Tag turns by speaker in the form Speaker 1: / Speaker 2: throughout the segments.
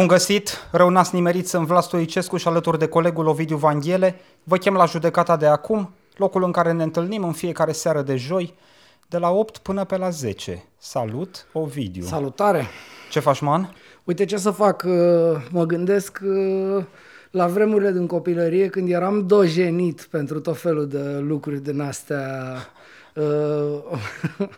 Speaker 1: Bun găsit, rău n-ați nimerit, sunt Vlas Stoicescu și alături de colegul Ovidiu Vanghele. Vă chem la judecata de acum, locul în care ne întâlnim în fiecare seară de joi, de la 8 până pe la 10. Salut, Ovidiu.
Speaker 2: Salutare!
Speaker 1: Ce faci, man?
Speaker 2: Uite ce să fac, uh, mă gândesc uh, la vremurile din copilărie când eram dojenit pentru tot felul de lucruri din astea uh,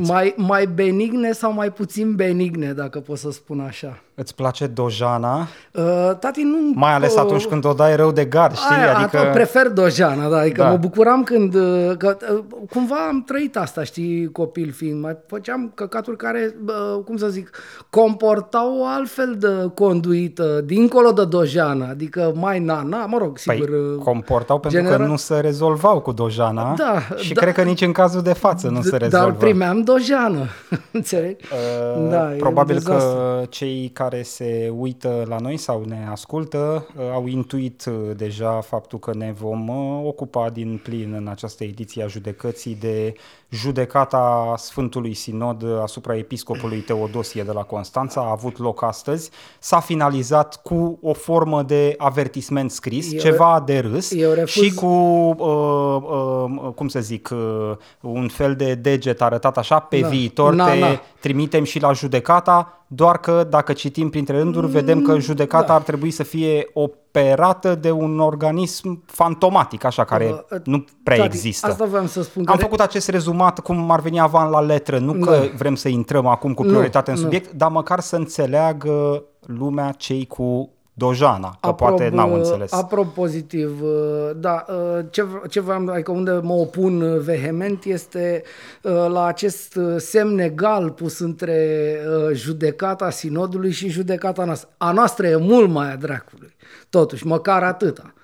Speaker 2: mai, mai benigne sau mai puțin benigne, dacă pot să spun așa.
Speaker 1: Îți place dojana?
Speaker 2: Uh, tati nu...
Speaker 1: Mai ales
Speaker 2: uh,
Speaker 1: atunci când o dai rău de gard, știi?
Speaker 2: Aia,
Speaker 1: adică...
Speaker 2: atunci prefer dojana, da, adică
Speaker 1: Da.
Speaker 2: da. mă bucuram când, uh, că, uh, cumva am trăit asta, știi, copil fiind, mai făceam căcaturi care, uh, cum să zic, comportau o altfel de conduită, dincolo de dojana, adică mai na-na, mă rog, sigur...
Speaker 1: Păi,
Speaker 2: uh,
Speaker 1: comportau pentru că
Speaker 2: genera-
Speaker 1: nu se rezolvau cu dojana
Speaker 2: Da,
Speaker 1: și
Speaker 2: da.
Speaker 1: cred că nici în cazul de față nu se
Speaker 2: d-
Speaker 1: rezolvă.
Speaker 2: Dar primeam dojană, înțelegi?
Speaker 1: Uh,
Speaker 2: Da, e
Speaker 1: Probabil
Speaker 2: un
Speaker 1: că
Speaker 2: dezastru.
Speaker 1: cei care se uită la noi sau ne ascultă uh, au intuit uh, deja faptul că ne vom uh, ocupa din plin în această ediție a judecății de judecata Sfântului Sinod asupra episcopului Teodosie de la Constanța. A avut loc astăzi. S-a finalizat cu o formă de avertisment scris,
Speaker 2: Eu-
Speaker 1: ceva de râs
Speaker 2: eu refuz-
Speaker 1: și cu, uh, uh, cum să zic, uh, un fel de deget arătat așa pe
Speaker 2: Da.
Speaker 1: viitor
Speaker 2: Na,
Speaker 1: te
Speaker 2: na.
Speaker 1: trimitem și la judecata, doar că dacă citim printre rânduri, vedem că judecata
Speaker 2: da.
Speaker 1: ar trebui să fie operată de un organism fantomatic, așa, care
Speaker 2: Uh,
Speaker 1: nu prea
Speaker 2: Tati,
Speaker 1: există.
Speaker 2: Asta voiam să spun.
Speaker 1: Am
Speaker 2: că
Speaker 1: făcut acest rezumat cum ar veni avan la letră, nu că
Speaker 2: Da.
Speaker 1: vrem să intrăm acum cu
Speaker 2: Nu,
Speaker 1: prioritate în
Speaker 2: nu.
Speaker 1: subiect, dar măcar să înțeleagă lumea cei cu dojana, că poate n-au înțeles.
Speaker 2: Aprob pozitiv, uh, da, uh, ce, v- ce vreau, adică unde mă opun uh, vehement este uh, la acest uh, semn egal pus între uh, judecata sinodului și judecata noastră. A noastră e mult mai a dracului, totuși, măcar atâta.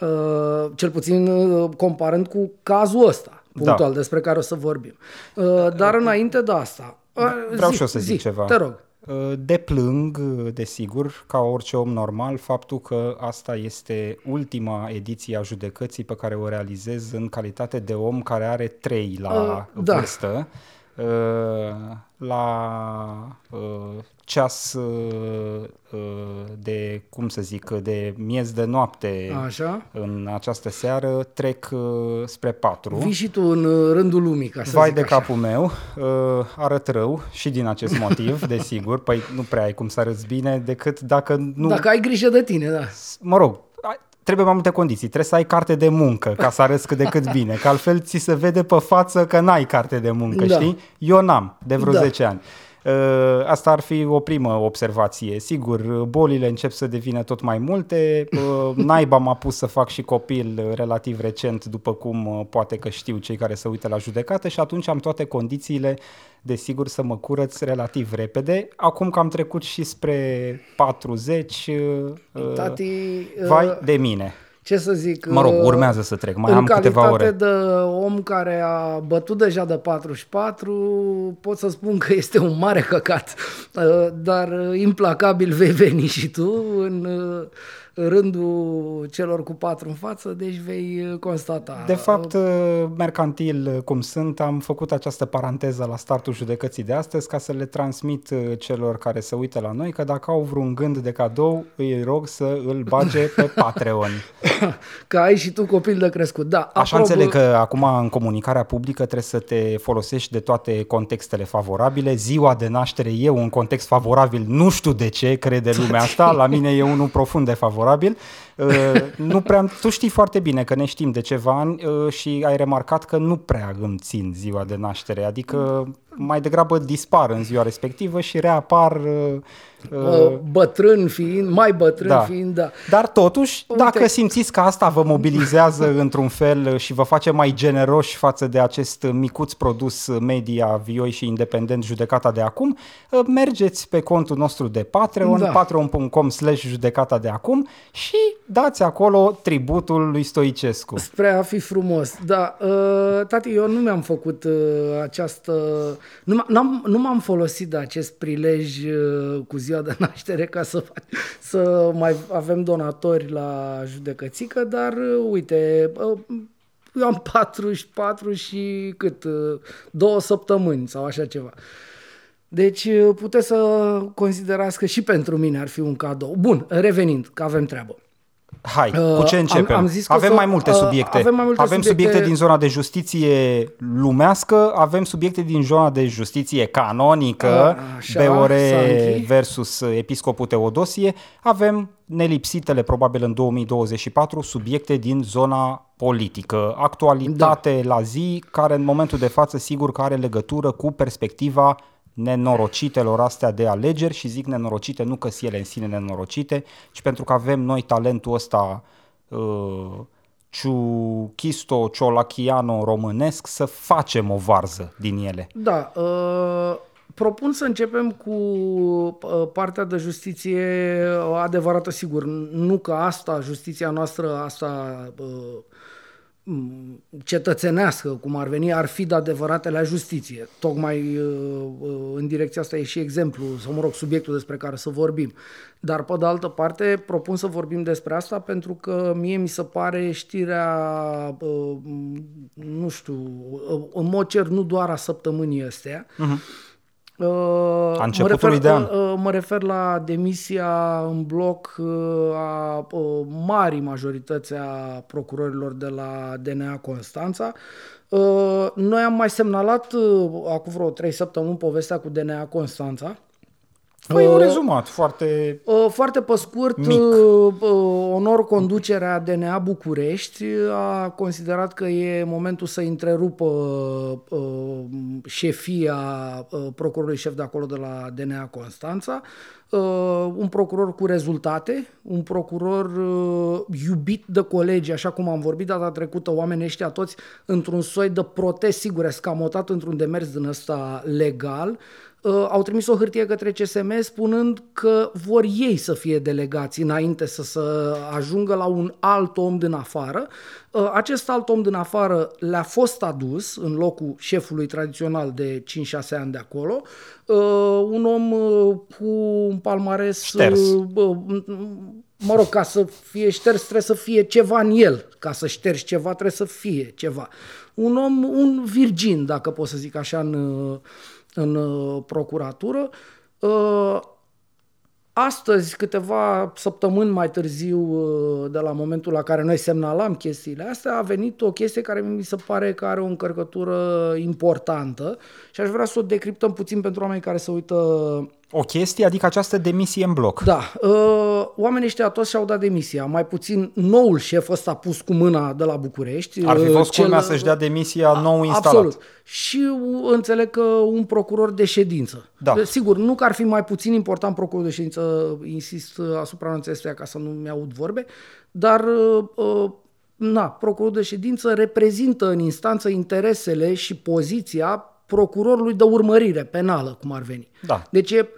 Speaker 2: Uh, Cel puțin uh, comparând cu cazul ăsta, punctual,
Speaker 1: Da.
Speaker 2: despre care o să vorbim. Uh, Dar înainte de asta... uh,
Speaker 1: Vreau
Speaker 2: zi,
Speaker 1: și eu să zic
Speaker 2: zi,
Speaker 1: ceva.
Speaker 2: Te rog.
Speaker 1: Uh, Deplâng, uh, desigur, ca orice om normal, faptul că asta este ultima ediție a judecății pe care o realizez în calitate de om care are trei la
Speaker 2: Uh, da.
Speaker 1: vârstă. Uh, La uh, ceas uh, uh, de, cum să zic, de miez de noapte
Speaker 2: Așa.
Speaker 1: în această seară trec uh, spre patru.
Speaker 2: Vii și tu în uh, rândul lumii, ca să
Speaker 1: Vai
Speaker 2: zic
Speaker 1: de
Speaker 2: așa.
Speaker 1: capul meu, uh, arăt rău și din acest motiv, desigur, păi nu prea ai cum să arăți bine decât dacă nu...
Speaker 2: Dacă ai grijă de tine, da.
Speaker 1: Mă rog, ai- trebuie mai multe condiții, trebuie să ai carte de muncă ca să arăți cât de cât bine, că altfel ți se vede pe față că n-ai carte de muncă,
Speaker 2: Da.
Speaker 1: știi? Eu n-am, de vreo
Speaker 2: Da.
Speaker 1: 10 ani. Uh, Asta ar fi o primă observație. Sigur, bolile încep să devină tot mai multe. Uh, Naiba m-a pus să fac și copil uh, relativ recent, după cum uh, poate că știu cei care se uită la judecată și atunci am toate condițiile, desigur, să mă curăț relativ repede. Acum că am trecut și spre 40, uh,
Speaker 2: Tati, uh,
Speaker 1: vai de mine.
Speaker 2: Ce să zic...
Speaker 1: Mă rog,
Speaker 2: uh,
Speaker 1: urmează să trec, mai
Speaker 2: în
Speaker 1: am câteva
Speaker 2: calitate
Speaker 1: ore.
Speaker 2: de om care a bătut deja de 44, pot să spun că este un mare căcat. Uh, Dar uh, implacabil vei veni și tu în uh, rândul celor cu patru în față, deci vei uh, constata.
Speaker 1: De fapt, uh, mercantil uh, cum sunt, am făcut această paranteză la startul judecății de astăzi ca să le transmit uh, celor care se uită la noi că dacă au vreun gând de cadou, îi rog să îl bage pe Patreon.
Speaker 2: Că ai și tu copil de crescut. Da,
Speaker 1: Așa
Speaker 2: aprob-
Speaker 1: înțeleg că acum în comunicarea publică trebuie să te folosești de toate contextele favorabile. Ziua de naștere e un context favorabil, nu știu de ce crede lumea asta, la mine e unul profund defavorabil. Uh, nu prea, tu știi foarte bine că ne știm de ceva ani uh, și ai remarcat că nu prea îmi țin ziua de naștere, adică mai degrabă dispar în ziua respectivă și reapar uh,
Speaker 2: Uh, bătrân fiind, mai bătrân
Speaker 1: da.
Speaker 2: fiind, da.
Speaker 1: Dar totuși,
Speaker 2: Uite.
Speaker 1: dacă simțiți că asta vă mobilizează într-un fel și vă face mai generoși față de acest micuț produs media, vioi și independent judecata de acum, mergeți pe contul nostru de Patreon,
Speaker 2: Da.
Speaker 1: patreon.com slash judecata de acum și dați acolo tributul lui Stoicescu.
Speaker 2: Spre a fi frumos, da. Uh, tati, eu nu mi-am făcut uh, această... Nu, m- n-am, nu m-am folosit de acest prilej uh, cu ziua de naștere ca să, fac, să mai avem donatori la judecățică, dar uh, uite, uh, eu am 44 și cât? Uh, două săptămâni sau așa ceva. Deci uh, puteți să considerați că și pentru mine ar fi un cadou. Bun, revenind, că avem treabă.
Speaker 1: Hai, cu ce
Speaker 2: Uh,
Speaker 1: începem?
Speaker 2: am- am zis că
Speaker 1: avem
Speaker 2: o să-
Speaker 1: mai multe
Speaker 2: uh,
Speaker 1: subiecte.
Speaker 2: avem mai multe
Speaker 1: avem
Speaker 2: subiecte.
Speaker 1: subiecte din zona de justiție lumească, avem subiecte din zona de justiție canonică,
Speaker 2: A, așa,
Speaker 1: BOR
Speaker 2: Sanchi.
Speaker 1: versus Episcopul Teodosie, avem nelipsitele probabil în 2024 subiecte din zona politică, actualitate
Speaker 2: Da.
Speaker 1: la zi, care în momentul de față sigur că are legătură cu perspectiva nenorocitelor astea de alegeri și zic nenorocite nu că sunt ele în sine nenorocite, ci pentru că avem noi talentul ăsta uh, ciuchisto, ciolachiano românesc să facem o varză din ele.
Speaker 2: Da, uh, propun să începem cu uh, partea de justiție adevărată, sigur. Nu că asta, justiția noastră, asta uh, m, cetățenească, cum ar veni, ar fi de adevărate la justiție. Tocmai uh, uh, în direcția asta e și exemplu, sau mă rog, subiectul despre care să vorbim. Dar, pe de altă parte, propun să vorbim despre asta pentru că mie mi se pare știrea, uh, nu știu, uh, în mod cer nu doar a săptămânii astea, Uh,
Speaker 1: A începutului
Speaker 2: mă refer,
Speaker 1: de an.
Speaker 2: uh, uh, Mă refer la demisia în bloc uh, a uh, marii majorități a procurorilor de la DNA Constanța. Uh, Noi am mai semnalat uh, acum vreo trei săptămâni povestea cu DNA Constanța.
Speaker 1: Păi un
Speaker 2: Uh,
Speaker 1: rezumat foarte...
Speaker 2: Uh, Foarte pe scurt,
Speaker 1: Mic.
Speaker 2: uh, uh, onor conducerea DNA București a considerat că e momentul să întrerupă uh, șefia uh, procurorului șef de acolo de la DNA Constanța, uh, un procuror cu rezultate, un procuror uh, iubit de colegi, așa cum am vorbit data trecută, oamenii ăștia toți într-un soi de protest, sigur, escamotat într-un demers din ăsta legal, uh, au trimis o hârtie către CSM spunând că vor ei să fie delegați înainte să, să ajungă la un alt om din afară. Uh, acest alt om din afară le-a fost adus în locul șefului tradițional de 5-6 ani de acolo, uh, un om uh, cu un palmares
Speaker 1: Șters.
Speaker 2: uh, uh, mă rog, ca să fie șters trebuie să fie ceva în el. Ca să ștergi ceva trebuie să fie ceva. Un om, un virgin, dacă pot să zic așa, în, în uh, procuratură. Uh, Astăzi, câteva săptămâni mai târziu uh, de la momentul la care noi semnalam chestiile astea, a venit o chestie care mi se pare că are o încărcătură importantă și aș vrea să o decriptăm puțin pentru oamenii care se uită
Speaker 1: O chestie, adică această demisie în bloc.
Speaker 2: da, uh, oamenii ăștia toți și-au dat demisia. Mai puțin noul șef ăsta pus cu mâna de la București.
Speaker 1: Ar fi
Speaker 2: uh,
Speaker 1: fost
Speaker 2: cel-
Speaker 1: culmea să-și dea demisia nou instalat.
Speaker 2: Absolut. Și uh, înțeleg că un procuror de ședință.
Speaker 1: Da.
Speaker 2: Sigur, nu că ar fi mai puțin important procurorul de ședință, insist uh, asupra anunțului ca să nu mi-aud vorbe, dar uh, uh, na, procurorul de ședință reprezintă în instanță interesele și poziția procurorului de urmărire penală, cum ar veni.
Speaker 1: Da.
Speaker 2: Deci e,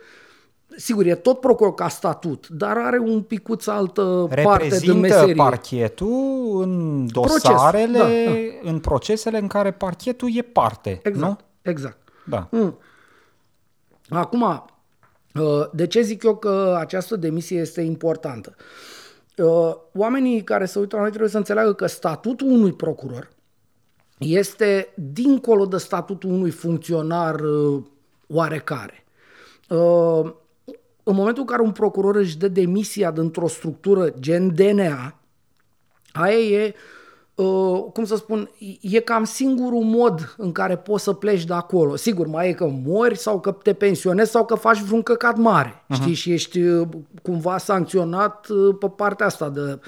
Speaker 2: sigur, e tot procuror ca statut, dar are un picuț altă parte de
Speaker 1: Reprezintă
Speaker 2: meserie.
Speaker 1: parchetul în dosarele,
Speaker 2: da, da.
Speaker 1: în procesele în care parchetul e parte,
Speaker 2: Exact,
Speaker 1: nu?
Speaker 2: exact.
Speaker 1: Da.
Speaker 2: Mm. Acum, uh, de ce zic eu că această demisie este importantă? Uh, Oamenii care se uită la noi trebuie să înțeleagă că statutul unui procuror este dincolo de statutul unui funcționar uh, oarecare. Uh, În momentul în care un procuror își dă demisia dintr-o structură gen DNA, aia e, uh, cum să spun, e cam singurul mod în care poți să pleci de acolo. Sigur, mai e că mori sau că te pensionezi sau că faci vreun căcat mare, uh-huh. știi, și ești uh, cumva sancționat uh, pe partea asta de uh,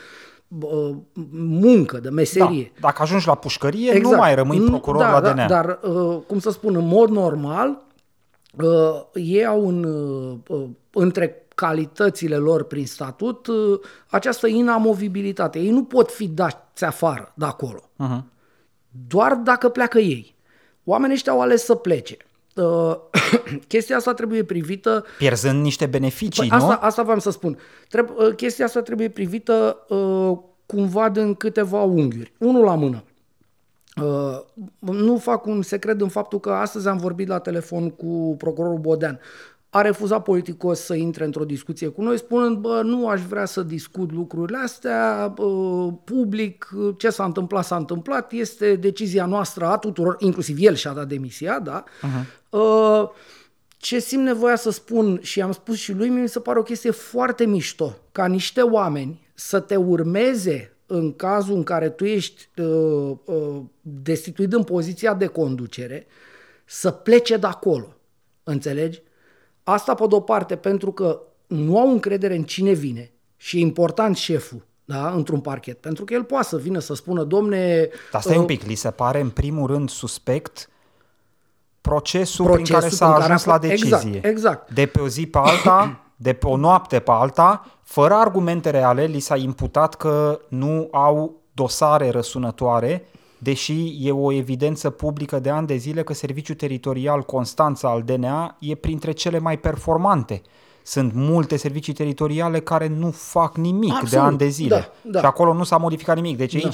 Speaker 2: muncă, de meserie.
Speaker 1: Da. Dacă ajungi la pușcărie, nu mai rămâi
Speaker 2: Nu-
Speaker 1: procuror
Speaker 2: da,
Speaker 1: la
Speaker 2: da,
Speaker 1: DNA.
Speaker 2: Dar, uh, cum să spun, în mod normal, uh, ei au în, uh, uh, între calitățile lor prin statut uh, această inamovibilitate. Ei nu pot fi dați afară de acolo.
Speaker 1: Uh-huh.
Speaker 2: Doar dacă pleacă ei. Oamenii ăștia au ales să plece. Uh, chestia asta trebuie privită
Speaker 1: Pierzând niște beneficii,
Speaker 2: Păi
Speaker 1: nu?
Speaker 2: asta, asta vreau să spun. Treb- uh, chestia asta trebuie privită uh, cumva din câteva unghiuri. Unul la mână. Uh, nu fac un secret în faptul că astăzi am vorbit la telefon cu procurorul Bodean. A refuzat politicos să intre într-o discuție cu noi, spunând, bă, nu aș vrea să discut lucrurile astea uh, public, uh, ce s-a întâmplat, s-a întâmplat, este decizia noastră a tuturor, inclusiv el și-a dat demisia, da? Uh-huh. Uh, ce simt nevoia să spun și am spus și lui, mi se pare o chestie foarte mișto ca niște oameni să te urmeze în cazul în care tu ești uh, uh, destituit în poziția de conducere, să plece de acolo. Înțelegi? Asta pe de-o parte pentru că nu au încredere în cine vine și e important șeful da, într-un parchet, pentru că el poate să vină să spună, domne...
Speaker 1: Dar stai uh, un pic, li se pare în primul rând suspect procesul, procesul prin care s-a ajuns la decizie.
Speaker 2: Exact, exact.
Speaker 1: De pe o zi pe alta, de pe o noapte pe alta, fără argumente reale, li s-a imputat că nu au dosare răsunătoare, deși e o evidență publică de ani de zile că Serviciul Teritorial Constanța al DNA e printre cele mai performante. Sunt multe servicii teritoriale care nu fac nimic Absolut, de ani de zile. Da, da. Și acolo nu s-a modificat nimic. Deci da.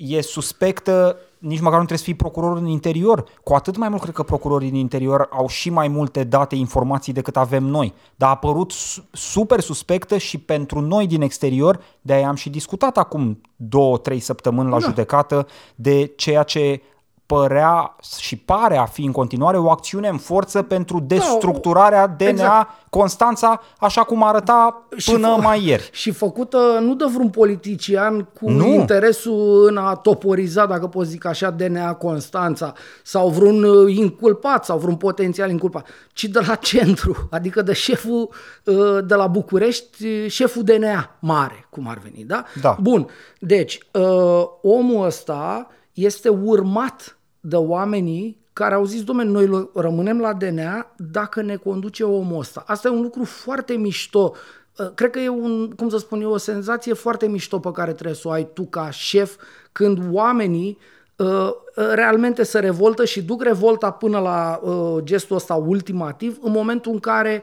Speaker 1: Aici e suspectă, nici măcar nu trebuie să fii procuror în interior. Cu atât mai mult cred că procurorii din interior au și mai multe date, informații decât avem noi. Dar a apărut super suspectă și pentru noi din exterior, de aia am și discutat acum două, trei săptămâni la da. judecată de ceea ce părea și pare a fi în continuare o acțiune în forță pentru da, destructurarea DNA exact. Constanța, așa cum arăta până și mai ieri.
Speaker 2: Și făcută nu de vreun politician cu nu. interesul în a toporiza, dacă pot zic așa, DNA Constanța sau vreun uh, inculpat sau vreun potențial inculpat, ci de la centru, adică de șeful uh, de la București, șeful DNA mare, cum ar veni, da?
Speaker 1: Da.
Speaker 2: Bun, deci uh, omul ăsta este urmat de oamenii care au zis, domnule, noi rămânem la DNA dacă ne conduce omul ăsta. Asta e un lucru foarte mișto. Uh, cred că e un, cum să spun eu, o senzație foarte mișto pe care trebuie să o ai tu ca șef când oamenii uh, uh, realmente se revoltă și duc revolta până la gestul ăsta ultimativ în momentul în care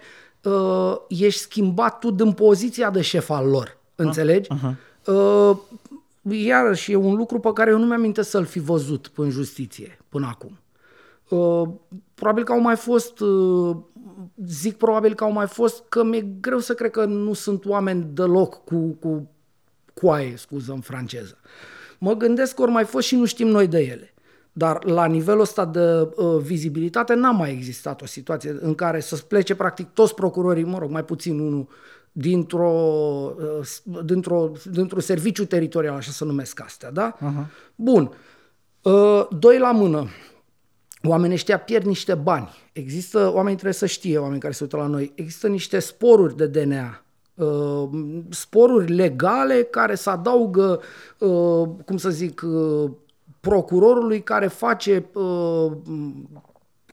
Speaker 2: ești schimbat tu din poziția de șef al lor. Înțelegi? Uh-huh iarăși e un lucru pe care eu nu mi-am să-l fi văzut în justiție până acum. Uh, probabil că au mai fost, uh, zic probabil că au mai fost, că mi-e greu să cred că nu sunt oameni deloc cu, cu coaie, scuză în franceză. Mă gândesc că ori mai fost și nu știm noi de ele. Dar la nivelul ăsta de uh, vizibilitate n-a mai existat o situație în care să plece practic toți procurorii, mă rog, mai puțin unul dintr-o, uh, dintr-o, dintr-un serviciu teritorial, așa să numesc astea, da? Uh-huh. Bun. Uh, doi la mână. Oamenii ăștia pierd niște bani. Există, oamenii trebuie să știe, oamenii care se uită la noi, există niște sporuri de DNA uh, sporuri legale care se adaugă, cum să zic, procurorului care face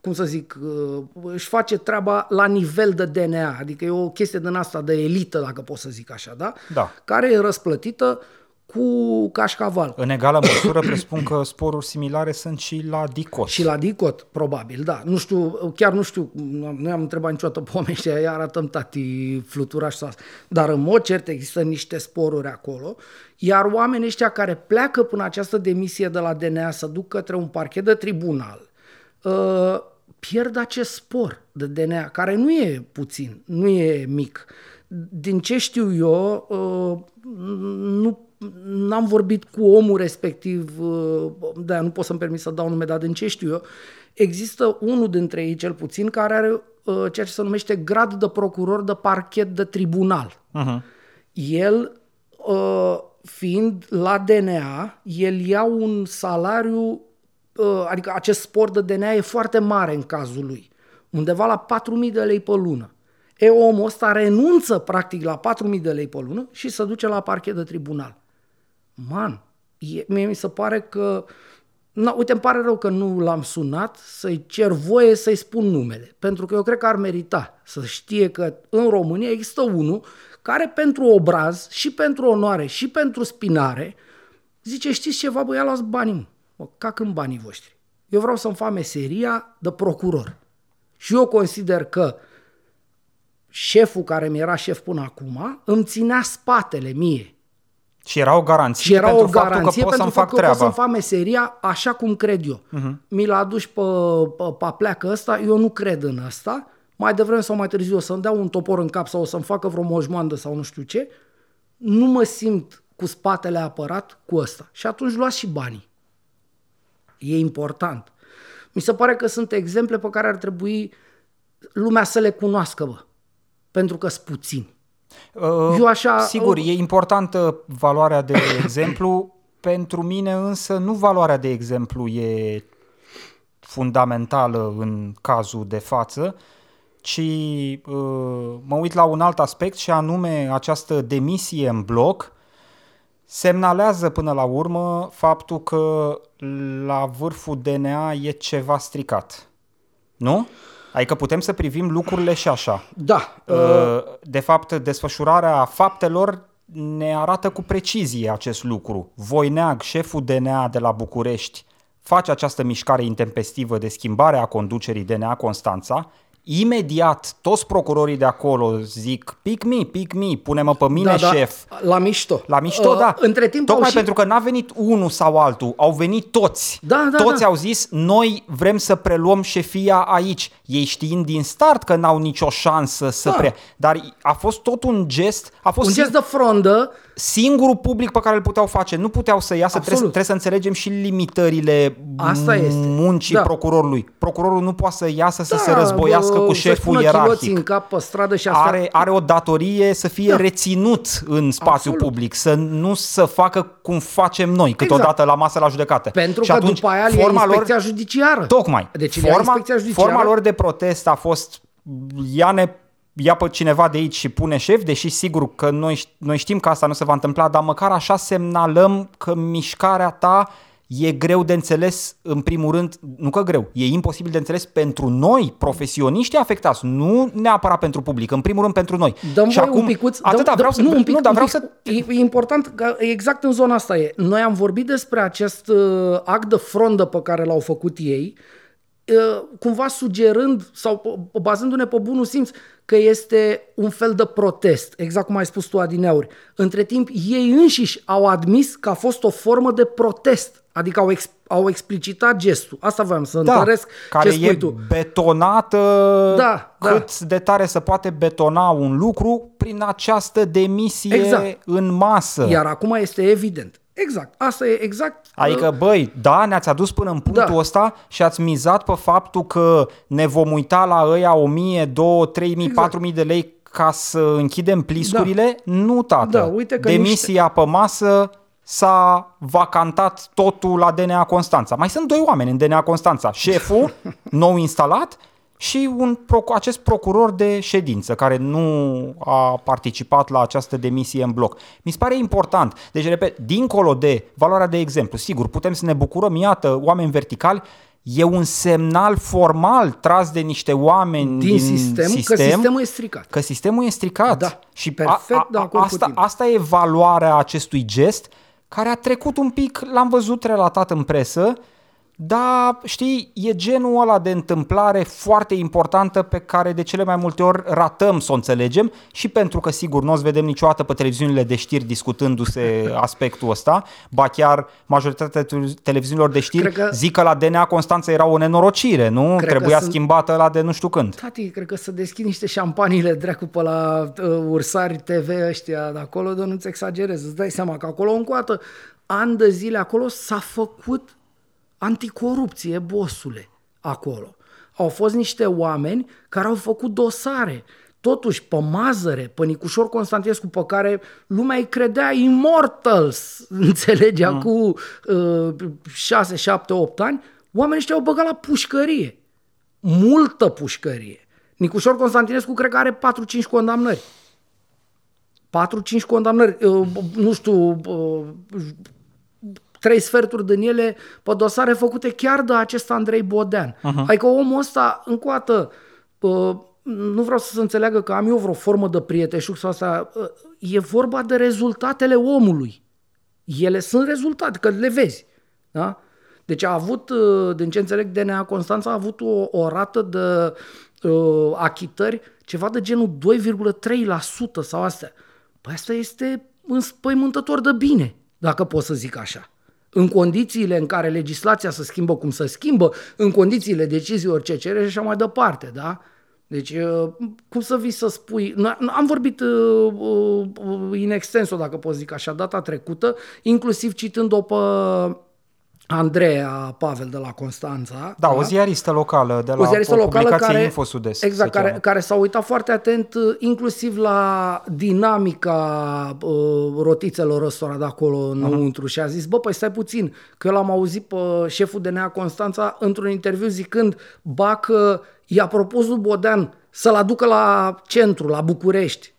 Speaker 2: cum să zic, uh, își face treaba la nivel de DNA, adică e o chestie din asta de elită, dacă pot să zic așa, da?
Speaker 1: Da.
Speaker 2: Care e răsplătită cu cașcaval.
Speaker 1: În egală măsură presupun că sporuri similare sunt și la DICOT.
Speaker 2: Și la DICOT, probabil, da. Nu știu, chiar nu știu, nu am întrebat niciodată pe oameni și aia arătăm tati fluturaș sau Dar în mod cert există niște sporuri acolo, iar oamenii ăștia care pleacă până această demisie de la DNA să duc către un parchet de tribunal, uh, pierd acest spor de DNA, care nu e puțin, nu e mic. Din ce știu eu, uh, nu n-am vorbit cu omul respectiv, da, nu pot să-mi permit să dau nume, dar din ce știu eu, există unul dintre ei, cel puțin, care are uh, ceea ce se numește grad de procuror de parchet de tribunal. Uh-huh. El, fiind la DNA, el ia un salariu Uh, adică acest spor de DNA e foarte mare în cazul lui, undeva la 4.000 de lei pe lună. E, omul ăsta renunță practic la 4.000 de lei pe lună și se duce la parchet de tribunal. Man, e, mie mi se pare că... Na, uite, îmi pare rău că nu l-am sunat să-i cer voie să-i spun numele, pentru că eu cred că ar merita să știe că în România există unul care pentru obraz și pentru onoare și pentru spinare zice, știți ceva, băi, luați banii, mă cac în banii voștri. Eu vreau să-mi fac meseria de procuror. Și eu consider că șeful care mi era șef până acum îmi ținea spatele mie.
Speaker 1: Și era o garanție și era pentru o garanție faptul că pot să-mi fac treaba.
Speaker 2: să-mi fac meseria așa cum cred eu. Uh-huh. Mi l-a adus pe, pe, pe pleacă ăsta, eu nu cred în asta. Mai devreme sau mai târziu o să-mi dea un topor în cap sau o să-mi facă vreo mojmoandă sau nu știu ce. Nu mă simt cu spatele apărat cu ăsta. Și atunci luați și banii. E important. Mi se pare că sunt exemple pe care ar trebui lumea să le cunoască, bă. Pentru că sunt puțini.
Speaker 1: Uh,
Speaker 2: Eu așa-
Speaker 1: Sigur,
Speaker 2: uh,
Speaker 1: e importantă valoarea de exemplu. Pentru mine însă nu valoarea de exemplu e fundamentală în cazul de față, ci uh, mă uit la un alt aspect și anume această demisie în bloc semnalează până la urmă faptul că la vârful DNA e ceva stricat. Nu? Adică putem să privim lucrurile și așa.
Speaker 2: Da,
Speaker 1: Uh, De fapt, desfășurarea faptelor ne arată cu precizie acest lucru. Voineag, șeful DNA de la București, face această mișcare intempestivă de schimbare a conducerii DNA Constanța. Imediat, toți procurorii de acolo zic, pick me, pick me, pune-mă pe mine,
Speaker 2: da, da,
Speaker 1: șef.
Speaker 2: La mișto.
Speaker 1: La mișto,
Speaker 2: Uh,
Speaker 1: da.
Speaker 2: Între timp
Speaker 1: Tocmai
Speaker 2: au și...
Speaker 1: pentru că n-a venit unul sau altul, au venit toți.
Speaker 2: Da, da,
Speaker 1: toți
Speaker 2: da.
Speaker 1: au zis, noi vrem să preluăm șefia aici. Ei știind din start că n-au nicio șansă să
Speaker 2: Da.
Speaker 1: pre... Dar a fost tot un gest, a fost
Speaker 2: Un
Speaker 1: sing-
Speaker 2: gest de frondă,
Speaker 1: singurul public pe care îl puteau face. Nu puteau să iasă, trebuie,
Speaker 2: Absolut.
Speaker 1: trebuie să înțelegem și limitările
Speaker 2: Asta este.
Speaker 1: muncii
Speaker 2: Da.
Speaker 1: procurorului. Procurorul nu poate să iasă să
Speaker 2: da,
Speaker 1: se războiască
Speaker 2: bă,
Speaker 1: cu
Speaker 2: să-și
Speaker 1: șeful
Speaker 2: pună chiloții
Speaker 1: ierarhic
Speaker 2: în cap pe stradă și asta...
Speaker 1: are, are o datorie să fie
Speaker 2: Da.
Speaker 1: reținut în spațiu
Speaker 2: Absolut.
Speaker 1: public, să nu să facă cum facem noi câteodată
Speaker 2: Exact.
Speaker 1: la masă la judecată.
Speaker 2: Pentru
Speaker 1: și
Speaker 2: că
Speaker 1: atunci,
Speaker 2: după aia le ia
Speaker 1: forma
Speaker 2: inspecția
Speaker 1: lor,
Speaker 2: judiciară.
Speaker 1: Tocmai.
Speaker 2: Deci le ia
Speaker 1: forma,
Speaker 2: inspecția judiciară.
Speaker 1: forma lor de protest a fost ia-ne ia pe cineva de aici și pune șef, deși sigur că noi, noi știm că asta nu se va întâmpla, dar măcar așa semnalăm că mișcarea ta e greu de înțeles, în primul rând, nu că greu, e imposibil de înțeles pentru noi, profesioniști afectați, nu neapărat pentru public, în primul rând pentru noi.
Speaker 2: Dăm
Speaker 1: și
Speaker 2: voie
Speaker 1: acum,
Speaker 2: un picuț,
Speaker 1: atâta
Speaker 2: dăm,
Speaker 1: vreau
Speaker 2: dăm,
Speaker 1: să,
Speaker 2: nu, un pic,
Speaker 1: nu, dar
Speaker 2: un
Speaker 1: vreau
Speaker 2: pic,
Speaker 1: să
Speaker 2: E, e important, că exact în zona asta e. Noi am vorbit despre acest uh, act de frondă pe care l-au făcut ei, uh, cumva sugerând sau uh, bazându-ne pe bunul simț că este un fel de protest, exact cum ai spus tu adineauri. Între timp, ei înșiși au admis că a fost o formă de protest, adică au, ex, au explicitat gestul. Asta voiam să
Speaker 1: da,
Speaker 2: întăresc
Speaker 1: care
Speaker 2: ce spui
Speaker 1: e
Speaker 2: tu.
Speaker 1: betonată
Speaker 2: Da, da.
Speaker 1: cât de tare se poate betona un lucru prin această demisie
Speaker 2: Exact.
Speaker 1: în masă.
Speaker 2: Iar acum este evident. Exact. Asta e exact.
Speaker 1: Adică, băi, da, ne-ați adus până în punctul
Speaker 2: Da.
Speaker 1: ăsta și ați mizat pe faptul că ne vom uita la ăia 1000, 2, 3000,
Speaker 2: Exact.
Speaker 1: 4000 de lei ca să închidem pliscurile? Nu, tată.
Speaker 2: Da, uite că
Speaker 1: Demisia pe masă s-a vacantat totul la DNA Constanța. Mai sunt doi oameni în DNA Constanța. Șeful, nou instalat, și un, proc- acest procuror de ședință care nu a participat la această demisie în bloc. Mi se pare important. Deci, repet, dincolo de valoarea de exemplu, sigur, putem să ne bucurăm, iată, oameni verticali, e un semnal formal tras de niște oameni
Speaker 2: din,
Speaker 1: din
Speaker 2: sistem,
Speaker 1: sistem
Speaker 2: că sistemul e stricat.
Speaker 1: că sistemul e stricat.
Speaker 2: Da,
Speaker 1: și
Speaker 2: perfect de acord cu
Speaker 1: asta,
Speaker 2: tine.
Speaker 1: asta e valoarea acestui gest care a trecut un pic, l-am văzut relatat în presă, dar știi, e genul ăla de întâmplare foarte importantă pe care de cele mai multe ori ratăm să o înțelegem și pentru că sigur nu o să vedem niciodată pe televiziunile de știri discutându-se aspectul ăsta, ba chiar majoritatea tele- televiziunilor de știri
Speaker 2: Cred că-
Speaker 1: zic că la DNA Constanța era o nenorocire, nu?
Speaker 2: Cred că
Speaker 1: Trebuia
Speaker 2: sunt-
Speaker 1: schimbată la de nu știu când.
Speaker 2: Tati, cred că să deschid niște șampanile dracu pe la uh, Ursari TV ăștia de acolo, de nu-ți exagerez. Îți dai seama că acolo încoată, ani de zile acolo s-a făcut anticorupție, bosule, acolo. Au fost niște oameni care au făcut dosare. Totuși, pe Mazăre, pe Nicușor Constantinescu, pe care lumea îi credea immortals, înțelege, mm. cu uh, 6, 7, 8 ani, oamenii ăștia au băgat la pușcărie multă pușcărie. Nicușor Constantinescu cred că are 4-5 condamnări. 4-5 condamnări, uh, nu știu, uh, trei sferturi din ele pe dosare făcute chiar de acest Andrei Bodean. Uh-huh. Adică omul ăsta, încă o dată, uh, nu vreau să se înțeleagă că am eu vreo formă de prieteșug sau asta, uh, e vorba de rezultatele omului. Ele sunt rezultate, că le vezi. Da? Deci a avut, uh, din ce înțeleg, DNA Constanța a avut o, o rată de uh, achitări ceva de genul 2,3% sau astea. Păi asta este înspăimântător de bine, dacă pot să zic așa. În condițiile în care legislația se schimbă cum se schimbă, în condițiile deciziilor ce cere și așa mai departe, da? Deci, uh, cum să vii să spui... n- Am vorbit uh, uh, in extenso, dacă pot zic așa, data trecută, inclusiv citând-o pe Andreea Pavel de la Constanța.
Speaker 1: Da, o ziaristă locală de la
Speaker 2: o ziaristă locală care,
Speaker 1: Info Sud-Est.
Speaker 2: Exact, care, care s-a uitat foarte atent uh, inclusiv la dinamica uh, rotițelor ăstora de acolo înăuntru uh-huh. și a zis, bă, păi stai puțin, că eu l-am auzit pe șeful DNA Constanța într-un interviu zicând, ba că i-a propus lui Bodean să-l aducă la centru, la București.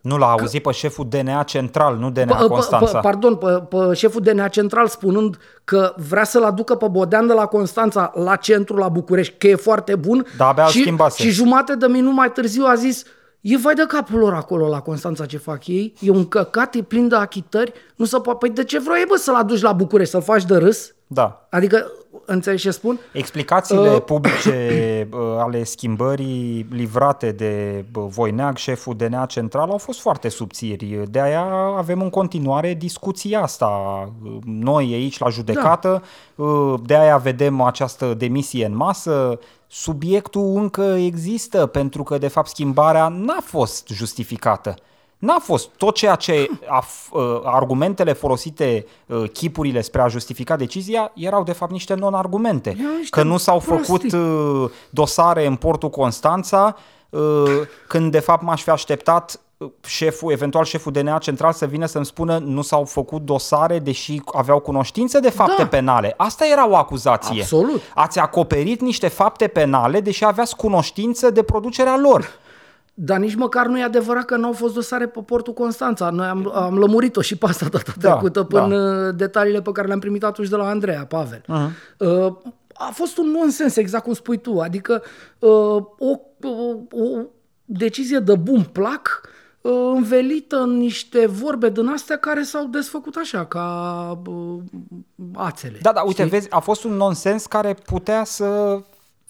Speaker 1: Nu l-a auzit pe șeful DNA Central, nu DNA p- Constanța.
Speaker 2: P- pardon, pe, pe șeful DNA Central spunând că vrea să-l aducă pe Bodean de la Constanța la centru, la București, că e foarte bun.
Speaker 1: Da, abia
Speaker 2: și, și jumate de minut mai târziu a zis E vai de capul lor acolo la Constanța ce fac ei, e un căcat, e plin de achitări, nu se poate. Păi de ce vrei, bă, să-l aduci la București, să-l faci de râs?
Speaker 1: Da.
Speaker 2: Adică, înțelegi ce spun?
Speaker 1: Explicațiile uh, publice uh, ale schimbării livrate de uh, Voineag, șeful DNA Central, au fost foarte subțiri. De aia avem în continuare discuția asta. Uh, noi aici la judecată, da. uh, de aia vedem această demisie în masă, subiectul încă există pentru că de fapt schimbarea n-a fost justificată. N-a fost tot ceea ce a, uh, argumentele folosite, uh, chipurile spre a justifica decizia, erau de fapt niște non-argumente. Că nu s-au făcut uh, dosare în portul Constanța, când de fapt m-aș fi așteptat șeful, eventual șeful DNA central să vină să-mi spună nu s-au făcut dosare deși aveau cunoștință de fapte da. penale. Asta era o acuzație.
Speaker 2: Absolut.
Speaker 1: Ați acoperit niște fapte penale deși aveați cunoștință de producerea lor.
Speaker 2: Dar nici măcar nu e adevărat că nu au fost dosare pe portul Constanța. Noi am, am lămurit-o și pe asta data da, trecută până da. detaliile pe care le-am primit atunci de la Andreea Pavel. Uh-huh. Uh, a fost un nonsens, exact cum spui tu. Adică uh, o, o, o decizie de bun plac uh, învelită în niște vorbe din astea care s-au desfăcut așa, ca uh, ațele.
Speaker 1: Da, da, uite, știi? vezi, a fost un nonsens care putea să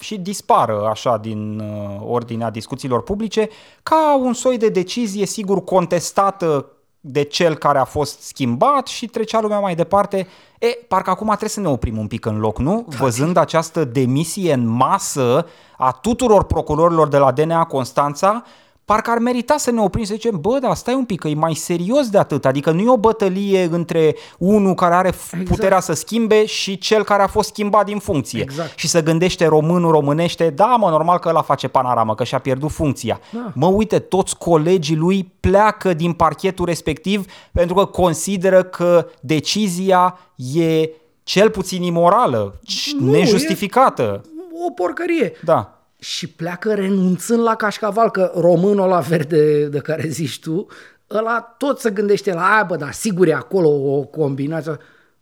Speaker 1: și dispară așa din uh, ordinea discuțiilor publice ca un soi de decizie sigur contestată de cel care a fost schimbat și trecea lumea mai departe. E, parcă acum trebuie să ne oprim un pic în loc, nu? Văzând această demisie în masă a tuturor procurorilor de la DNA Constanța, parcă ar merita să ne oprim să zicem, bă, dar stai un pic, că e mai serios de atât, adică nu e o bătălie între unul care are exact. puterea să schimbe și cel care a fost schimbat din funcție.
Speaker 2: Exact.
Speaker 1: Și să gândește românul românește, da, mă, normal că ăla face panoramă, că și-a pierdut funcția. Da. Mă, uite, toți colegii lui pleacă din parchetul respectiv pentru că consideră că decizia e cel puțin imorală, nu, nejustificată.
Speaker 2: E o porcărie.
Speaker 1: Da
Speaker 2: și pleacă renunțând la cașcaval, că românul la verde de care zici tu, ăla tot se gândește la aia, bă, dar sigur e acolo o combinație.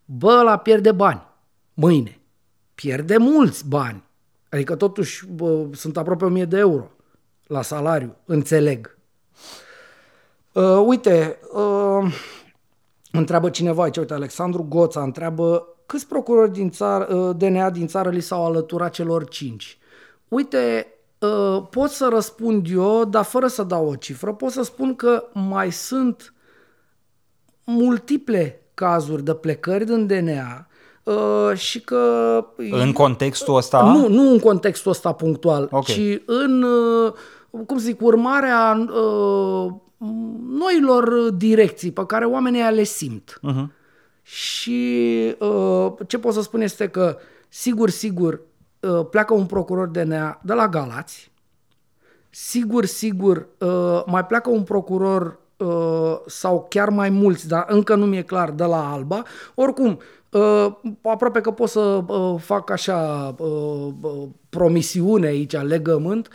Speaker 2: Bă, ăla pierde bani mâine. Pierde mulți bani. Adică totuși bă, sunt aproape 1000 de euro la salariu, înțeleg. Uh, uite, uh, întreabă cineva aici, uite, Alexandru Goța întreabă câți procurori din țară, uh, DNA din țară li s-au alăturat celor cinci? Uite, uh, pot să răspund eu, dar fără să dau o cifră, pot să spun că mai sunt multiple cazuri de plecări din DNA uh, și că...
Speaker 1: În contextul ăsta?
Speaker 2: Nu, nu în contextul ăsta punctual, okay. ci în, uh, cum zic, urmarea noilor direcții pe care oamenii le simt. Uh-huh. Și ce pot să spun este că, sigur, sigur, Uh, pleacă un procuror DNA de la Galați, sigur, sigur, uh, mai pleacă un procuror uh, sau chiar mai mulți, dar încă nu mi-e clar, de la Alba. Oricum, aproape că pot să fac așa promisiune aici, legământ,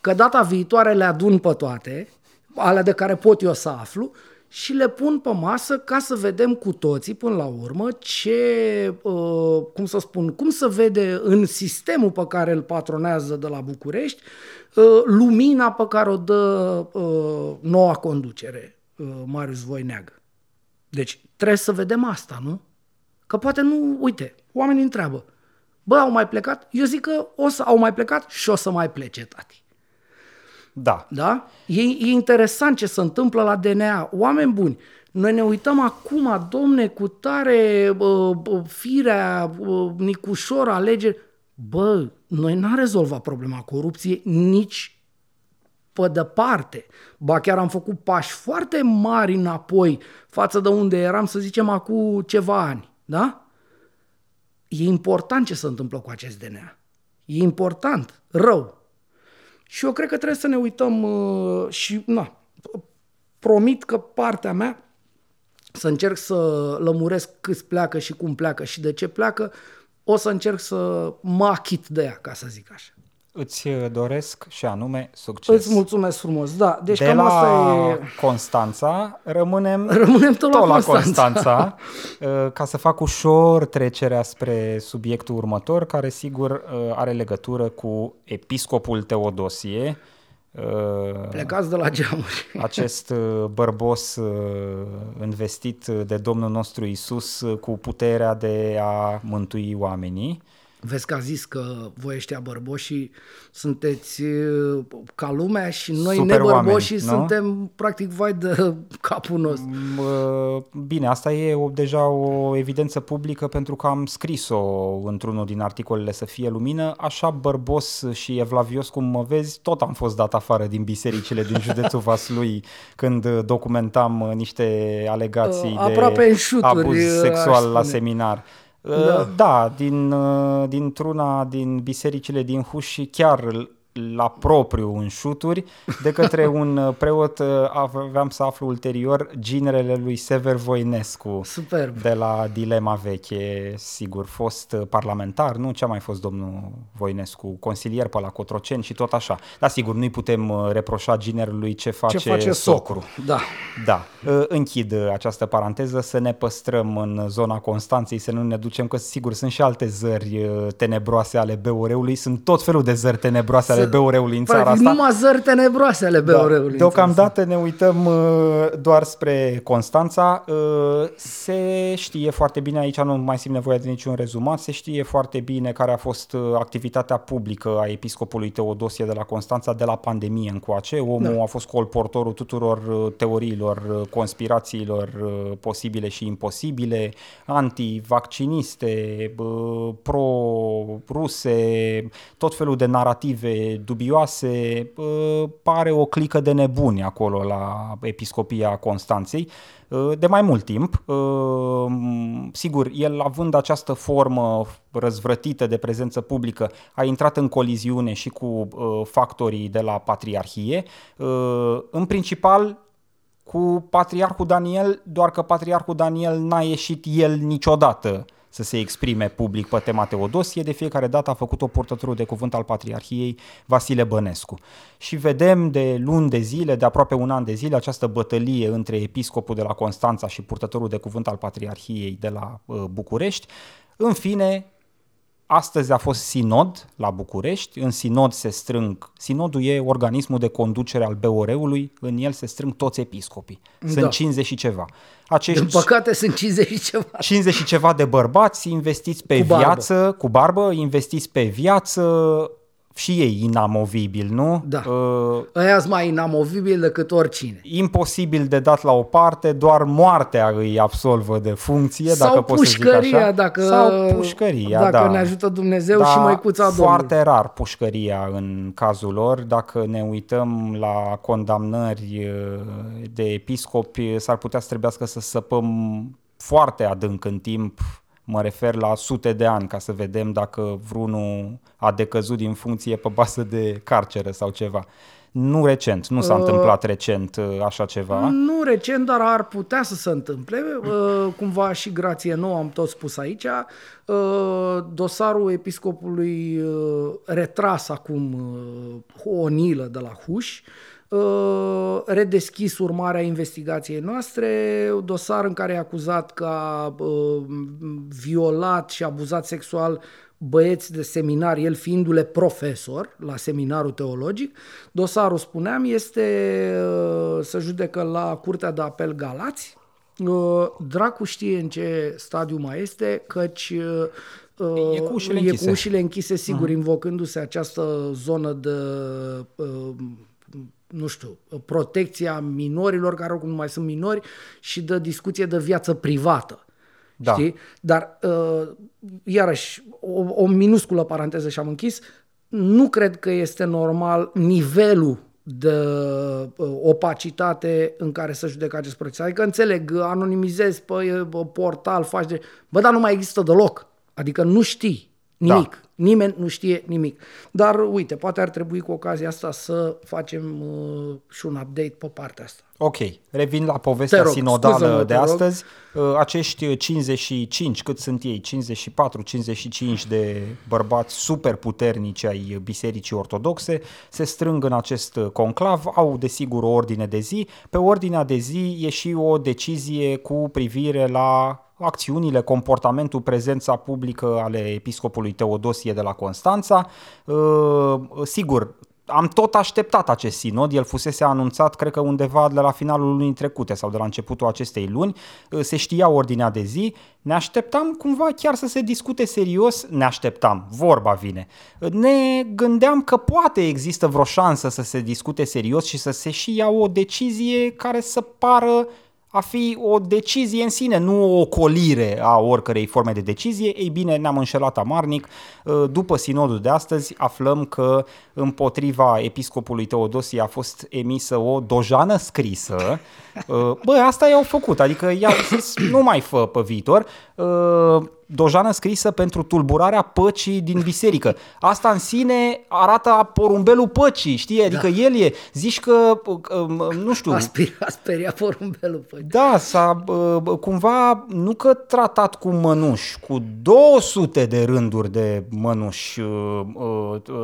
Speaker 2: că data viitoare le adun pe toate, alea de care pot eu să aflu, și le pun pe masă ca să vedem cu toții până la urmă ce, uh, cum să spun, cum să vede în sistemul pe care îl patronează de la București uh, lumina pe care o dă uh, noua conducere, Marius Voineagă. Deci trebuie să vedem asta, nu? Că poate nu, uite, oamenii întreabă, bă, au mai plecat? Eu zic că o să au mai plecat și o să mai plece, tati.
Speaker 1: Da.
Speaker 2: Da? E, e interesant ce se întâmplă la DNA. Oameni buni, noi ne uităm acum, domne, cu tare uh, firea, uh, Nicușor, alegeri. Bă, noi n-am rezolvat problema corupției nici pe departe. Ba chiar am făcut pași foarte mari înapoi față de unde eram, să zicem, acum ceva ani. Da? e important ce se întâmplă cu acest DNA. E important, rău. Și eu cred că trebuie să ne uităm uh, și, na, promit că partea mea să încerc să lămuresc câți pleacă și cum pleacă și de ce pleacă, o să încerc să mă achit de ea, ca să zic așa.
Speaker 1: Îți doresc și anume succes.
Speaker 2: Îți mulțumesc frumos, da. Deci
Speaker 1: de
Speaker 2: cam
Speaker 1: la
Speaker 2: asta e...
Speaker 1: Constanța rămânem,
Speaker 2: Rămânem tot la
Speaker 1: tot la
Speaker 2: Constanța.
Speaker 1: Constanța uh, ca să fac ușor trecerea spre subiectul următor, care sigur uh, are legătură cu episcopul Teodosie, uh,
Speaker 2: Plecați de la geamuri.
Speaker 1: acest uh, bărbos uh, investit de Domnul nostru Isus uh, cu puterea de a mântui oamenii.
Speaker 2: Vezi că a zis că voi ăștia bărboșii sunteți uh, ca lumea și noi
Speaker 1: Super
Speaker 2: nebărboșii
Speaker 1: oameni, nu?
Speaker 2: suntem practic vai de capul nostru.
Speaker 1: Uh, Bine, asta e o, deja o evidență publică pentru că am scris-o într-unul din articolele Să fie lumină. Așa bărbos și evlavios cum mă vezi, tot am fost dat afară din bisericile din județul Vaslui când documentam niște alegații
Speaker 2: Uh, aproape în
Speaker 1: de
Speaker 2: șuturi,
Speaker 1: abuz
Speaker 2: aș
Speaker 1: sexual la
Speaker 2: spune.
Speaker 1: seminar.
Speaker 2: Da.
Speaker 1: Da, da din, uh, dintr-una din bisericile din Huș și chiar la propriu în șuturi, de către un uh, preot uh, aveam să aflu ulterior ginerele lui Sever Voinescu
Speaker 2: Superb.
Speaker 1: de la Dilema Veche, sigur, fost uh, parlamentar, nu? Ce a mai fost domnul Voinescu? Consilier pe la Cotroceni și tot așa. Dar sigur, nu-i putem uh, reproșa ginerului ce face,
Speaker 2: Ce face socru? Da.
Speaker 1: da, uh, închid uh, această paranteză să ne păstrăm în zona Constanței, să nu ne ducem, că sigur sunt și alte zări uh, tenebroase ale BUR-ului, sunt tot felul de zări tenebroase ale BUR-ului în țara
Speaker 2: Practic,
Speaker 1: asta.
Speaker 2: numai zări tenebroase ale BOR-ului.
Speaker 1: Da. Deocamdată ne uităm uh, doar spre Constanța. Uh, se știe foarte bine, aici nu mai simt nevoie de niciun rezumat, se știe foarte bine care a fost uh, activitatea publică a episcopului Teodosie de la Constanța de la pandemie încoace. Omul da. a fost colportorul tuturor uh, teoriilor, uh, conspirațiilor uh, posibile și imposibile, antivacciniste, uh, pro-ruse, tot felul de narrative dubioase, uh, pare o clică de nebuni acolo la Episcopia Constanței uh, de mai mult timp. Uh, Sigur, el având această formă răzvrătită de prezență publică, a intrat în coliziune și cu uh, factorii de la Patriarhie. Uh, În principal, cu Patriarhul Daniel, doar că Patriarhul Daniel n-a ieșit el niciodată să se exprime public pe tema Teodosie, de fiecare dată a făcut o purtătorul de cuvânt al Patriarhiei Vasile Bănescu. Și vedem de luni de zile, de aproape un an de zile, această bătălie între episcopul de la Constanța și purtătorul de cuvânt al Patriarhiei de la uh, București. În fine, Astăzi a fost sinod la București, în sinod se strâng, sinodul e organismul de conducere al BOR-ului, în el se strâng toți episcopii, sunt
Speaker 2: Da.
Speaker 1: 50 și ceva. Acești
Speaker 2: Din păcate sunt 50 și ceva.
Speaker 1: 50 și ceva de bărbați investiți pe
Speaker 2: Cu barbă.
Speaker 1: viață, cu barbă, investiți pe viață, și ei inamovibil, nu?
Speaker 2: Da.
Speaker 1: Uh,
Speaker 2: Ăia sunt mai inamovibil decât oricine.
Speaker 1: imposibil de dat la o parte, doar moartea îi absolvă de funcție,
Speaker 2: Sau
Speaker 1: dacă pot să zic
Speaker 2: pușcăria,
Speaker 1: așa.
Speaker 2: dacă,
Speaker 1: Sau pușcăria,
Speaker 2: dacă
Speaker 1: da.
Speaker 2: ne ajută Dumnezeu
Speaker 1: Da,
Speaker 2: și măicuța Domnului.
Speaker 1: foarte rar pușcăria în cazul lor. Dacă ne uităm la condamnări uh, de episcopi, s-ar putea să trebuiască să săpăm foarte adânc în timp, mă refer la sute de ani, ca să vedem dacă vreunul a decăzut din funcție pe bază de carceră sau ceva. Nu recent, nu s-a
Speaker 2: Uh,
Speaker 1: întâmplat recent uh, așa ceva.
Speaker 2: Nu recent, dar ar putea să se întâmple. Uh, Cumva și grație nouă am tot spus aici. Uh, Dosarul episcopului uh, retras acum uh, o nilă de la Huș, uh, redeschis urmarea investigației noastre, dosar în care e acuzat că a uh, violat și abuzat sexual băieți de seminar, el fiindu-le profesor la seminarul teologic. Dosarul, spuneam, este uh, să judecă la Curtea de Apel Galați. Uh, Dracu știe în ce stadiu mai este, căci uh,
Speaker 1: E cu ușile
Speaker 2: e
Speaker 1: închise.
Speaker 2: cu ușile închise, sigur, invocându-se această zonă de uh, nu știu, protecția minorilor, care oricum nu mai sunt minori, și de discuție de viață privată.
Speaker 1: Da.
Speaker 2: Știi? Dar, uh, iarăși, o, o minusculă paranteză și am închis, nu cred că este normal nivelul de uh, opacitate în care să judecă acest proces. Adică înțeleg, anonimizezi pe uh, portal, faci de... Bă, dar nu mai există deloc. Adică nu știi nimic. Da. Nimeni nu știe nimic. Dar uite, poate ar trebui cu ocazia asta să facem uh, și un update pe partea asta.
Speaker 1: Ok, revin la povestea
Speaker 2: rog,
Speaker 1: sinodală
Speaker 2: scuză-mă,
Speaker 1: de
Speaker 2: te rog.
Speaker 1: astăzi. Uh, Acești 55, cât sunt ei, 54-55 de bărbați super puternici ai Bisericii Ortodoxe, se strâng în acest conclav, au desigur o ordine de zi. Pe ordinea de zi e și o decizie cu privire la acțiunile, comportamentul, prezența publică ale episcopului Teodosie de la Constanța. Uh, Sigur, am tot așteptat acest sinod, el fusese anunțat, cred că undeva de la finalul lunii trecute sau de la începutul acestei luni, se știa ordinea de zi, ne așteptam cumva chiar să se discute serios, ne așteptam, vorba vine. Ne gândeam că poate există vreo șansă să se discute serios și să se și ia o decizie care să pară a fi o decizie în sine, nu o ocolire a oricărei forme de decizie, ei bine, ne-am înșelat amarnic. După sinodul de astăzi aflăm că împotriva episcopului Teodosie a fost emisă o dojană scrisă. Bă, asta i-au făcut, adică i-au zis nu mai fă pe viitor dojană scrisă pentru tulburarea păcii din biserică. Asta în sine arată porumbelul păcii, știi? Adică da. el e, zici că, nu știu...
Speaker 2: A, speria, a speriat porumbelul păcii.
Speaker 1: Da, s-a cumva, nu că tratat cu mănuși, cu 200 de rânduri de mănuși,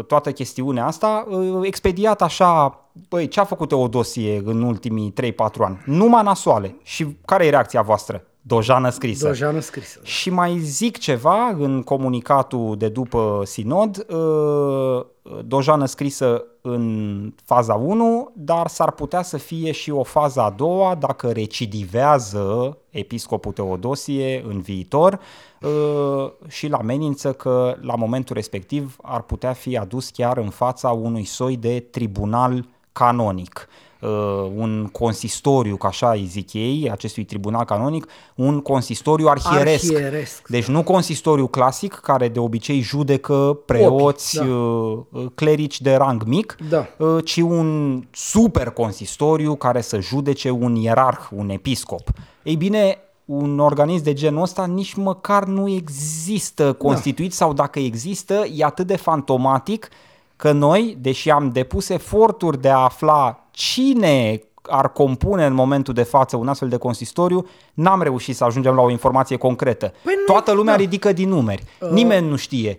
Speaker 1: toată chestiunea asta, expediat așa Băi, ce a făcut Teodosie în ultimii 3-4 ani? Numai nasoale. Și care e reacția voastră? Dojană scrisă.
Speaker 2: Dojană scrisă.
Speaker 1: Și mai zic ceva în comunicatul de după sinod, dojană scrisă în faza 1, dar s-ar putea să fie și o fază a doua dacă recidivează episcopul Teodosie în viitor și la amenință că la momentul respectiv ar putea fi adus chiar în fața unui soi de tribunal canonic uh, un consistoriu, ca așa îi zic ei, acestui tribunal canonic, un consistoriu arhieresc.
Speaker 2: Arhieresc,
Speaker 1: deci nu consistoriu clasic, care de obicei judecă preoți,
Speaker 2: Opi, da.
Speaker 1: uh, clerici de rang mic,
Speaker 2: Da.
Speaker 1: uh, ci un super consistoriu care să judece un ierarh, un episcop. Ei bine, un organism de genul ăsta nici măcar nu există constituit sau dacă există, e atât de fantomatic că noi, deși am depus eforturi de a afla cine ar compune în momentul de față un astfel de consistoriu, n-am reușit să ajungem la o informație concretă.
Speaker 2: Păi nu-
Speaker 1: Toată lumea
Speaker 2: da.
Speaker 1: ridică din numeri. Nimeni nu știe.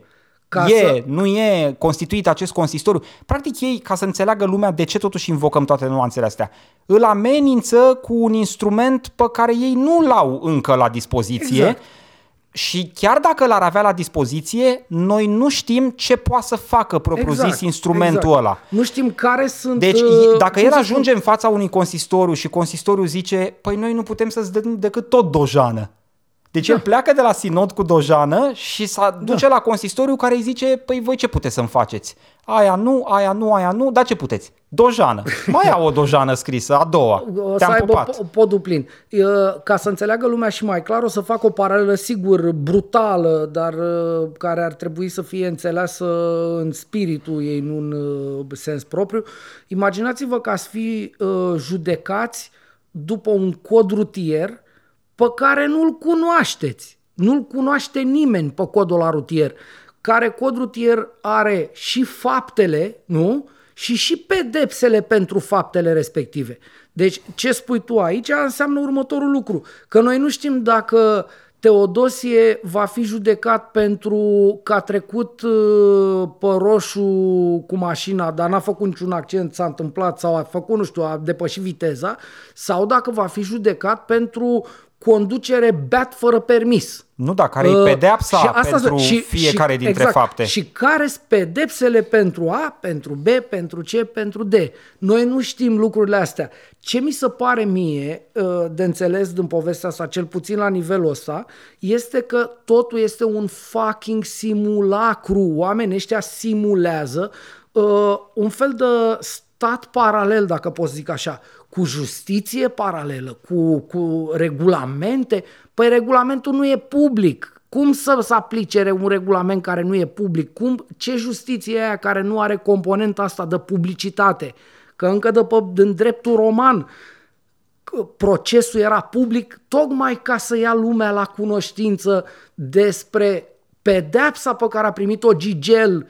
Speaker 2: Ca
Speaker 1: e,
Speaker 2: să-
Speaker 1: nu e constituit acest consistoriu. Practic ei, ca să înțeleagă lumea de ce totuși invocăm toate nuanțele astea, îl amenință cu un instrument pe care ei nu l-au încă la dispoziție
Speaker 2: Exact.
Speaker 1: Și chiar dacă l-ar avea la dispoziție, noi nu știm ce poate să facă propriu-zis instrumentul
Speaker 2: exact.
Speaker 1: ăla.
Speaker 2: Nu știm care sunt...
Speaker 1: Deci,
Speaker 2: uh,
Speaker 1: dacă
Speaker 2: cum
Speaker 1: el
Speaker 2: să
Speaker 1: ajunge în fața unui consistoriu și consistoriul zice, păi noi nu putem să-ți dăm decât tot dojană. Deci
Speaker 2: Da.
Speaker 1: el pleacă de la sinod cu dojană și se duce la consistoriu care îi zice, păi voi ce puteți să-mi faceți? Aia nu, aia nu, aia nu, dar ce puteți? Dojană. Mai au o dojană scrisă, a doua.
Speaker 2: O să
Speaker 1: Te-am
Speaker 2: aibă
Speaker 1: pupat.
Speaker 2: po- podul plin. Uh, Ca să înțeleagă lumea și mai clar, o să fac o paralelă, sigur, brutală, dar uh, care ar trebui să fie înțeleasă în spiritul ei, nu în uh, sens propriu. Imaginați-vă că ați fi uh, judecați după un cod rutier pe care nu-l cunoașteți. Nu-l cunoaște nimeni pe codul la rutier. Care cod rutier are și faptele, nu? Și și pedepsele pentru faptele respective. Deci ce spui tu aici înseamnă următorul lucru. Că noi nu știm dacă Teodosie va fi judecat pentru că a trecut uh, pe roșu cu mașina, dar n-a făcut niciun accent, s-a întâmplat sau a făcut, nu știu, a depășit viteza, sau dacă va fi judecat pentru conducere beat fără permis.
Speaker 1: Nu, da, care e
Speaker 2: Uh,
Speaker 1: pedeapsa
Speaker 2: și asta-
Speaker 1: pentru
Speaker 2: și-
Speaker 1: fiecare
Speaker 2: și-
Speaker 1: dintre
Speaker 2: exact,
Speaker 1: fapte.
Speaker 2: Și care sunt pedepsele pentru A, pentru B, pentru C, pentru D. Noi nu știm lucrurile astea. Ce mi se pare mie uh, de înțeles din povestea asta, cel puțin la nivelul ăsta, este că totul este un fucking simulacru. Oamenii ăștia simulează uh, un fel de stat paralel, dacă pot zic așa, cu justiție paralelă, cu, cu regulamente. Păi regulamentul nu e public. Cum să se aplice un regulament care nu e public? Cum, ce justiție e aia care nu are componenta asta de publicitate? Că încă de pe, din dreptul roman că procesul era public tocmai ca să ia lumea la cunoștință despre Pedepsa pe care a primit-o Gigel,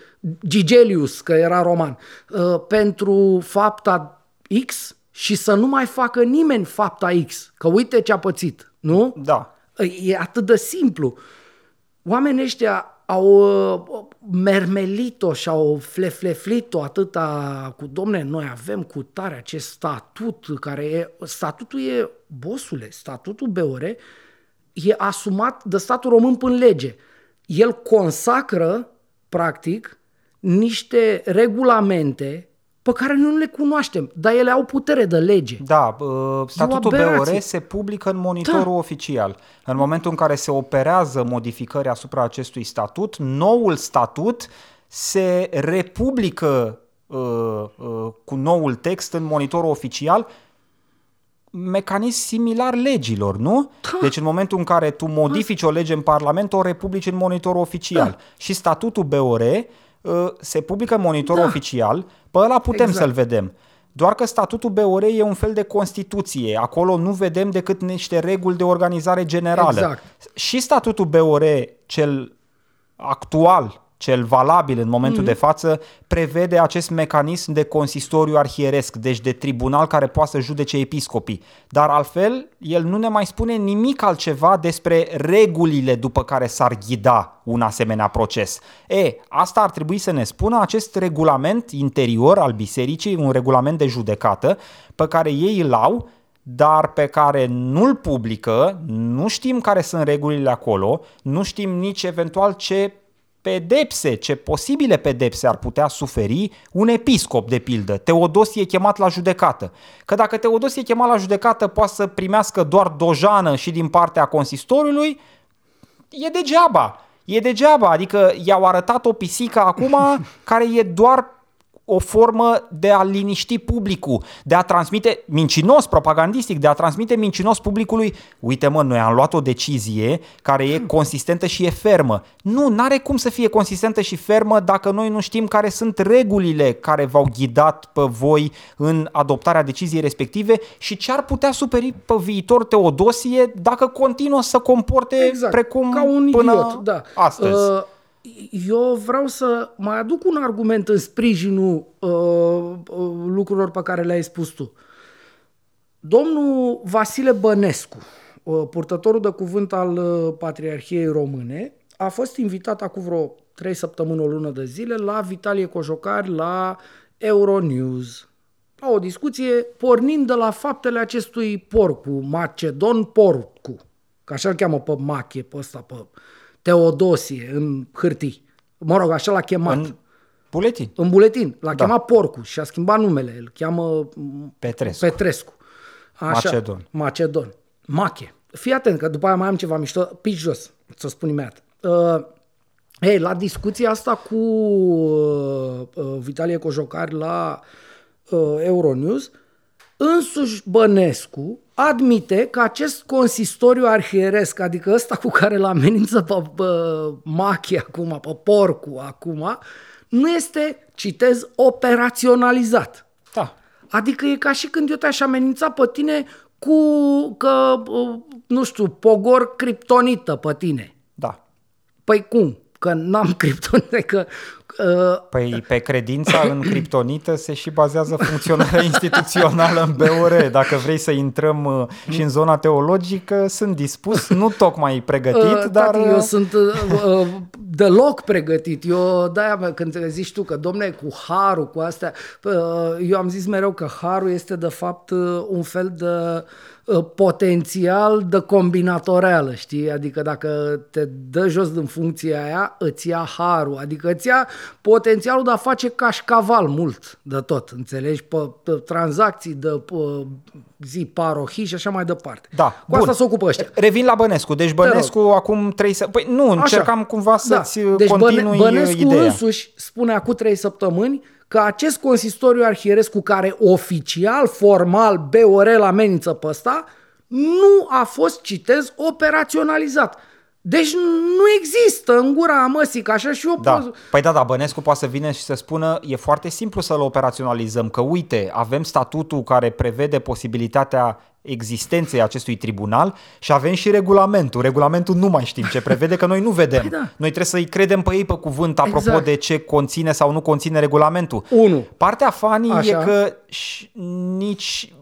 Speaker 2: Gigelius, că era roman, uh, pentru fapta X și să nu mai facă nimeni fapta X. Că uite ce a pățit, nu?
Speaker 1: Da.
Speaker 2: E atât de simplu. Oamenii ăștia au uh, mermelit-o și au flefleflit-o atâta cu, domne, noi avem cu tare acest statut care e, statutul e, bosule, statutul BOR e asumat de statul român până lege. El consacră, practic, niște regulamente pe care nu le cunoaștem, dar ele au putere de lege.
Speaker 1: Da, statutul BOR se publică în monitorul da. oficial. În momentul în care se operează modificări asupra acestui statut, noul statut se republică uh, uh, cu noul text în monitorul oficial mecanism similar legilor, nu? Da. Deci în momentul în care tu modifici o lege în Parlament, o republici în monitorul oficial. Da. Și statutul BOR uh, se publică în monitorul da. oficial, pe ăla putem exact. să-l vedem. Doar că statutul BOR e un fel de Constituție. Acolo nu vedem decât niște reguli de organizare generală.
Speaker 2: Exact.
Speaker 1: Și statutul BOR, cel actual, cel valabil în momentul mm-hmm. de față, prevede acest mecanism de consistoriu arhieresc, deci de tribunal care poate să judece episcopii. Dar altfel, el nu ne mai spune nimic altceva despre regulile după care s-ar ghida un asemenea proces. E, asta ar trebui să ne spună acest regulament interior al bisericii, un regulament de judecată, pe care ei îl au dar pe care nu-l publică, nu știm care sunt regulile acolo, nu știm nici eventual ce pedepse, ce posibile pedepse ar putea suferi un episcop, de pildă. Teodosie e chemat la judecată. Că dacă Teodosie e chemat la judecată, poate să primească doar dojană și din partea consistoriului, e degeaba. E degeaba, adică i-au arătat o pisică acum care e doar o formă de a liniști publicul, de a transmite mincinos, propagandistic, de a transmite mincinos publicului, uite mă, noi am luat o decizie care e consistentă și e fermă. Nu, n-are cum să fie consistentă și fermă dacă noi nu știm care sunt regulile care v-au ghidat pe voi în adoptarea deciziei respective și ce ar putea superi pe viitor Teodosie dacă continuă să comporte exact, precum
Speaker 2: ca un
Speaker 1: până
Speaker 2: idiot, da.
Speaker 1: astăzi. Uh,
Speaker 2: eu vreau să mai aduc un argument în sprijinul uh, uh, lucrurilor pe care le-ai spus tu. Domnul Vasile Bănescu, uh, purtătorul de cuvânt al uh, Patriarhiei Române, a fost invitat acum vreo trei săptămâni, o lună de zile, la Vitalie Cojocari, la Euronews, la o discuție pornind de la faptele acestui porcu, Macedon Porcu, că așa-l cheamă pe Mache, pe ăsta, pe Teodosie în hârtii. Mă rog, așa l-a chemat.
Speaker 1: În buletin.
Speaker 2: În buletin. L-a da. chemat Porcu și a schimbat numele. Îl cheamă
Speaker 1: Petrescu.
Speaker 2: Petrescu.
Speaker 1: Așa. Macedon.
Speaker 2: Macedon. Mache. Fii atent că după aia mai am ceva mișto. Pici jos, să spun imediat. Uh, Ei, la discuția asta cu uh, uh, Vitalie Cojocari la uh, Euronews, însuși Bănescu admite că acest consistoriu arhieresc, adică ăsta cu care îl amenință pe, pe Machi acum, pe Porcu acum, nu este, citez, operaționalizat.
Speaker 1: Da.
Speaker 2: Adică e ca și când eu te-aș amenința pe tine cu, că, nu știu, pogor criptonită pe tine.
Speaker 1: Da.
Speaker 2: Păi cum? Că n-am criptonită, că
Speaker 1: Uh, păi pe credința în criptonită se și bazează funcționarea instituțională în BOR. Dacă vrei să intrăm uh, și în zona teologică, sunt dispus, nu tocmai pregătit, uh, dar...
Speaker 2: Tati, eu sunt uh, deloc pregătit. Eu, de-aia când zici tu că, domne, cu harul, cu astea, uh, eu am zis mereu că harul este de fapt un fel de Uh, potențial de combinatoreală, știi? Adică dacă te dă jos din funcția aia, îți ia harul, adică îți ia potențialul de a face cașcaval mult de tot, înțelegi? Pe, pe tranzacții de pe, zi parohii și așa mai departe.
Speaker 1: Da,
Speaker 2: Cu bun. asta se ocupă ăștia.
Speaker 1: Revin la Bănescu. Deci Bănescu acum trei săptămâni... Păi nu, încercam așa. cumva să-ți da. deci continui
Speaker 2: Bănescu
Speaker 1: ideea.
Speaker 2: însuși spune acum trei săptămâni că acest consistoriu arhieresc cu care oficial, formal, BOR amenință pe ăsta, nu a fost, citez, operaționalizat. Deci nu există în gura măsii, că așa și eu
Speaker 1: Da.
Speaker 2: pot...
Speaker 1: Păi da, da, Bănescu poate să vină și să spună, e foarte simplu să-l operaționalizăm, că uite, avem statutul care prevede posibilitatea existenței acestui tribunal și avem și regulamentul. Regulamentul nu mai știm ce prevede, că noi nu vedem.
Speaker 2: Păi da.
Speaker 1: Noi trebuie să-i credem pe ei pe cuvânt apropo
Speaker 2: Exact.
Speaker 1: de ce conține sau nu conține regulamentul.
Speaker 2: Unu.
Speaker 1: Partea fanii
Speaker 2: Așa.
Speaker 1: e că și nici uh,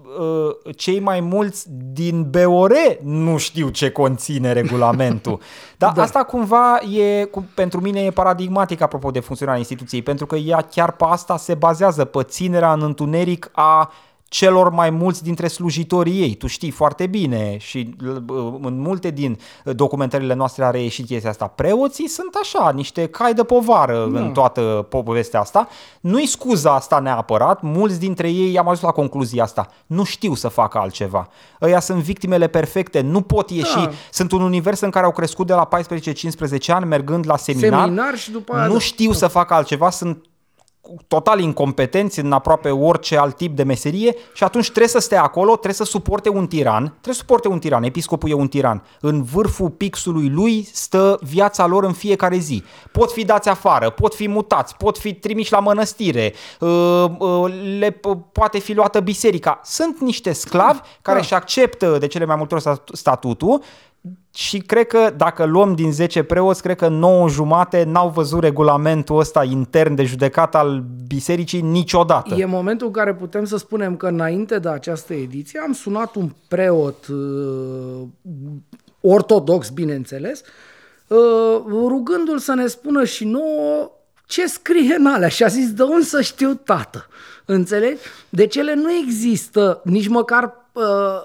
Speaker 1: cei mai mulți din BOR nu știu ce conține regulamentul. Dar da.
Speaker 2: Da.
Speaker 1: asta cumva e, cu, pentru mine e paradigmatic apropo de funcționarea instituției, pentru că ea chiar pe asta se bazează, pe ținerea în întuneric a celor mai mulți dintre slujitorii ei. Tu știi foarte bine și uh, în multe din documentările noastre a reieșit chestia asta. Preoții sunt așa, niște cai de povară da. în toată povestea asta. Nu-i scuza asta neapărat, mulți dintre ei am ajuns la concluzia asta. Nu știu să facă altceva. Ăia sunt victimele perfecte, nu pot ieși.
Speaker 2: Da.
Speaker 1: Sunt un univers în care au crescut de la 14-15 ani mergând la seminar.
Speaker 2: Seminar și după aia...
Speaker 1: nu
Speaker 2: da.
Speaker 1: știu să facă altceva, sunt total incompetenți în aproape orice alt tip de meserie și atunci trebuie să stea acolo, trebuie să suporte un tiran, trebuie să suporte un tiran, episcopul e un tiran. În vârful pixului lui stă viața lor în fiecare zi. Pot fi dați afară, pot fi mutați, pot fi trimiși la mănăstire, uh, uh, le poate fi luată biserica. Sunt niște sclavi care
Speaker 2: Da.
Speaker 1: își acceptă de cele mai multe ori stat- statutul și cred că dacă luăm din 10 preoți, cred că 9 jumate n-au văzut regulamentul ăsta intern de judecat al bisericii niciodată.
Speaker 2: E momentul în care putem să spunem că înainte de această ediție am sunat un preot uh, ortodox, bineînțeles, uh, rugându-l să ne spună și nouă ce scrie în alea și a zis, de unde să știu, tată? Înțelegi? Deci ele nu există nici măcar uh,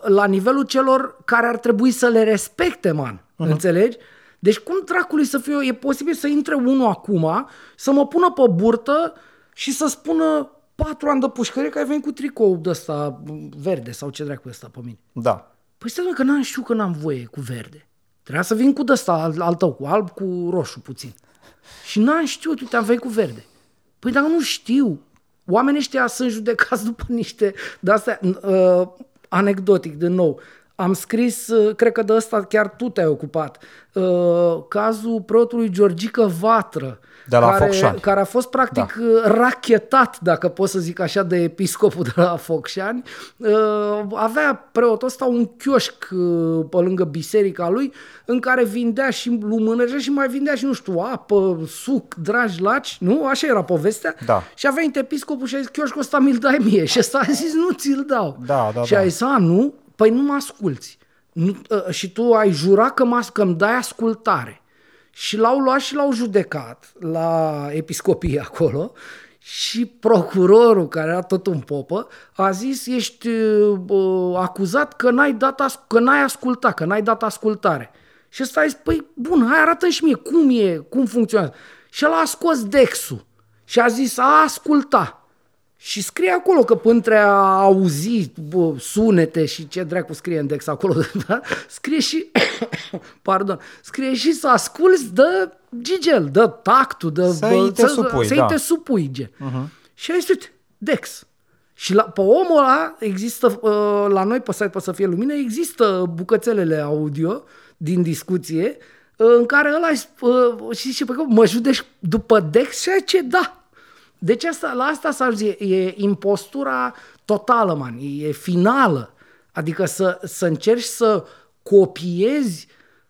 Speaker 2: la nivelul celor care ar trebui să le respecte, man. Uh-huh. Înțelegi? Deci cum dracului să fiu eu? E posibil să intre unul acum, să mă pună pe burtă și să spună patru ani de pușcărie că ai venit cu tricou de ăsta verde sau ce dracu e ăsta pe mine.
Speaker 1: Da.
Speaker 2: Păi stai mă, că n-am știut că n-am voie cu verde. Trebuia să vin cu ăsta al, al tău, cu alb, cu roșu puțin. Și n-am știut, uite, am venit cu verde. Păi dacă nu știu, oamenii ăștia sunt judecați după niște de-astea, uh, anecdotic, din nou. Am scris, uh, cred că de ăsta chiar tu te-ai ocupat, uh, cazul preotului Georgică Vatră,
Speaker 1: De la
Speaker 2: care,
Speaker 1: Focșani.
Speaker 2: care a fost practic da. rachetat, dacă pot să zic așa, de episcopul de la Focșani. Uh, Avea preotul ăsta un chioșc uh, pe lângă biserica lui în care vindea și lumânări și mai vindea și, nu știu, apă, suc, dragi laci, nu? Așa era povestea.
Speaker 1: Da.
Speaker 2: Și a venit episcopul și a zis, chioșcul ăsta mi-l dai mie. Și ăsta a zis, nu ți-l dau.
Speaker 1: Da, da,
Speaker 2: și
Speaker 1: da.
Speaker 2: a zis, a, nu? Păi nu mă asculți. Nu, uh, și tu ai jurat că, mă, că îmi dai ascultare. Și l-au luat și l-au judecat la episcopie acolo și procurorul, care era tot un popă, a zis ești uh, acuzat că n-ai, dat as- că n-ai ascultat, că n-ai dat ascultare. Și ăsta a zis, păi bun, hai arată și mie cum e, cum funcționează. Și el a scos dexul și a zis a asculta. Și scrie acolo că între a auzi bă, sunete și ce dracu scrie în Dex acolo, da? scrie și, pardon, scrie și să asculți de gigel, de tactul, de...
Speaker 1: Să-i te supui,
Speaker 2: să
Speaker 1: da.
Speaker 2: te supui, gen. Uh-huh. Și ai zis, uite, Dex. Și la, pe omul ăla există, uh, la noi pe site, pe să fie lumină, există bucățelele audio din discuție uh, în care ăla uh, și zice, păi, că mă judeci după Dex și ce da. Deci asta, la asta s-ar zice, e impostura totală, man, e finală. Adică să, să încerci să copiezi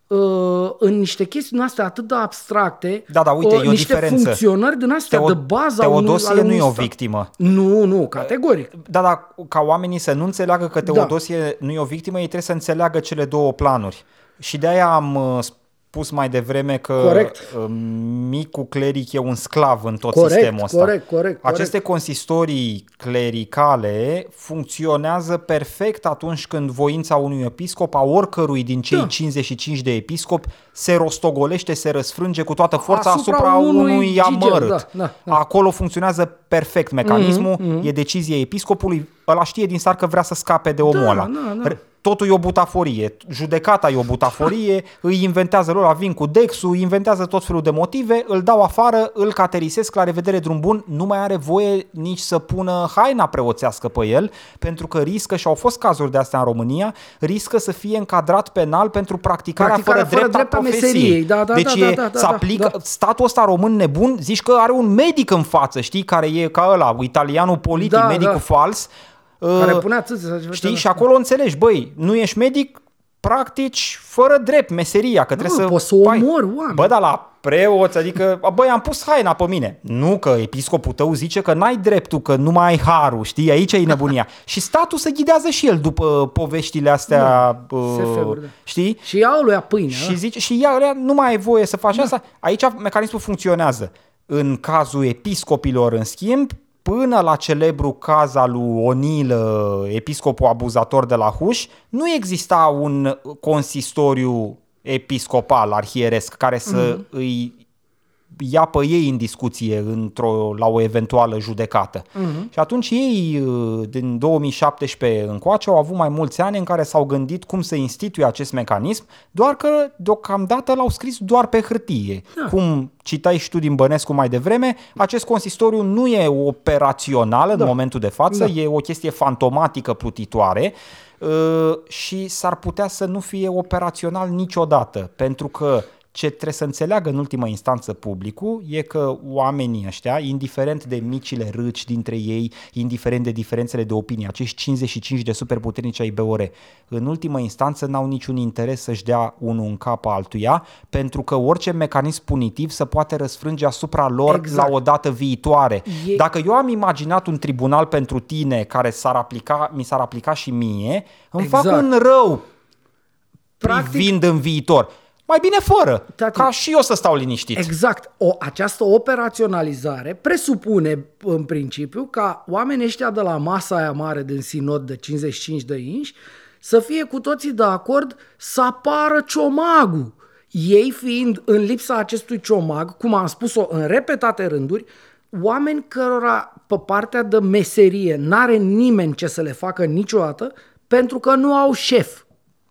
Speaker 2: uh, în niște chestiuni astea atât de abstracte,
Speaker 1: Da, da, uite,
Speaker 2: uh,
Speaker 1: e o
Speaker 2: niște
Speaker 1: diferență.
Speaker 2: funcționări din astea
Speaker 1: Teo-
Speaker 2: de bază a unui-
Speaker 1: Teodosie
Speaker 2: ale
Speaker 1: nu e
Speaker 2: unui
Speaker 1: o
Speaker 2: stat.
Speaker 1: victimă.
Speaker 2: Nu, nu, categoric.
Speaker 1: Da, dar ca oamenii să nu înțeleagă că Teodosie da. nu e o victimă, ei trebuie să înțeleagă cele două planuri. Și de aia am uh, spus mai devreme că
Speaker 2: Corect.
Speaker 1: uh, micul cleric e un sclav în tot
Speaker 2: Corect,
Speaker 1: sistemul ăsta.
Speaker 2: corect, corect,
Speaker 1: Aceste consistorii clericale funcționează perfect atunci când voința unui episcop, a oricărui din cei
Speaker 2: Da.
Speaker 1: 55 de episcopi, se rostogolește, se răsfrânge cu toată forța
Speaker 2: Asupra
Speaker 1: asupra,
Speaker 2: unui
Speaker 1: unui
Speaker 2: gigel,
Speaker 1: amărât.
Speaker 2: da, da, da.
Speaker 1: Acolo funcționează perfect mecanismul, mm-hmm, e decizie episcopului, ăla știe din start că vrea să scape de omul
Speaker 2: Da,
Speaker 1: ăla.
Speaker 2: da, da.
Speaker 1: R- totul e o butaforie. Judecata e o butaforie, îi inventează lor, vin cu Dexul, inventează tot felul de motive, îl dau afară, îl caterisesc, la revedere drum bun, nu mai are voie nici să pună haina preoțească pe el, pentru că riscă, și au fost cazuri de astea în România, riscă să fie încadrat penal pentru practicarea,
Speaker 2: Practicarea
Speaker 1: fără,
Speaker 2: fără
Speaker 1: drept a
Speaker 2: drept a
Speaker 1: profesiei.
Speaker 2: meseriei. Da, da,
Speaker 1: deci
Speaker 2: da,
Speaker 1: e,
Speaker 2: da, da,
Speaker 1: să
Speaker 2: da,
Speaker 1: aplică,
Speaker 2: da.
Speaker 1: statul ăsta român nebun, zici că are un medic în față, știi, care e ca ăla, italianul politic,
Speaker 2: Da,
Speaker 1: medicul
Speaker 2: da.
Speaker 1: fals.
Speaker 2: Care
Speaker 1: Uh,
Speaker 2: punea țâțe sau ceva.
Speaker 1: Știi? Și acolo înțelegi, băi, nu ești medic, practici fără drept meseria, că trebuie să...
Speaker 2: poți să
Speaker 1: pai.
Speaker 2: omori oameni.
Speaker 1: Bă, dar la preoți, adică, băi, am pus haina pe mine. Nu, că episcopul tău zice că n-ai dreptul, că nu mai ai harul, știi? Aici e nebunia. și statul se ghidează și el după poveștile astea, uh,
Speaker 2: SF-uri, da.
Speaker 1: știi?
Speaker 2: Și ia lui pâine.
Speaker 1: Și zice, și ea, ea nu mai ai voie să faci da. asta. Aici mecanismul funcționează. În cazul episcopilor, în schimb, până la celebru caz al lui Onil, episcopul abuzator de la Huș, nu exista un consistoriu episcopal, arhieresc, care să mm-hmm. îi ia pe ei în discuție într-o, la o eventuală judecată. Uh-huh. Și atunci ei, uh, din 2017 încoace, au avut mai mulți ani în care s-au gândit cum să instituie acest mecanism, doar că deocamdată l-au scris doar pe hârtie.
Speaker 2: Da.
Speaker 1: Cum citai și tu din Bănescu mai devreme, acest consistoriu nu e operațional în
Speaker 2: Da.
Speaker 1: momentul de față,
Speaker 2: Da.
Speaker 1: e o chestie fantomatică plutitoare uh, și s-ar putea să nu fie operațional niciodată, pentru că ce trebuie să înțeleagă în ultimă instanță publicul e că oamenii ăștia, indiferent de micile râci dintre ei, indiferent de diferențele de opinie, acești 55 de superputernici ai BOR, în ultimă instanță n-au niciun interes să-și dea unul în cap altuia, pentru că orice mecanism punitiv se poate răsfrânge asupra lor
Speaker 2: Exact.
Speaker 1: la o dată viitoare.
Speaker 2: E-
Speaker 1: Dacă eu am imaginat un tribunal pentru tine care s-ar aplica, mi s-ar aplica și mie, îmi fac
Speaker 2: Exact.
Speaker 1: un rău
Speaker 2: Practic-
Speaker 1: privind în viitor. Mai bine fără,
Speaker 2: Tati,
Speaker 1: ca și eu să stau liniștit.
Speaker 2: Exact. O, această operaționalizare presupune, în principiu, ca oamenii ăștia de la masa aia mare din sinod de 55 de inși să fie cu toții de acord să apară ciomagul. Ei fiind în lipsa acestui ciomag, cum am spus-o în repetate rânduri, oameni cărora pe partea de meserie n-are nimeni ce să le facă niciodată pentru că nu au șef.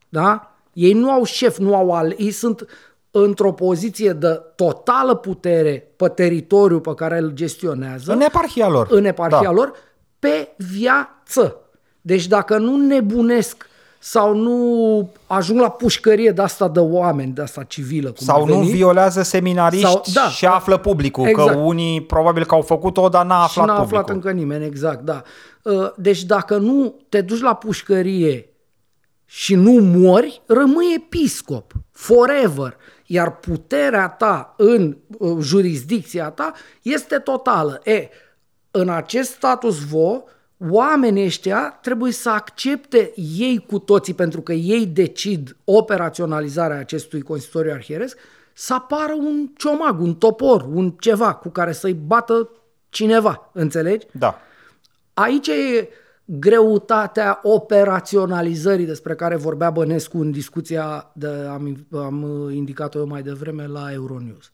Speaker 2: Da? Ei nu au șef, nu au al, ei sunt într-o poziție de totală putere pe teritoriul pe care îl gestionează,
Speaker 1: În eparhia lor.
Speaker 2: în eparhia
Speaker 1: Da.
Speaker 2: lor, pe viață. Deci dacă nu nebunesc sau nu ajung la pușcărie de asta de oameni, de asta civilă, cum
Speaker 1: Sau
Speaker 2: ar
Speaker 1: nu
Speaker 2: veni,
Speaker 1: violează seminariști
Speaker 2: Sau- da.
Speaker 1: și află publicul,
Speaker 2: Exact.
Speaker 1: că unii probabil că au făcut-o, dar n-a
Speaker 2: și
Speaker 1: aflat
Speaker 2: n-a
Speaker 1: publicul.
Speaker 2: aflat încă nimeni, exact, da. Uh, Deci dacă nu te duci la pușcărie și nu mori, rămâi episcop, forever. Iar puterea ta în uh, jurisdicția ta este totală. E, în acest status quo, oamenii ăștia trebuie să accepte ei cu toții, pentru că ei decid operaționalizarea acestui consistoriu arhieresc, să apară un ciomag, un topor, un ceva cu care să-i bată cineva, înțelegi?
Speaker 1: Da.
Speaker 2: Aici e greutatea operaționalizării despre care vorbea Bănescu în discuția de, am, am indicat-o eu mai devreme la Euronews.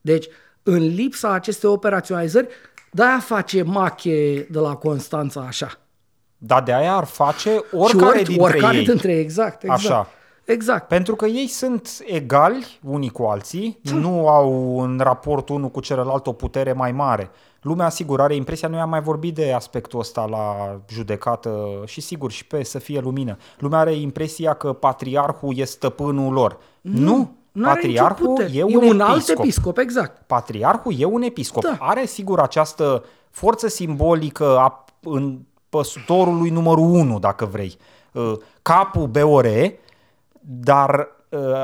Speaker 2: Deci, în lipsa acestei operaționalizări, de-aia face mache de la Constanța așa.
Speaker 1: Dar de aia ar face
Speaker 2: și
Speaker 1: oricare
Speaker 2: ori,
Speaker 1: dintre
Speaker 2: oricare
Speaker 1: ei.
Speaker 2: dintre ei, exact, exact.
Speaker 1: Așa.
Speaker 2: Exact.
Speaker 1: Pentru că ei sunt egali unii cu alții, nu au în raport unul cu celălalt o putere mai mare. Lumea, sigur, are impresia, noi am mai vorbit de aspectul ăsta la judecată și sigur și pe să fie lumină. Lumea are impresia că patriarhul e stăpânul lor. Nu,
Speaker 2: N-are nicio
Speaker 1: patriarhul
Speaker 2: putere.
Speaker 1: e un,
Speaker 2: e un alt
Speaker 1: episcop.
Speaker 2: episcop, exact.
Speaker 1: Patriarhul e un episcop.
Speaker 2: Da.
Speaker 1: Are sigur această forță simbolică a în păstorului numărul 1, dacă vrei. Uh, Capul BOR, dar uh,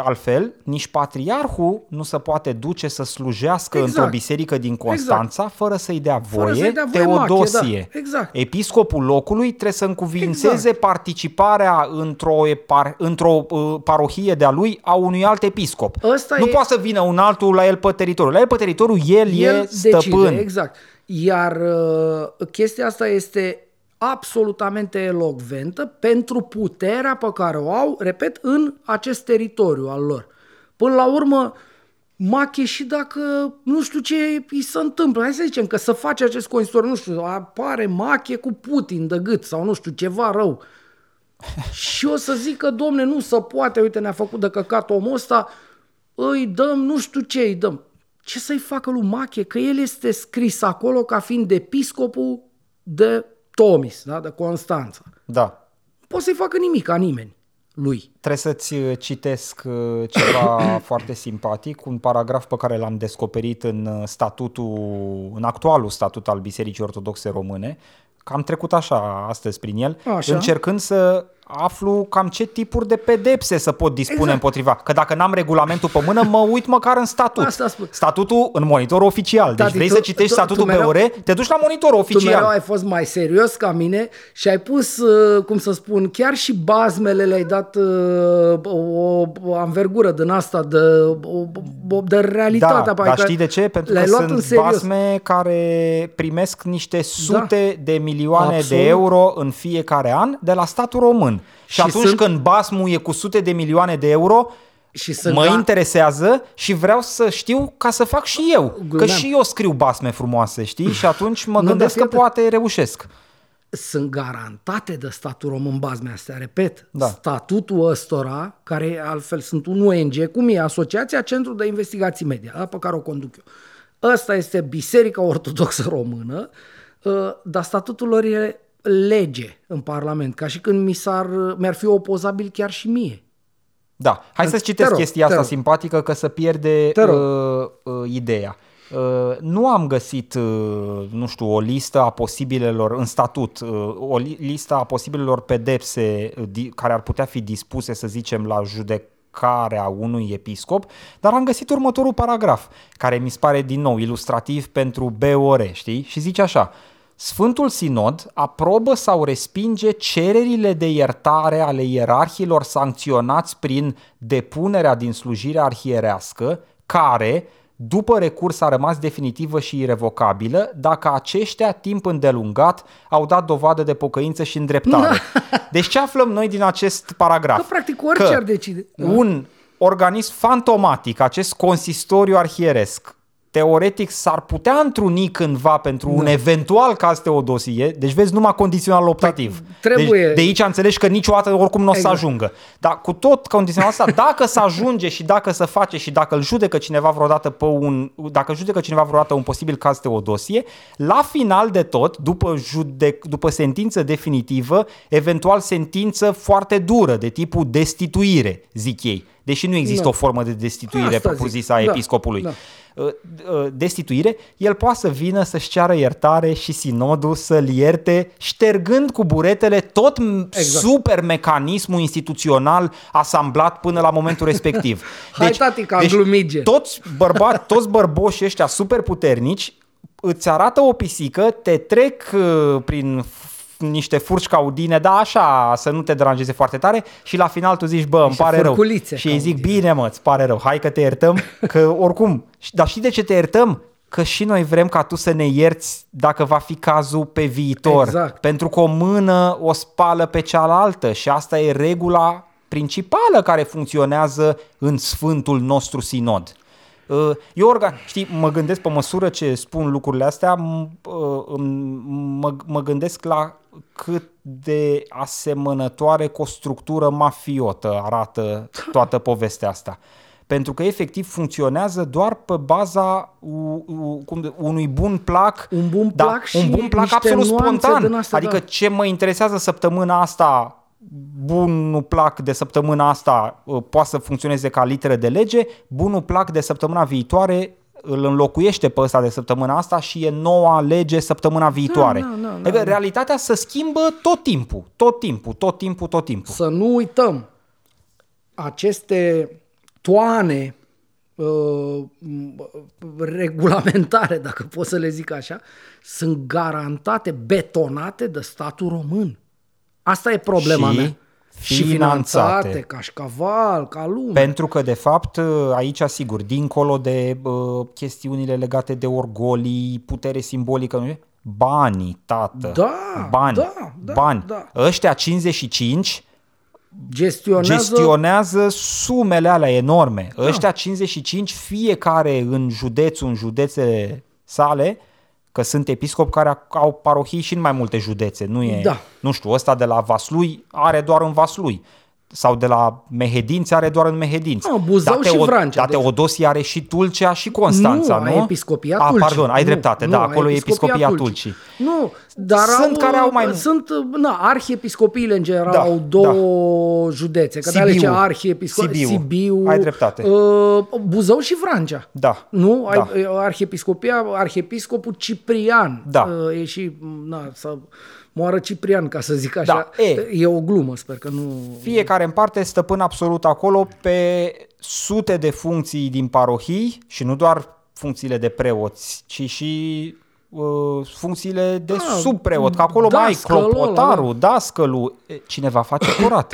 Speaker 1: altfel, nici patriarhul nu se poate duce să slujească
Speaker 2: Exact.
Speaker 1: într-o biserică din Constanța fără să-i dea voie
Speaker 2: să-i dea voie
Speaker 1: Teodosie.
Speaker 2: Machie, da. Exact.
Speaker 1: Episcopul locului trebuie să încuvințeze
Speaker 2: Exact.
Speaker 1: participarea într-o, epar, într-o uh, parohie de-a lui a unui alt episcop.
Speaker 2: Ăsta
Speaker 1: nu
Speaker 2: e-
Speaker 1: poate să vină un altul la el pe teritoriu. La el pe teritoriu el, e stăpân.
Speaker 2: decide, exact. Iar uh, chestia asta este absolutamente elocventă pentru puterea pe care o au, repet, în acest teritoriu al lor. Până la urmă, Mache și dacă nu știu ce îi se întâmplă, hai să zicem că să face acest consistor, nu știu, apare Mache cu Putin de gât sau nu știu, ceva rău. și o să zică, domne, nu se poate, uite, ne-a făcut de căcat omul ăsta, îi dăm, nu știu ce îi dăm. Ce să-i facă lui Mache? Că el este scris acolo ca fiind episcopul de Tomis, da? de Constanța.
Speaker 1: Da.
Speaker 2: Nu poate să-i facă nimic ca nimeni lui.
Speaker 1: Trebuie să-ți uh, citesc uh, ceva foarte simpatic, un paragraf pe care l-am descoperit în uh, statutul, în actualul statut al Bisericii Ortodoxe Române, că am trecut așa astăzi prin el,
Speaker 2: Așa.
Speaker 1: încercând să aflu cam ce tipuri de pedepse să pot dispune
Speaker 2: Exact.
Speaker 1: împotriva. Că dacă n-am regulamentul pe mână, mă uit măcar în statut.
Speaker 2: Asta spun.
Speaker 1: Statutul în monitor oficial. Deci
Speaker 2: Tati,
Speaker 1: vrei
Speaker 2: tu-
Speaker 1: să citești
Speaker 2: tu-
Speaker 1: statutul
Speaker 2: tu mereu-
Speaker 1: BOR, te duci la monitorul
Speaker 2: Tu mereu
Speaker 1: oficial.
Speaker 2: ai fost mai serios ca mine și ai pus, uh, cum să spun, chiar și bazmele le-ai dat uh, o, o anvergură din asta de, o, o- de realitatea
Speaker 1: Da,
Speaker 2: pe
Speaker 1: dar
Speaker 2: care
Speaker 1: știi de ce? Pentru
Speaker 2: le-ai
Speaker 1: că
Speaker 2: luat în
Speaker 1: sunt
Speaker 2: serios.
Speaker 1: basme care primesc niște sute de milioane
Speaker 2: Absolut.
Speaker 1: de euro în fiecare an de la statul român. Și,
Speaker 2: Și
Speaker 1: atunci
Speaker 2: sunt-
Speaker 1: când basmul e cu sute de milioane de euro,
Speaker 2: Și sunt
Speaker 1: mă
Speaker 2: ga-
Speaker 1: interesează și vreau să știu ca să fac și eu. Că
Speaker 2: Glumeam.
Speaker 1: și eu scriu basme frumoase, știi? Și atunci mă
Speaker 2: Nu,
Speaker 1: gândesc
Speaker 2: dar
Speaker 1: că
Speaker 2: fii
Speaker 1: poate reușesc.
Speaker 2: sunt garantate de statul român bazmele astea, repet.
Speaker 1: Da.
Speaker 2: Statutul ăstora, care altfel sunt un ONG, cum e Asociația Centru de Investigații Media, da, pe care o conduc eu. Ăsta este Biserica Ortodoxă Română, uh, dar statutul lor e lege în Parlament, ca și când mi s-ar, mi-ar fi opozabil chiar și mie.
Speaker 1: Da, hai să-ți
Speaker 2: Te
Speaker 1: citesc
Speaker 2: rog,
Speaker 1: chestia
Speaker 2: te
Speaker 1: asta
Speaker 2: rog.
Speaker 1: simpatică că să pierde
Speaker 2: Te rog.
Speaker 1: uh, uh, ideea. Uh, nu am găsit, uh, nu știu, o listă a posibilelor, în statut, uh, o li- listă a posibilelor pedepse uh, di- care ar putea fi dispuse, să zicem, la judecarea unui episcop, dar am găsit următorul paragraf, care mi se pare din nou ilustrativ pentru BOR, știi? Și zice așa, Sfântul Sinod aprobă sau respinge cererile de iertare ale ierarhilor sancționați prin depunerea din slujirea arhierească, care, după recurs, a rămas definitivă și irrevocabilă, dacă aceștia, timp îndelungat, au dat dovadă de pocăință și îndreptare. Deci ce aflăm noi din acest paragraf?
Speaker 2: Că, practic, orice ar decide. Da.
Speaker 1: Un organism fantomatic, acest consistoriu arhieresc, teoretic s-ar putea întruni cândva pentru un eventual caz Teodosie, deci vezi numai condițional optativ.
Speaker 2: Păi, trebuie-
Speaker 1: Deci de aici înțelegi că niciodată oricum nu o să
Speaker 2: Exact.
Speaker 1: ajungă. Dar cu tot condițional asta, dacă să ajunge și dacă să face și dacă îl judecă cineva vreodată pe un, dacă judecă cineva vreodată un posibil caz Teodosie, la final de tot, după, judec, după sentință definitivă, eventual sentință foarte dură, de tipul destituire, zic ei. Deși nu există
Speaker 2: Da.
Speaker 1: o formă de destituire
Speaker 2: Asta
Speaker 1: propriu-zisă a
Speaker 2: zic. Da,
Speaker 1: episcopului.
Speaker 2: da.
Speaker 1: Uh, uh, destituire, el poate să vină să-și ceară iertare și sinodul să-l ierte, ștergând cu buretele tot exact.
Speaker 2: Exact.
Speaker 1: super mecanismul instituțional asamblat până la momentul respectiv.
Speaker 2: Hai, tati, că am glumit, gen.
Speaker 1: toți, bărba, toți bărboșii ăștia super puternici îți arată o pisică, te trec uh, prin f- niște furci caudine, da, așa, să nu te deranjeze foarte tare și la final tu zici, bă, îmi
Speaker 2: Niște
Speaker 1: pare rău.
Speaker 2: furculițe
Speaker 1: Și îi zic,
Speaker 2: caudine.
Speaker 1: bine mă, îți pare rău, hai că te iertăm, că oricum, și- dar știi de ce te iertăm? Că și noi vrem ca tu să ne ierți dacă va fi cazul pe viitor.
Speaker 2: Exact.
Speaker 1: Pentru că o mână o spală pe cealaltă și asta e regula principală care funcționează în Sfântul nostru Sinod. Uh, Eu, organ, știi, mă gândesc pe măsură ce spun lucrurile astea, m- uh, îmi- mă, mă gândesc la cât de asemănătoare cu o structură mafiotă arată toată povestea asta. Pentru că efectiv funcționează doar pe baza u, u, cum, de- unui bun plac,
Speaker 2: Un bun
Speaker 1: da,
Speaker 2: plac și
Speaker 1: un bun plac
Speaker 2: niște
Speaker 1: absolut
Speaker 2: nuanțe
Speaker 1: spontan.
Speaker 2: din astea,
Speaker 1: adică
Speaker 2: da.
Speaker 1: ce mă interesează săptămâna asta, bunul plac de săptămâna asta uh, poate să funcționeze ca literă de lege, bunul plac de săptămâna viitoare îl înlocuiește pe ăsta de săptămâna asta și e noua lege săptămâna viitoare.
Speaker 2: da, da,
Speaker 1: adică
Speaker 2: da.
Speaker 1: realitatea se schimbă tot timpul, tot timpul, tot timpul, tot timpul.
Speaker 2: Să nu uităm, aceste toane uh, regulamentare, dacă pot să le zic așa, sunt garantate, betonate de statul român. Asta e problema
Speaker 1: Și
Speaker 2: mea. Și
Speaker 1: finanțate.
Speaker 2: finanțate, cașcaval, ca lume.
Speaker 1: Pentru că, de fapt, aici, sigur, dincolo de uh, chestiunile legate de orgolii, putere simbolică, nu e? banii, tată.
Speaker 2: Da,
Speaker 1: bani,
Speaker 2: da, da,
Speaker 1: bani.
Speaker 2: da.
Speaker 1: Ăștia 55
Speaker 2: gestionează,
Speaker 1: gestionează sumele alea enorme. Ăștia 55, fiecare în județul, în județele sale, Că sunt episcopi care au parohii și în mai multe județe. Nu e,
Speaker 2: Da.
Speaker 1: nu știu, ăsta de la Vaslui are doar în Vaslui. Sau de la Mehedinți are doar în Mehedinți.
Speaker 2: Ah, Buzău și Vrancea,
Speaker 1: Da,
Speaker 2: deci.
Speaker 1: Teodosie are și Tulcea și Constanța, nu?
Speaker 2: nu, ai episcopia
Speaker 1: Ah,
Speaker 2: Tulcii.
Speaker 1: pardon, ai
Speaker 2: Nu,
Speaker 1: dreptate,
Speaker 2: nu,
Speaker 1: da,
Speaker 2: ai
Speaker 1: acolo e episcopia Tulcii.
Speaker 2: Nu, dar
Speaker 1: Sunt
Speaker 2: au,
Speaker 1: care au mai-
Speaker 2: Sunt, na, arhiepiscopiile în general
Speaker 1: Da,
Speaker 2: au două județe. Că de ale ce
Speaker 1: Sibiu.
Speaker 2: arhiepiscop...
Speaker 1: Sibiu.
Speaker 2: Sibiu.
Speaker 1: Ai dreptate.
Speaker 2: Uh, Buzău și Vrancea.
Speaker 1: Da.
Speaker 2: Nu?
Speaker 1: Da.
Speaker 2: Ai, uh, arhiepiscopia, arhiepiscopul Ciprian.
Speaker 1: Da.
Speaker 2: Uh, E și, na, să moară Ciprian, ca să zic așa.
Speaker 1: Da, e.
Speaker 2: e o glumă, sper că nu...
Speaker 1: Fiecare în parte stăpân absolut acolo pe sute de funcții din parohii și nu doar funcțiile de preoți, ci și uh, funcțiile de
Speaker 2: Da,
Speaker 1: subpreot, că acolo mai ai
Speaker 2: dascălul ăla,
Speaker 1: clopotarul, dascălul, e, cine va face curat.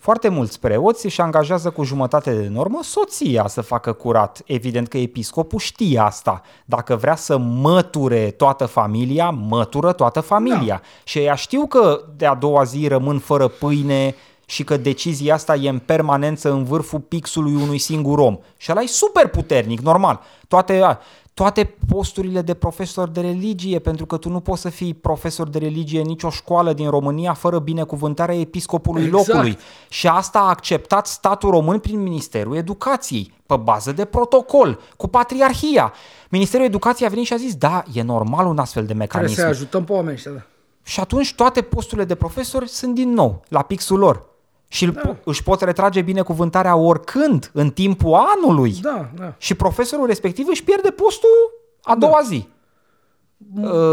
Speaker 1: Foarte mulți preoți își angajează cu jumătate de normă soția să facă curat. Evident că episcopul știe asta. Dacă vrea să măture toată familia, mătură toată familia. Da. Și ea știu că de a doua zi rămân fără pâine și că decizia asta e în permanență în vârful pixului unui singur om. Și ăla e super puternic, normal. Toate, toate posturile de profesor de religie, pentru că tu nu poți să fii profesor de religie în nicio școală din România fără binecuvântarea episcopului
Speaker 2: Exact.
Speaker 1: locului. Și asta a acceptat statul român prin Ministerul Educației, pe bază de protocol, cu patriarhia. Ministerul Educației a venit și a zis, da, e normal un astfel de
Speaker 2: Trebuie
Speaker 1: mecanism.
Speaker 2: să ajutăm pe oameni ăștia, da.
Speaker 1: Și atunci toate posturile de profesori sunt din nou la pixul lor. Și da. își pot retrage binecuvântarea oricând, în timpul anului.
Speaker 2: Da, da.
Speaker 1: Și profesorul respectiv își pierde postul a doua zi.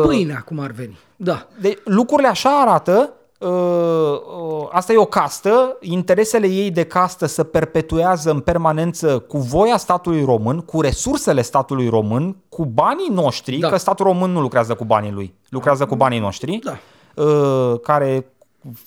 Speaker 2: Pâinea, cum ar veni. Da.
Speaker 1: De, lucrurile așa arată, uh, uh, asta e o castă, interesele ei de castă se perpetuează în permanență cu voia statului român, cu resursele statului român, cu banii noștri,
Speaker 2: Da.
Speaker 1: că statul român nu lucrează cu banii lui, lucrează cu banii noștri,
Speaker 2: Da.
Speaker 1: uh, care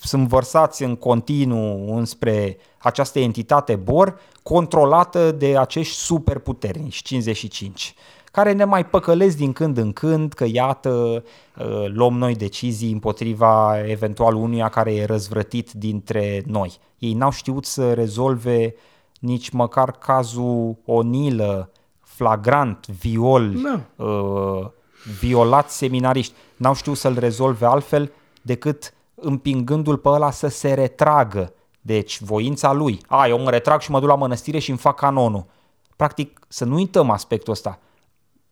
Speaker 1: sunt vărsați în continuu înspre această entitate BOR, controlată de acești superputernici, 55 care ne mai păcălesc din când în când că iată uh, luăm noi decizii împotriva eventual unuia care e răzvrătit dintre noi. Ei n-au știut să rezolve nici măcar cazul Onilă, flagrant, viol,
Speaker 2: Da.
Speaker 1: uh, violat seminariști. N-au știut să-l rezolve altfel decât împingându-l pe ăla să se retragă. Deci voința lui. A, eu mă retrag și mă duc la mănăstire și îmi fac canonul. Practic, să nu uităm aspectul ăsta.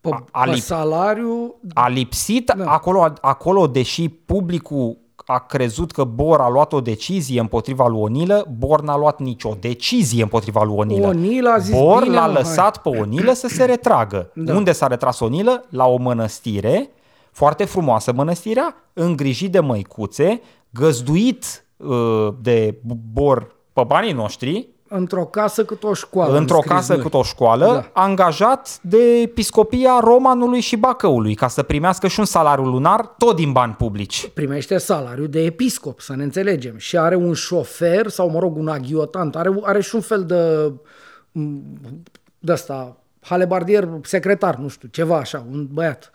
Speaker 2: Pe,
Speaker 1: A- a
Speaker 2: pe
Speaker 1: lip-
Speaker 2: salariu,
Speaker 1: A lipsit da. acolo, acolo, deși publicul a crezut că Bor a luat o decizie împotriva lui Onilă, Bor n-a luat nicio decizie împotriva lui Onilă.
Speaker 2: Onilă a zis,
Speaker 1: Bor
Speaker 2: "Bine,
Speaker 1: l-a
Speaker 2: mă,
Speaker 1: lăsat pe Onilă să se retragă.
Speaker 2: Da.
Speaker 1: Unde s-a retras Onilă? La o mănăstire, foarte frumoasă mănăstirea, îngrijit de măicuțe, găzduit uh, de Bor pe banii noștri,
Speaker 2: într-o casă cât o școală.
Speaker 1: într-o
Speaker 2: am scris
Speaker 1: casă
Speaker 2: noi.
Speaker 1: cât o școală,
Speaker 2: Da.
Speaker 1: da. angajat de episcopia Romanului și Bacăului, ca să primească și un salariu lunar, tot din bani publici.
Speaker 2: Primește salariu de episcop, să ne înțelegem. Și are un șofer, sau mă rog, un aghiotant, are, are și un fel de de ăsta, halebardier, secretar, nu știu, ceva așa, un băiat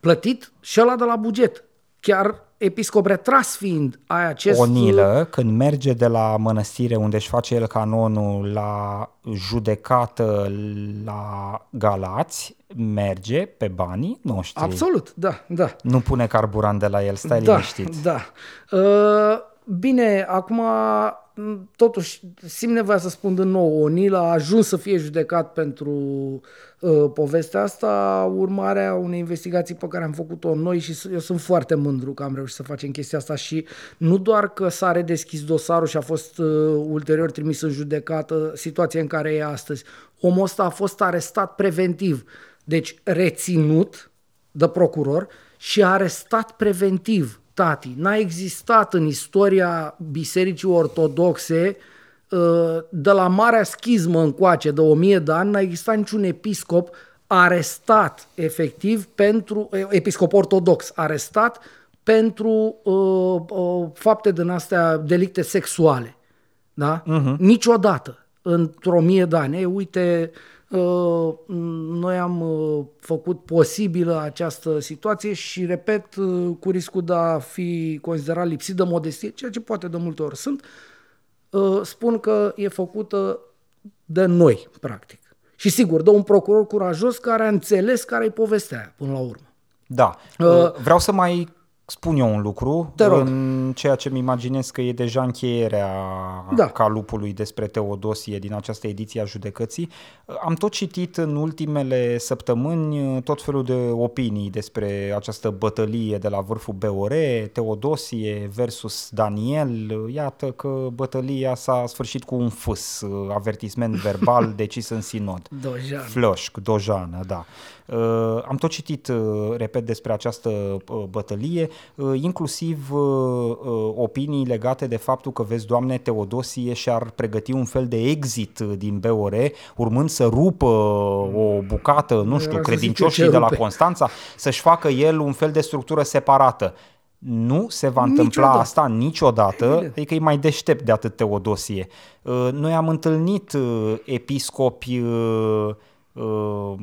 Speaker 2: plătit și ăla de la buget. Chiar episcop retras fiind, ai acest...
Speaker 1: Onilă, când merge de la mănăstire unde își face el canonul la judecată la Galați, merge pe banii noștri.
Speaker 2: Absolut, da, da.
Speaker 1: Nu pune carburant de la el, stai
Speaker 2: da,
Speaker 1: liniștit.
Speaker 2: Da. Uh, bine, acum m, totuși simt nevoia să spun din nou, Onil a ajuns să fie judecat pentru uh, povestea asta, urmarea unei investigații pe care am făcut-o noi și s- eu sunt foarte mândru că am reușit să facem chestia asta și nu doar că s-a redeschis dosarul și a fost uh, ulterior trimis în judecată, situația în care e astăzi. Omul ăsta a fost arestat preventiv, deci reținut de procuror și arestat preventiv. Tati, n-a existat în istoria Bisericii Ortodoxe uh, de la Marea Schismă încoace, de o mie de ani, n-a existat niciun episcop arestat efectiv pentru, episcop ortodox arestat pentru uh, uh, fapte din astea, delicte sexuale. Da? Uh-huh. Niciodată într-o mie de ani. Ei, uite, uh, noi am uh, făcut posibilă această situație și, repet, uh, cu riscul de a fi considerat lipsit de modestie, ceea ce poate de multe ori sunt, uh, spun că e făcută de noi, practic. Și sigur, de un procuror curajos care a înțeles care e povestea aia, până la urmă.
Speaker 1: Da. Uh, Vreau să mai spun eu un lucru,
Speaker 2: Te rog.
Speaker 1: în ceea ce mi imaginez că e deja încheierea
Speaker 2: Da.
Speaker 1: calupului despre Teodosie din această ediție a judecății. Am tot citit în ultimele săptămâni tot felul de opinii despre această bătălie de la vârful BOR, Teodosie versus Daniel. Iată că bătălia s-a sfârșit cu un fâs, avertisment verbal decis în sinod.
Speaker 2: Dojan.
Speaker 1: Floșc, Dojană, da. Uh, am tot citit, uh, repet, despre această uh, bătălie, uh, inclusiv uh, uh, opinii legate de faptul că, vezi, Doamne, Teodosie și-ar pregăti un fel de exit uh, din BOR, urmând să rupă o bucată, nu știu,
Speaker 2: să zic eu
Speaker 1: credincioșii
Speaker 2: ce
Speaker 1: de la
Speaker 2: rupe.
Speaker 1: Constanța, să-și facă el un fel de structură separată. Nu se va întâmpla
Speaker 2: Niciodată.
Speaker 1: asta niciodată,
Speaker 2: Evident.
Speaker 1: adică e mai deștept de atât Teodosie. Uh, Noi am întâlnit uh, episcopi, uh, uh,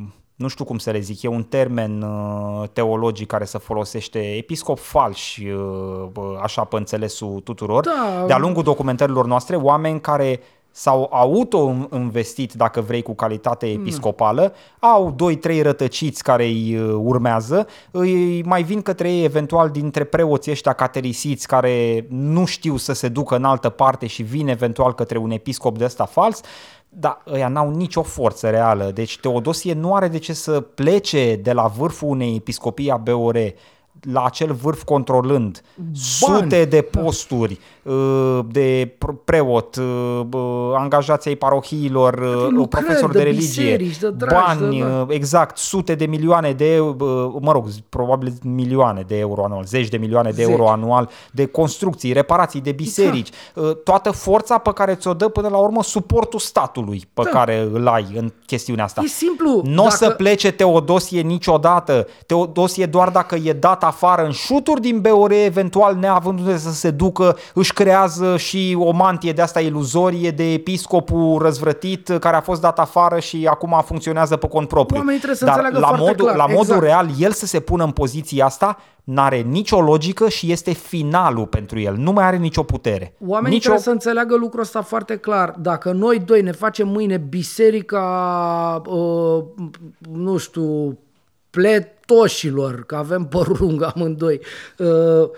Speaker 1: nu știu cum să le zic, e un termen uh, teologic care se folosește, episcop falși, uh, bă, așa pe înțelesul tuturor,
Speaker 2: Da.
Speaker 1: de-a lungul documentărilor noastre, oameni care s-au auto-investit, dacă vrei, cu calitate episcopală, au doi, trei rătăciți care îi uh, urmează, îi mai vin către ei eventual dintre preoții ăștia caterisiți care nu știu să se ducă în altă parte și vin eventual către un episcop de ăsta fals, dar ăia n-au nicio forță reală. Deci Teodosie nu are de ce să plece de la vârful unei episcopii a BOR la acel vârf controlând sute de posturi uh, de pr- preot, uh, bă, angajații ai parohiilor, uh,
Speaker 2: lucrări,
Speaker 1: profesori
Speaker 2: de
Speaker 1: de religie,
Speaker 2: biserici, de dragi,
Speaker 1: bani,
Speaker 2: de- da.
Speaker 1: uh, exact, sute de milioane de, uh, mă rog, probabil milioane de euro anual, zeci de milioane de
Speaker 2: Zeci.
Speaker 1: euro anual de construcții, reparații de biserici, uh, toată forța pe care ți-o dă până la urmă suportul statului pe
Speaker 2: Da.
Speaker 1: care îl ai în chestiunea asta.
Speaker 2: E simplu.
Speaker 1: Nu o
Speaker 2: dacă-
Speaker 1: să plece Teodosie niciodată. Teodosie doar dacă e dat afară în șuturi din BOR, eventual neavând unde să se ducă, își creează și o mantie de asta iluzorie de episcopul răzvrătit care a fost dat afară și acum funcționează pe cont propriu.
Speaker 2: Oamenii trebuie să
Speaker 1: Dar
Speaker 2: înțeleagă
Speaker 1: la
Speaker 2: foarte
Speaker 1: modul,
Speaker 2: clar,
Speaker 1: la modul
Speaker 2: exact.
Speaker 1: real, el să se pună în poziția asta n-are nicio logică și este finalul pentru el. Nu mai are nicio putere.
Speaker 2: Oamenii
Speaker 1: nicio...
Speaker 2: trebuie să înțeleagă lucrul ăsta foarte clar. Dacă noi doi ne facem mâine biserica, uh, nu știu, pletoșilor, că avem părul lung amândoi, uh,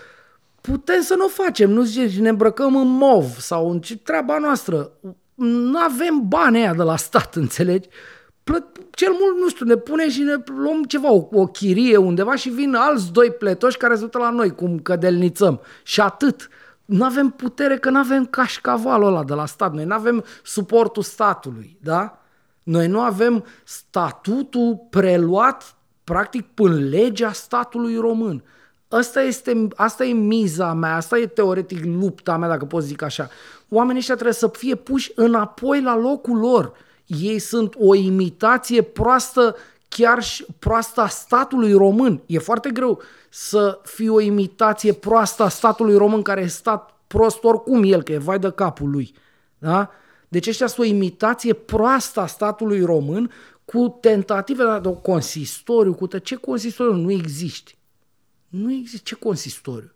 Speaker 2: putem să nu o facem, nu zice, ne îmbrăcăm în mov sau în ce treaba noastră. Nu avem bani aia de la stat, înțelegi? Plă- cel mult, nu știu, ne punem și ne luăm ceva, o, o chirie undeva și vin alți doi pletoși care se uită la noi, cum cădelnițăm. Și atât. Nu avem putere că nu avem cașcavalul ăla de la stat. Noi nu avem suportul statului, da? Noi nu avem statutul preluat practic până legea statului român. Asta, este, asta e miza mea, asta e teoretic lupta mea, dacă pot zic așa. Oamenii ăștia trebuie să fie puși înapoi la locul lor. Ei sunt o imitație proastă, chiar și proastă a statului român. E foarte greu să fii o imitație proastă a statului român, care e stat prost oricum el, că e vai de capul lui. Da? Deci ăștia sunt o imitație proastă a statului român cu tentative de o consistoriu, cu tă- ce consistoriu nu există. Nu există ce consistoriu.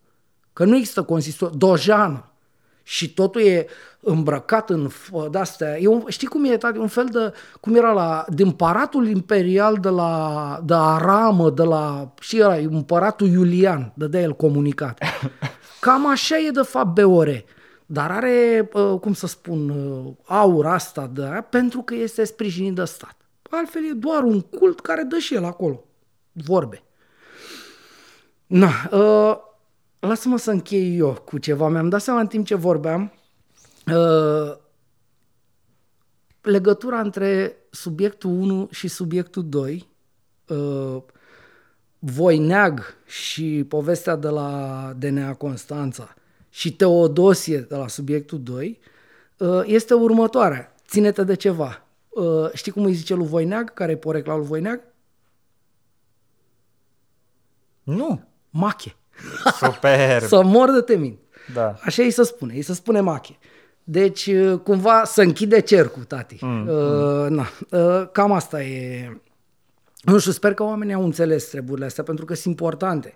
Speaker 2: Că nu există consistoriu. Dojană. Și totul e îmbrăcat în f- de-astea. E un, știi cum e, tati? Un fel de, cum era la, de împăratul imperial de la, de Aramă, de la, și era împăratul Iulian, dădea el comunicat. Cam așa e de fapt BOR. Dar are, uh, cum să spun, uh, aur asta de aia, pentru că este sprijinit de stat. Altfel e doar un cult care dă și el acolo. Vorbe. Na, uh, lasă-mă să închei eu cu ceva. Mi-am dat seama în timp ce vorbeam uh, legătura între subiectul 1 și subiectul 2, uh, Voineag și povestea de la DNA Constanța și Teodosie de la subiectul 2, uh, este următoarea. Ține-te de ceva. Uh, știi cum îi zice lui Voineag, care e porecla lui Voineag?
Speaker 1: Nu.
Speaker 2: Mache.
Speaker 1: Super.
Speaker 2: Să mor de temin.
Speaker 1: Da.
Speaker 2: Așa îi se spune, îi se spune mache. Deci, uh, cumva, să închide cercul, tati. Mm, uh, na, uh, cam asta e... Nu știu, sper că oamenii au înțeles treburile astea, pentru că sunt importante.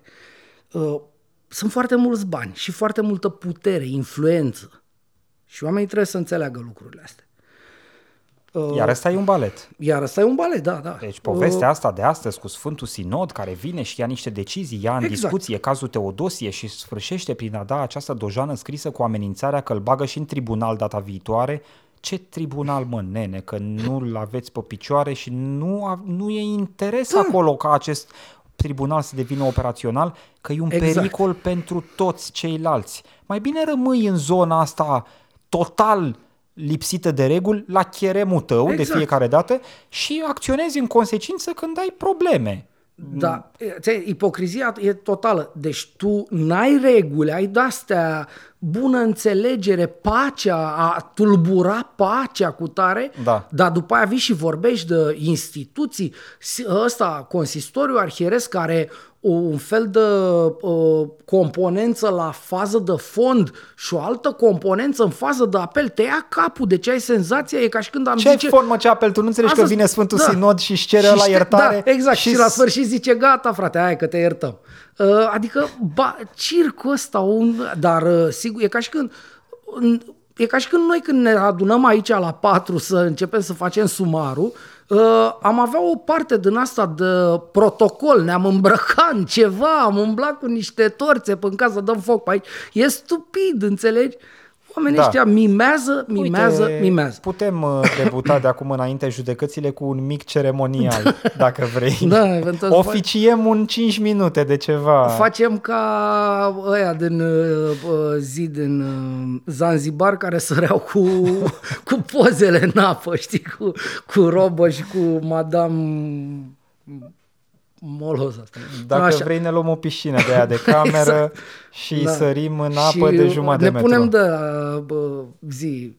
Speaker 2: Uh, sunt foarte mulți bani și foarte multă putere, influență. Și oamenii trebuie să înțeleagă lucrurile astea. Uh,
Speaker 1: Iar ăsta e un balet.
Speaker 2: Iar ăsta e un balet, da, da.
Speaker 1: Deci povestea asta de astăzi cu Sfântul Sinod care vine și ia niște decizii, ia în
Speaker 2: Exact.
Speaker 1: discuție cazul Teodosie și sfârșește prin a da această dojană scrisă cu amenințarea că îl bagă și în tribunal data viitoare. Ce tribunal, mă, nene, că nu-l aveți pe picioare și nu, a, nu e interes
Speaker 2: Da.
Speaker 1: acolo ca acest tribunal să devină operațional, că e un
Speaker 2: Exact.
Speaker 1: pericol pentru toți ceilalți. Mai bine rămâi în zona asta total lipsită de reguli la cheremul tău de
Speaker 2: Exact.
Speaker 1: fiecare dată și acționezi în consecință când ai probleme.
Speaker 2: Da, e, ipocrizia e totală. Deci tu n-ai reguli, ai de-astea bună înțelegere, pacea, a tulbura pacea cu tare,
Speaker 1: Da.
Speaker 2: dar după aia vii și vorbești de instituții, Si- ăsta, consistoriul arhieresc care o- un fel de uh, componență la fază de fond și o altă componență în fază de apel, te ia capul, deci ai senzația, e ca și când am
Speaker 1: Ce
Speaker 2: zice...
Speaker 1: formă ce apel? Tu nu înțelegi că
Speaker 2: Asta-
Speaker 1: vine Sfântul
Speaker 2: da.
Speaker 1: Sinod și își cere la
Speaker 2: știe-
Speaker 1: iertare?
Speaker 2: Da, exact. Și, și la
Speaker 1: s-
Speaker 2: sfârșit zice, gata, frate, hai că te iertăm. Uh, adică, ba, circul ăsta, un, dar uh, sigur, e ca și când... în- E ca și când noi când ne adunăm aici la patru să începem să facem sumarul, uh, am avea o parte din asta de protocol, ne-am îmbrăcat în ceva, am umblat cu niște torțe până ca să dăm foc pe aici. E stupid, înțelegi? Oamenii
Speaker 1: Da.
Speaker 2: ăștia mimează, mimează,
Speaker 1: Uite,
Speaker 2: mimează.
Speaker 1: Putem uh, debuta de acum înainte judecățile cu un mic ceremonial, dacă vrei.
Speaker 2: Da, eventual
Speaker 1: Oficiem un 5 minute de ceva.
Speaker 2: Facem ca ăia din uh, uh, zi din uh, Zanzibar care săreau cu, cu pozele în apă, știi, cu, cu robă și cu Madame Moloz asta.
Speaker 1: Dacă
Speaker 2: Așa.
Speaker 1: vrei ne luăm o piscină de aia de cameră
Speaker 2: Exact.
Speaker 1: și
Speaker 2: Da.
Speaker 1: sărim în apă
Speaker 2: Și
Speaker 1: de jumătate
Speaker 2: ne
Speaker 1: de metru.
Speaker 2: punem de uh, bă, zi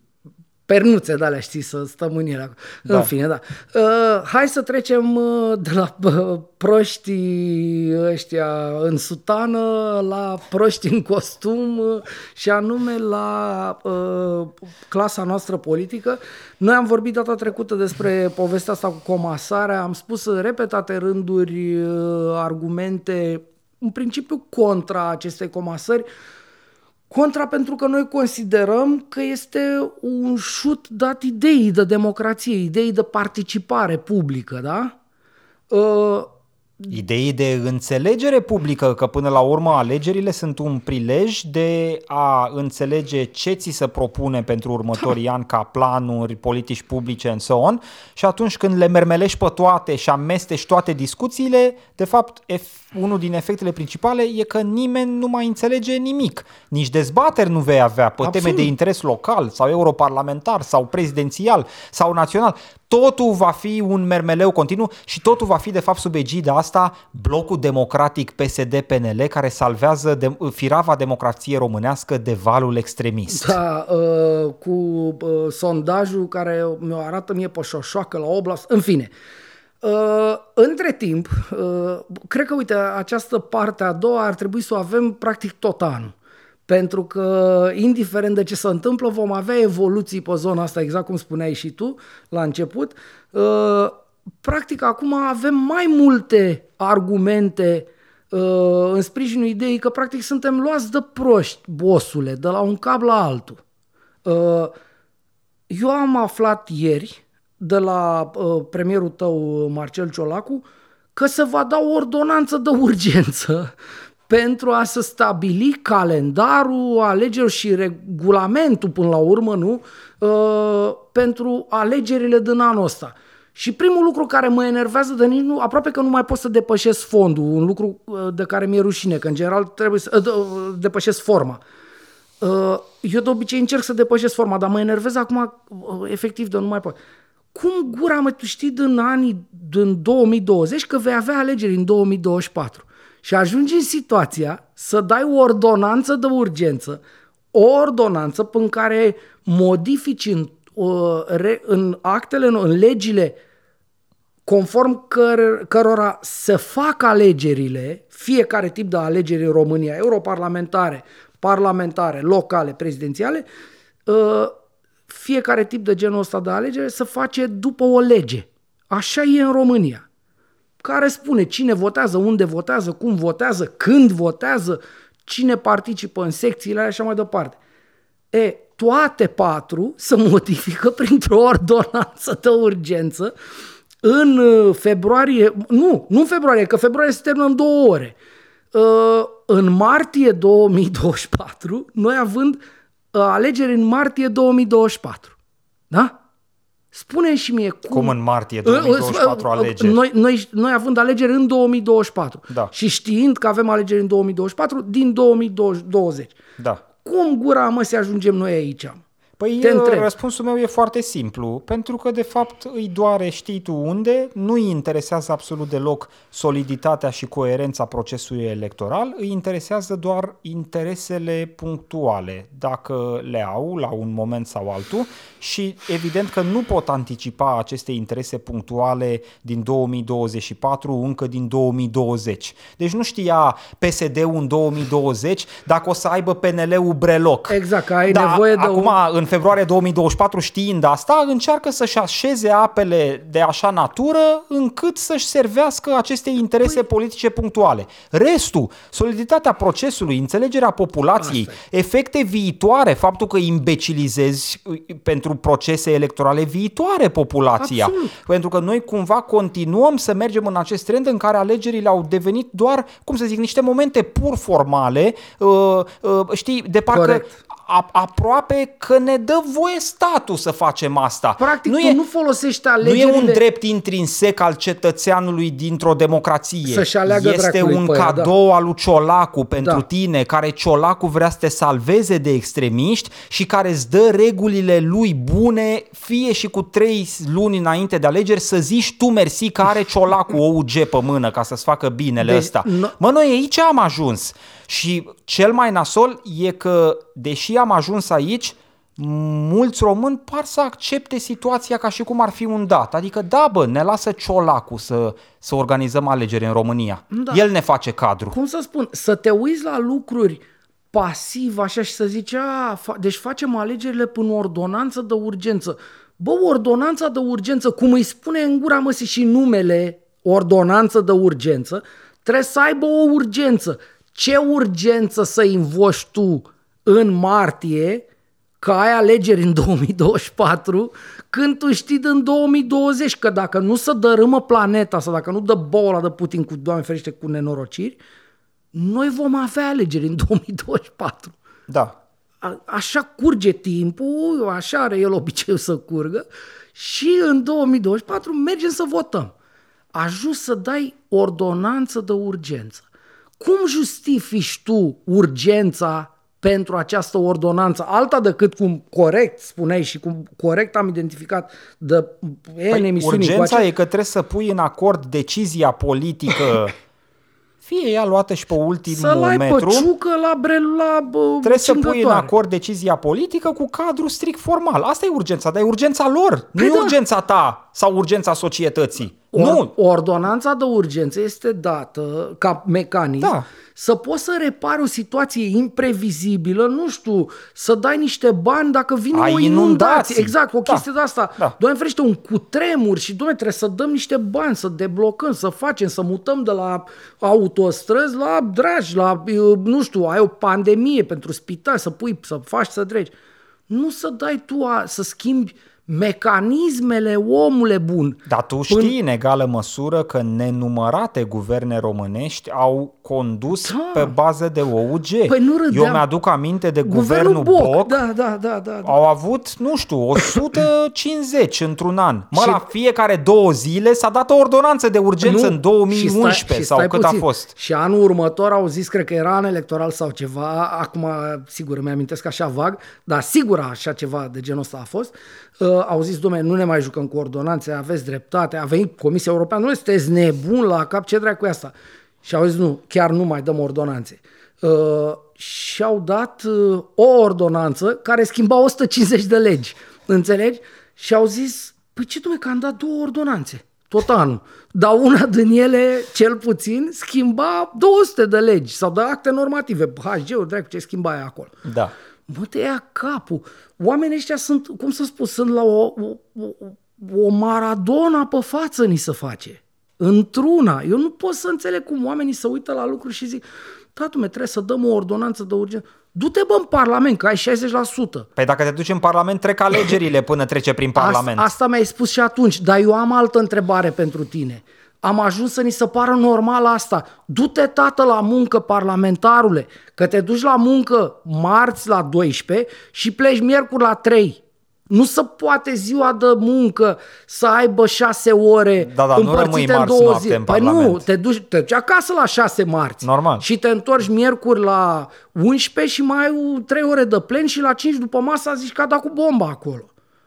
Speaker 2: pernuțe de alea, știi, să stăm în ele.
Speaker 1: Da.
Speaker 2: În fine, da. Uh, hai să trecem uh, de la uh, proștii ăștia în sutană la proști în costum uh, și anume la uh, clasa noastră politică. Noi am vorbit data trecută despre povestea asta cu comasarea, am spus în repetate rânduri uh, argumente în principiu contra acestei comasări, Contra pentru că noi considerăm că este un șut dat ideii de democrație, ideii de participare publică, da? Uh,
Speaker 1: Idei de înțelegere publică, că până la urmă alegerile sunt un prilej de a înțelege ce ți se propune pentru următorii ani ca planuri, politici publice and so on și atunci când le mermelești pe toate și amesteci toate discuțiile, de fapt ef- unul din efectele principale e că nimeni nu mai înțelege nimic. Nici dezbateri nu vei avea pe teme
Speaker 2: Absolut.
Speaker 1: de interes local sau europarlamentar sau prezidențial sau național. Totul va fi un mermeleu continuu și totul va fi de fapt sub egida asta blocul democratic PSD-PNL care salvează de, firava democrației românească de valul extremist.
Speaker 2: da, uh, cu uh, sondajul care mi-o arată mie pe șoșoacă la oblast, în fine. Uh, între timp, uh, cred că, uite, această parte a doua ar trebui să o avem practic tot anul. Pentru că, indiferent de ce se întâmplă, vom avea evoluții pe zona asta, exact cum spuneai și tu la început. Uh, practic, acum avem mai multe argumente uh, în sprijinul ideii că, practic, suntem luați de proști, bosule, de la un cap la altul. Uh, eu am aflat ieri de la uh, premierul tău, Marcel Ciolacu, că se va da o ordonanță de urgență pentru a se stabili calendarul alegerilor și regulamentul până la urmă, nu? Uh, pentru alegerile din anul ăsta. Și primul lucru care mă enervează de nici nu, aproape că nu mai pot să depășesc fondul, un lucru uh, de care mi-e rușine, că în general trebuie să uh, uh, depășesc forma. Uh, Eu de obicei încerc să depășesc forma, dar mă enervez acum uh, efectiv de nu mai pot. Cum gura mă, tu știi din anii din 2020 că vei avea alegeri în 2024 și ajungi în situația să dai o ordonanță de urgență, o ordonanță prin care modifici în, uh, re- în actele, în legile conform căr- cărora se fac alegerile, fiecare tip de alegeri în România, europarlamentare, parlamentare, locale, prezidențiale, uh, fiecare tip de genul ăsta de alegere se face după o lege. Așa e în România. Care spune cine votează, unde votează, cum votează, când votează, cine participă în secțiile alea și așa mai departe. E, toate patru să modifică printr-o ordonanță de urgență în uh, februarie, nu, nu în februarie, că februarie se termină în două ore. Uh, în martie 2024, noi având uh, alegeri în martie 2024. Da? spune și mie cum...
Speaker 1: Cum în martie 2024 alegeri?
Speaker 2: Noi, noi, noi având alegeri în 2024
Speaker 1: Da.
Speaker 2: și știind că avem alegeri în 2024 din 2020.
Speaker 1: Da.
Speaker 2: Cum gura mă să ajungem noi aici?
Speaker 1: Păi
Speaker 2: Te întreb.
Speaker 1: răspunsul meu e foarte simplu, pentru că de fapt îi doare știi tu unde, nu îi interesează absolut deloc soliditatea și coerența procesului electoral, îi interesează doar interesele punctuale, dacă le au la un moment sau altul și evident că nu pot anticipa aceste interese punctuale din 2024 încă din 2020. Deci nu știa PSD-ul în 2020 dacă o să aibă PNL-ul breloc.
Speaker 2: Exact, că ai
Speaker 1: Da,
Speaker 2: nevoie de
Speaker 1: acum,
Speaker 2: un...
Speaker 1: în februarie 2024, știind asta, încearcă să-și așeze apele de așa natură încât să-și servească aceste interese păi... politice punctuale. Restul, soliditatea procesului, înțelegerea populației, efecte viitoare, faptul că imbecilizezi uh, pentru procese electorale viitoare populația.
Speaker 2: Absolut.
Speaker 1: Pentru că noi cumva continuăm să mergem în acest trend în care alegerile au devenit doar, cum să zic, niște momente pur formale, uh, uh, știi, de parcă
Speaker 2: Corect.
Speaker 1: A, aproape că ne dă voie statul să facem asta.
Speaker 2: Practic,
Speaker 1: nu
Speaker 2: tu
Speaker 1: e,
Speaker 2: nu folosești
Speaker 1: nu
Speaker 2: alegerile...
Speaker 1: e un drept intrinsec al cetățeanului dintr-o democrație.
Speaker 2: Să-și aleagă
Speaker 1: este
Speaker 2: dracului
Speaker 1: un
Speaker 2: pe ea,
Speaker 1: cadou al lui Ciolacu pentru
Speaker 2: Da.
Speaker 1: tine, care Ciolacu vrea să te salveze de extremiști și care îți dă regulile lui bune, fie și cu trei luni înainte de alegeri, să zici tu mersi că are Ciolacu o UG pe mână ca să-ți facă binele
Speaker 2: Deci,
Speaker 1: ăsta.
Speaker 2: nu-
Speaker 1: Mă, noi aici am ajuns. Și cel mai nasol e că, deși am ajuns aici, mulți români par să accepte situația ca și cum ar fi un dat. Adică, da, bă, ne lasă Ciolacu să, să organizăm alegeri în România.
Speaker 2: Da.
Speaker 1: El ne face cadru.
Speaker 2: cum să spun, să te uiți la lucruri pasiv așa și să zici, a, fa- deci facem alegerile până ordonanță de urgență. Bă, ordonanța de urgență, cum îi spune în gura măsii și numele ordonanță de urgență, trebuie să aibă o urgență. Ce urgență să invoci tu în martie că ai alegeri în 2024 când tu știi din 2020 că dacă nu se dărâmă planeta sau dacă nu dă boala de Putin cu, Doamne ferește, cu nenorociri, noi vom avea alegeri în 2024.
Speaker 1: Da.
Speaker 2: A, așa curge timpul, așa are el obiceiul să curgă și în 2024 mergem să votăm. Ajuns să dai ordonanță de urgență. Cum justifici tu urgența pentru această ordonanță, alta decât cum corect spuneai și cum corect am identificat de N
Speaker 1: Păi,
Speaker 2: emisiuni
Speaker 1: urgența
Speaker 2: încoace?
Speaker 1: e că trebuie să pui în acord decizia politică, fie ea luată și pe ultimul
Speaker 2: Să-l ai pe
Speaker 1: metru,
Speaker 2: ciucă la brel, la bă,
Speaker 1: trebuie să pui în
Speaker 2: cingătoare.
Speaker 1: acord decizia politică cu cadru strict formal. Asta e urgența, dar e urgența lor, nu
Speaker 2: Păi
Speaker 1: e
Speaker 2: da.
Speaker 1: urgența ta sau urgența societății.
Speaker 2: Or,
Speaker 1: Nu,
Speaker 2: Ordonanța de urgență este dată ca mecanism
Speaker 1: Da.
Speaker 2: să poți să repari o situație imprevizibilă, nu știu, să dai niște bani dacă vine
Speaker 1: Ai
Speaker 2: o
Speaker 1: inundații.
Speaker 2: inundație. Exact, o
Speaker 1: Da.
Speaker 2: chestie de asta.
Speaker 1: Da.
Speaker 2: Doamne ferește, un cutremur și doamne, trebuie să dăm niște bani, să deblocăm, să facem, să mutăm de la autostrăzi la dragi, la, eu, nu știu, ai o pandemie pentru spital, să pui, să faci, să treci. Nu să dai tu a, să schimbi mecanismele, omule bun.
Speaker 1: Dar tu știi în egală măsură că nenumărate guverne românești au condus
Speaker 2: Da.
Speaker 1: pe bază de OUG.
Speaker 2: Păi nu
Speaker 1: Eu
Speaker 2: râdeam.
Speaker 1: mi-aduc aminte de guvernul, Boc,
Speaker 2: Da, da, da, da. da.
Speaker 1: au avut, nu știu, 150 într-un an. Mă,
Speaker 2: Și-
Speaker 1: la fiecare două zile s-a dat o ordonanță de urgență
Speaker 2: Nu,
Speaker 1: în 2011
Speaker 2: și stai- și
Speaker 1: sau
Speaker 2: stai
Speaker 1: cât
Speaker 2: puțin.
Speaker 1: a fost.
Speaker 2: Și anul următor au zis, cred că era an electoral sau ceva, acum sigur îmi amintesc așa vag, dar sigur așa ceva de genul ăsta a fost, uh, au zis, domne, nu ne mai jucăm cu ordonanțe, aveți dreptate, a venit Comisia Europeană, nu sunteți nebun la cap, ce dracu cu asta? Și au zis, nu, chiar nu mai dăm ordonanțe. Uh, și au dat uh, o ordonanță care schimba 150 de legi, înțelegi? Și au zis, păi ce dumne, că am dat două ordonanțe tot anul. Dar una din ele, cel puțin, schimba 200 de legi sau de acte normative. HG-uri, dracu, ce schimba aia acolo.
Speaker 1: Da.
Speaker 2: Mă, te ia capul. Oamenii ăștia sunt, cum să spun, sunt la o, o, o, o maradona pe față ni se face. Într-una. Eu nu pot să înțeleg cum oamenii se uită la lucruri și zic, Da, dumne, trebuie să dăm o ordonanță de urgență. Du-te, bă, în Parlament, că ai 60%.
Speaker 1: Păi dacă te duci în Parlament, trec alegerile până trece prin Parlament.
Speaker 2: Asta, asta mi-ai spus și atunci, dar eu am altă întrebare pentru tine. Am ajuns să ni se pară normal asta. Du-te, tată, la muncă, parlamentarule, că te duci la muncă marți la 12 și pleci miercuri la 3. Nu se poate ziua de muncă să aibă șase ore
Speaker 1: Da, da, nu
Speaker 2: împărțite
Speaker 1: rămâi
Speaker 2: în
Speaker 1: marți
Speaker 2: două
Speaker 1: noapte
Speaker 2: zile.
Speaker 1: în
Speaker 2: Păi nu,
Speaker 1: Parlament.
Speaker 2: te duci, te duci acasă la șase marți.
Speaker 1: Normal.
Speaker 2: Și te întorci miercuri la 11 și mai ai 3 ore de plen și la 5 după masa zici că a dat cu bomba acolo.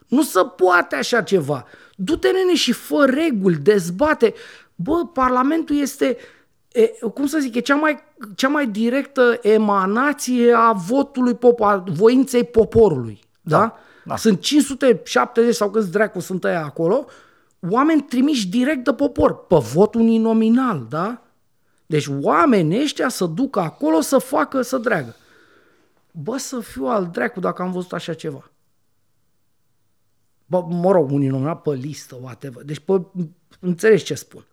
Speaker 2: Nu se poate așa ceva. Du-te, nene, și fă reguli, dezbate. Bă, Parlamentul este, e, cum să zic, e cea mai, cea mai directă emanație a votului, pop- a voinței poporului. Da? da?
Speaker 1: da.
Speaker 2: Sunt 570 sau câți dracu sunt ăia acolo, oameni trimiși direct de popor, pe vot uninominal, da? Deci oamenii ăștia să ducă acolo să facă, să dreagă. Bă, să fiu al dracu dacă am văzut așa ceva. Bă, mă rog, uninominal pe listă, whatever. Deci, pe, înțelegi ce spun.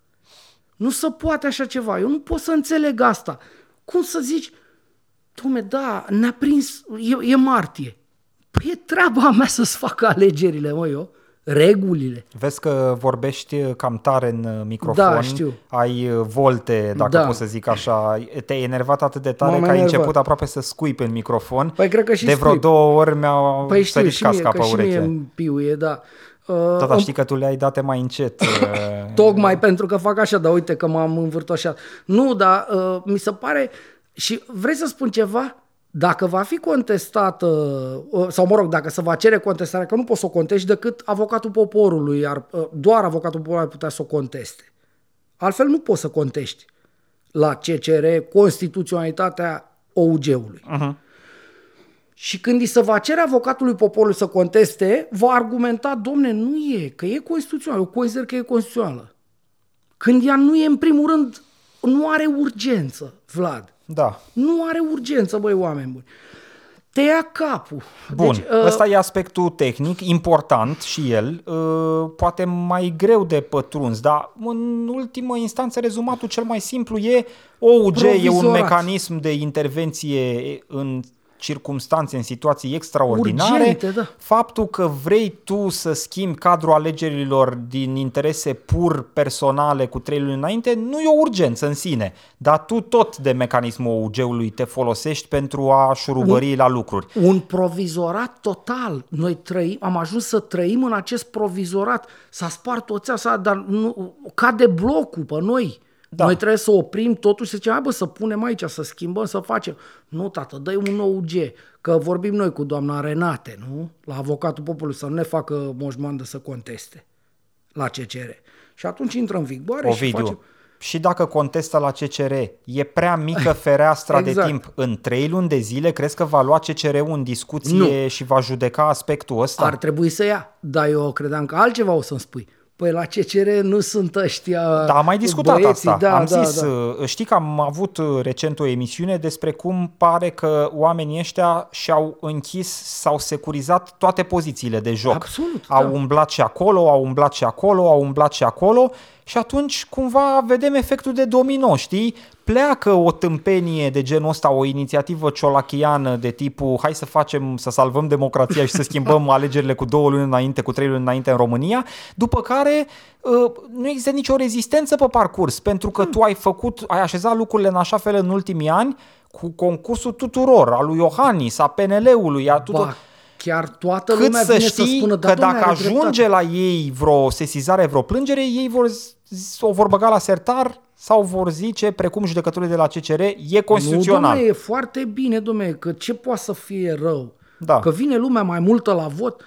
Speaker 2: Nu se poate așa ceva. Eu nu pot să înțeleg asta. Cum să zici, Dom'le, da, ne-a prins, e, e martie. Păi e treaba mea să-ți fac alegerile, mă, eu. Regulile.
Speaker 1: Vezi că vorbești cam tare în microfon,
Speaker 2: Da, știu.
Speaker 1: ai volte, dacă
Speaker 2: Da.
Speaker 1: pot să zic așa, te-ai enervat atât de tare
Speaker 2: M-am
Speaker 1: că ai
Speaker 2: enervat.
Speaker 1: început aproape să scuipi în microfon.
Speaker 2: Păi cred că și
Speaker 1: De vreo
Speaker 2: scuip.
Speaker 1: două ori mi-au
Speaker 2: Păi știu,
Speaker 1: sărit
Speaker 2: și mie,
Speaker 1: casca
Speaker 2: că
Speaker 1: pe
Speaker 2: și mie
Speaker 1: ureche.
Speaker 2: îmi piuie, da. Uh,
Speaker 1: Da, dar
Speaker 2: îmi-
Speaker 1: știi că tu le-ai date mai încet. uh,
Speaker 2: Tocmai pentru că fac așa, dar uite că m-am învârtoșat. Nu, dar uh, mi se pare... Și vrei să spun ceva? Dacă va fi contestată, uh, sau mă rog, dacă se va cere contestarea, că nu poți să o contești decât avocatul poporului, ar, uh, doar avocatul poporului ar putea să o conteste. Altfel nu poți să contești la CCR constituționalitatea OUG-ului.
Speaker 1: uh-huh.
Speaker 2: Și când îi se va cere avocatului poporului să conteste, va argumenta, domne, nu e, că e constituțională, eu consider că e constituțională. Când ea nu e, în primul rând, nu are urgență, Vlad.
Speaker 1: Da.
Speaker 2: Nu are urgență, băi, oameni buni. Te ia capul.
Speaker 1: Bun,
Speaker 2: Deci,
Speaker 1: deci, ăsta e aspectul tehnic, important și el, uh, poate mai greu de pătruns, dar în ultimă instanță rezumatul cel mai simplu e OUG, e un
Speaker 2: Provizorat.
Speaker 1: mecanism de intervenție în circumstanțe, în situații extraordinare.
Speaker 2: Urgente, da.
Speaker 1: Faptul că vrei tu să schimbi cadrul alegerilor din interese pur personale cu trei luni înainte, nu e o urgență în sine, dar tu tot de mecanismul OUG-ului te folosești pentru a șurubări la lucruri.
Speaker 2: Un provizorat total. Noi trăim, am ajuns să trăim în acest provizorat. S-a spart oțea, s-a, dar nu, cade blocul pe noi.
Speaker 1: Da.
Speaker 2: Da. Noi trebuie să oprim totul și să zicem, hai bă, să punem aici, să schimbăm, să facem. Nu, tată, dă un nou G, că vorbim noi cu doamna Renate, nu? La avocatul poporului, să nu ne facă moșmandă să conteste la CCR. Și atunci intră în vigoare și
Speaker 1: Ovidiu,
Speaker 2: facem...
Speaker 1: și dacă contestă la CCR, e prea mică fereastra
Speaker 2: Exact.
Speaker 1: de timp în trei luni de zile? Crezi că va lua CCR-ul în discuție
Speaker 2: Nu.
Speaker 1: și va judeca aspectul ăsta?
Speaker 2: Ar trebui să ia, dar eu credeam că altceva o să-mi spui. Păi la CCR nu sunt ăștia
Speaker 1: Da, am mai discutat
Speaker 2: băieții,
Speaker 1: asta.
Speaker 2: Da,
Speaker 1: am
Speaker 2: da,
Speaker 1: zis,
Speaker 2: da.
Speaker 1: uh, știi că am avut uh, recent o emisiune despre cum pare că oamenii ăștia și-au închis sau securizat toate pozițiile de joc.
Speaker 2: Absolut,
Speaker 1: Au
Speaker 2: da.
Speaker 1: umblat și acolo, au umblat și acolo, au umblat și acolo și atunci cumva vedem efectul de domino, știi? Pleacă o tâmpenie de genul ăsta, o inițiativă ciolachiană de tipul hai să facem, să salvăm democrația și să schimbăm alegerile cu două luni înainte, cu trei luni înainte în România, după care uh, nu există nicio rezistență pe parcurs, pentru că tu ai făcut, ai așezat lucrurile în așa fel în ultimii ani cu concursul tuturor, al lui Iohannis, a PNL-ului, a tuturor.
Speaker 2: Ba, chiar toată
Speaker 1: Cât
Speaker 2: lumea
Speaker 1: să
Speaker 2: vine
Speaker 1: știi
Speaker 2: să spună,
Speaker 1: că
Speaker 2: "Da, domnule,
Speaker 1: dacă
Speaker 2: are
Speaker 1: ajunge
Speaker 2: dreptate."
Speaker 1: la ei vreo sesizare, vreo plângere, ei vor, z- o vor băga la sertar sau vor zice, precum judecătorii de la CCR, e
Speaker 2: Nu,
Speaker 1: constituțional.
Speaker 2: domnule, e foarte bine, domnule, că ce poate să fie rău?
Speaker 1: Da.
Speaker 2: Că vine lumea mai multă la vot.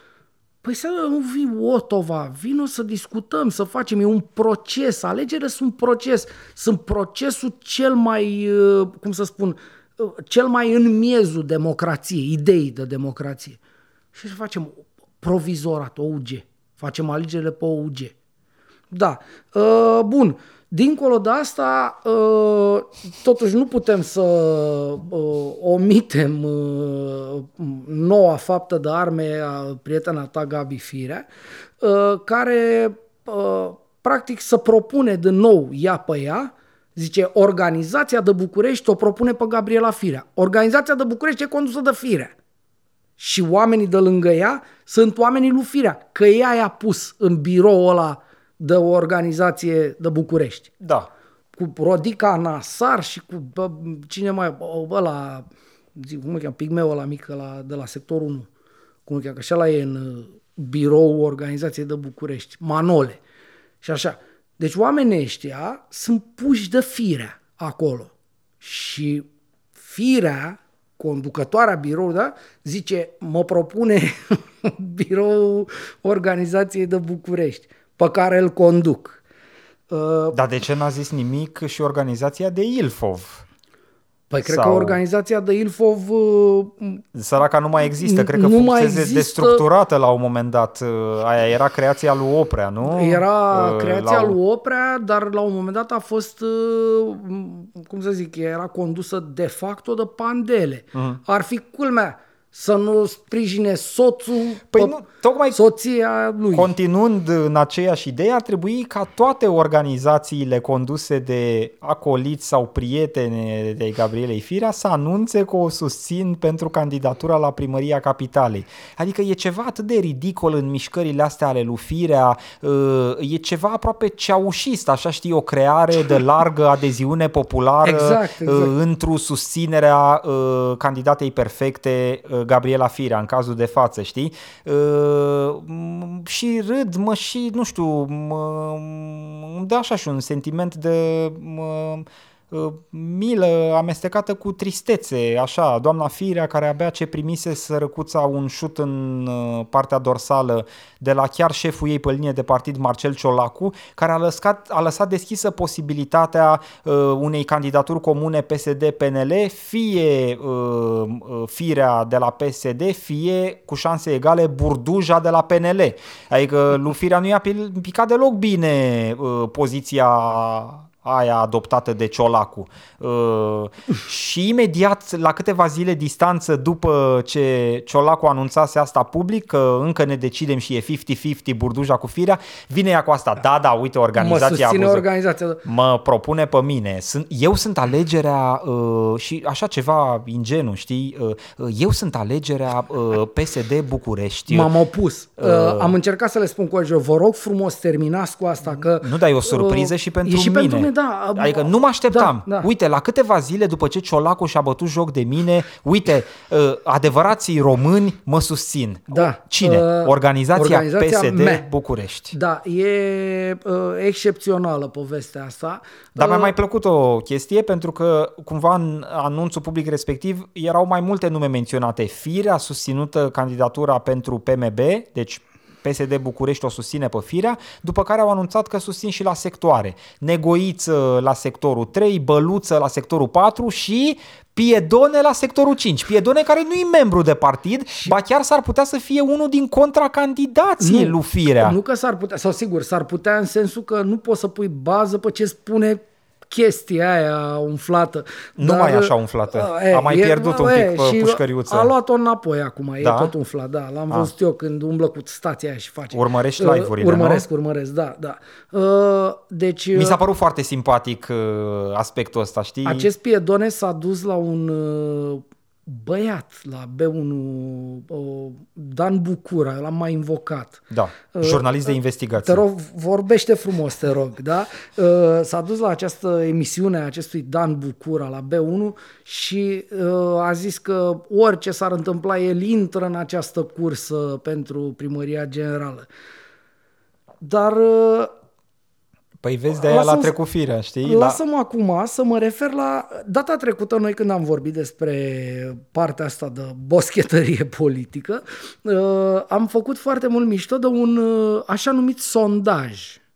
Speaker 2: Păi să nu vii Otova, vino să discutăm, să facem, e un proces, alegerile sunt proces, sunt procesul cel mai, uh, cum să spun, uh, cel mai în miezul democrației, ideii de democrație. Și să facem provizorat, OUG, facem alegerile pe OUG. Da. Uh, bun. Dincolo de asta, uh, totuși nu putem să uh, omitem uh, noua faptă de arme a prietena ta Gabi Firea, uh, care uh, practic să propune din nou ea pe ea, Zice, organizația de București o propune pe Gabriela Firea. Organizația de București e condusă de Firea. Și oamenii de lângă ea sunt oamenii lui Firea, că ea i-a pus în birou ăla de o organizație de București.
Speaker 1: Da.
Speaker 2: Cu Rodica Nasar și cu bă, cine mai, ăla, zic, cum îl cheamă, pigmeul ăla mic ăla, de la sectorul 1. Cum îl cheamă, că și ăla e în uh, birou organizației de București, Manole. Și așa. Deci oamenii ăștia sunt puși de firea acolo. Și firea, conducătoarea birou, da, zice, mă propune birou organizației de București, pe care îl conduc.
Speaker 1: Uh, Dar de ce n-a zis nimic și organizația de Ilfov?
Speaker 2: Păi cred Sau... că organizația de Ilfov... Uh,
Speaker 1: Săraca nu mai există, cred că nu mai există... destructurată la un moment dat. Uh, aia era creația lui Oprea, nu?
Speaker 2: Era uh, creația la... lui Oprea, dar la un moment dat a fost, cum să zic, era condusă de facto de Pandele. Uh-huh. Ar fi culmea să nu sprijine soțul, păi nu, tocmai soția lui.
Speaker 1: Continuând în aceeași idee, ar trebui ca toate organizațiile conduse de acoliți sau prietene de Gabrielei Firea să anunțe că o susțin pentru candidatura la primăria capitalei. Adică e ceva atât de ridicol în mișcările astea ale lui Firea, uh, e ceva aproape ceaușist, așa știi, o creare de largă adeziune populară exact, exact. Uh, într-o susținerea uh, candidatei perfecte Gabriela Firea în cazul de față, știi? și râd, mă și, nu știu, mă, îmi dă așa și un sentiment de mă, Uh, milă amestecată cu tristețe, așa, doamna Firea care abia ce primise sărăcuța un șut în uh, partea dorsală de la chiar șeful ei pe linie de partid Marcel Ciolacu, care a lăsat, a lăsat deschisă posibilitatea uh, unei candidaturi comune PSD-PNL, fie uh, uh, Firea de la PSD, fie cu șanse egale Burduja de la PNL. Adică lui Firea nu i-a picat deloc bine uh, poziția aia adoptată de Ciolacu. Uh, și imediat, la câteva zile distanță după ce Ciolacu anunțase asta public, că încă ne decidem și e 50-50 Burduja cu Firea, vine ea cu asta. Da, da, uite, organizația...
Speaker 2: Mă organizația.
Speaker 1: Mă propune pe mine. Sunt, eu sunt alegerea uh, și așa ceva ingenu, știi? Uh, uh eu sunt alegerea uh, PSD București.
Speaker 2: M-am opus. Uh, uh, am încercat să le spun cu vă rog frumos, terminați cu asta că...
Speaker 1: Nu, dar e o surpriză uh, și pentru
Speaker 2: e și
Speaker 1: mine.
Speaker 2: Pentru mine, da.
Speaker 1: Adică nu mă așteptam. Da, da. Uite, la câteva zile după ce Ciolacu și-a bătut joc de mine, uite, uh, adevărații români mă susțin.
Speaker 2: Da.
Speaker 1: Cine? Uh, organizația, organizația PSD me. București.
Speaker 2: Da, e uh, excepțională povestea asta.
Speaker 1: Dar uh, mi-a mai plăcut o chestie pentru că cumva în anunțul public respectiv erau mai multe nume menționate. Firea susținută candidatura pentru PMB, deci PSD București o susține pe firea, după care au anunțat că susțin și la sectoare. Negoiță la sectorul 3, Băluță la sectorul 4 și Piedone la sectorul 5. Piedone care nu e membru de partid, și... ba chiar s-ar putea să fie unul din contracandidații lui Firea.
Speaker 2: Nu că s-ar putea, sau sigur, s-ar putea în sensul că nu poți să pui bază pe ce spune chestia aia umflată.
Speaker 1: Nu dar, mai e așa umflată. A, e, a mai e, pierdut e, un pic pe pușcăriuță.
Speaker 2: A luat-o înapoi acum, da? e tot umflat, da. L-am a. văzut eu când umblă cu stația aia și face.
Speaker 1: Urmărești uh, live-urile,
Speaker 2: Urmăresc,
Speaker 1: nu?
Speaker 2: urmăresc, da, da. Uh, deci,
Speaker 1: Mi s-a uh, părut foarte simpatic uh, aspectul ăsta, știi?
Speaker 2: Acest piedone s-a dus la un uh, băiat la B1, Dan Bucura, l-am mai invocat.
Speaker 1: Da, uh, jurnalist de investigație.
Speaker 2: Te rog, vorbește frumos, te rog, da? Uh, s-a dus la această emisiune a acestui Dan Bucura la B1 și uh, a zis că orice s-ar întâmpla, el intră în această cursă pentru primăria generală. Dar
Speaker 1: Păi vezi, de aia l-a trecut firea, știi?
Speaker 2: Lasă-mă la... acum să mă refer la data trecută, noi când am vorbit despre partea asta de boschetărie politică, uh, am făcut foarte mult mișto de un uh, așa numit sondaj Uh,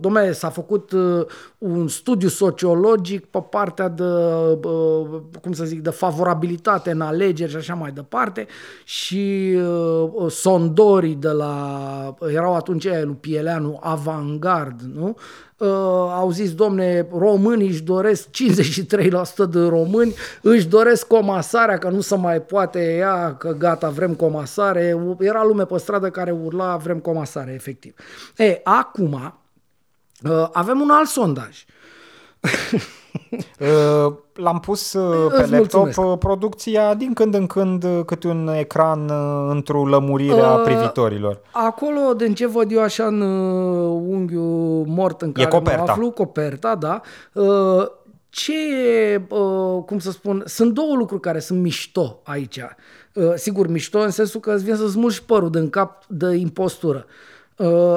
Speaker 2: dom'le, s-a făcut uh, un studiu sociologic pe partea de, uh, cum să zic, de favorabilitate în alegeri și așa mai departe și sondorii de la, erau atunci aia lui Pieleanu, avantgard, nu? au zis, domne, românii își doresc, 53% de români își doresc comasarea, că nu se mai poate ea, că gata, vrem comasare. Era lume pe stradă care urla, vrem comasare, efectiv. E, acum, Uh, avem un alt sondaj.
Speaker 1: Uh, L-am pus uh, pe
Speaker 2: Îți
Speaker 1: laptop
Speaker 2: mulțumesc.
Speaker 1: uh, producția din când în când uh, câte un ecran uh, într-o lămurire a
Speaker 2: Uh,
Speaker 1: privitorilor.
Speaker 2: Acolo, din ce văd eu așa în uh, unghiul mort în care
Speaker 1: coperta.
Speaker 2: mă aflu, coperta, da, uh, ce e, uh, cum să spun, sunt două lucruri care sunt mișto aici. Uh, sigur, mișto în sensul că îți vine să smulgi părul din cap de impostură. Uh,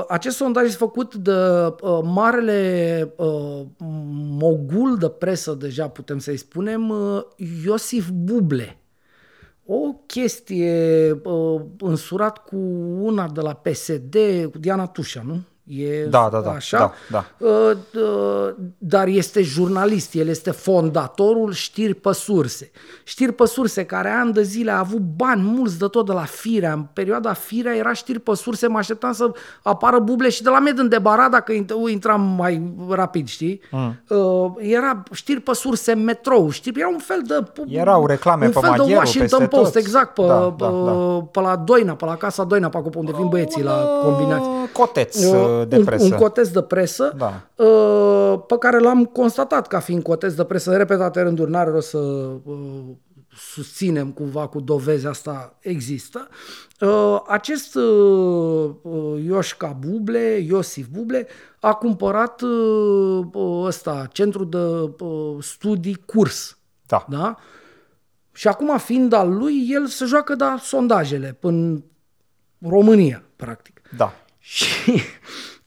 Speaker 2: acest sondaj este făcut de uh, marele uh, mogul de presă, deja putem să-i spunem, uh, Iosif Buble o chestie uh, însurat cu una de la PSD, cu Diana Tușa, nu? E
Speaker 1: Da, da, da,
Speaker 2: Așa?
Speaker 1: da, da.
Speaker 2: Uh, uh, dar este jurnalist, el este fondatorul Știri pe surse. Știri pe surse, care ani de zile a avut bani mulți de tot de la Firea. În perioada Firea era Știri pe surse, mă așteptam să apară buble și de la med în debarat dacă int- intram mai rapid, știi? Mm. Uh, era Știri pe surse metrou, știri, era un fel de...
Speaker 1: Erau reclame
Speaker 2: un
Speaker 1: pe
Speaker 2: fel de
Speaker 1: Magheru,
Speaker 2: Washington
Speaker 1: peste
Speaker 2: Post,
Speaker 1: tot.
Speaker 2: exact, pe,
Speaker 1: Da,
Speaker 2: pe,
Speaker 1: da, da.
Speaker 2: pe la Doina, pe la Casa Doina, pe acolo pe unde vin băieții la
Speaker 1: Un, uh,
Speaker 2: combinați.
Speaker 1: Coteț uh, de
Speaker 2: un,
Speaker 1: presă.
Speaker 2: un coteț de presă
Speaker 1: Da.
Speaker 2: uh, pe care l-am constatat ca fiind coteț de presă în repetate rânduri. N-are rost să uh, susținem cumva cu dovezi asta există. Uh, acest uh, uh, Ioșca Buble, Iosif Buble, a cumpărat uh, uh, ăsta, centrul de uh, studii curs.
Speaker 1: Da.
Speaker 2: Da? Și acum, fiind al lui, el se joacă da sondajele în România, practic.
Speaker 1: Da.
Speaker 2: Și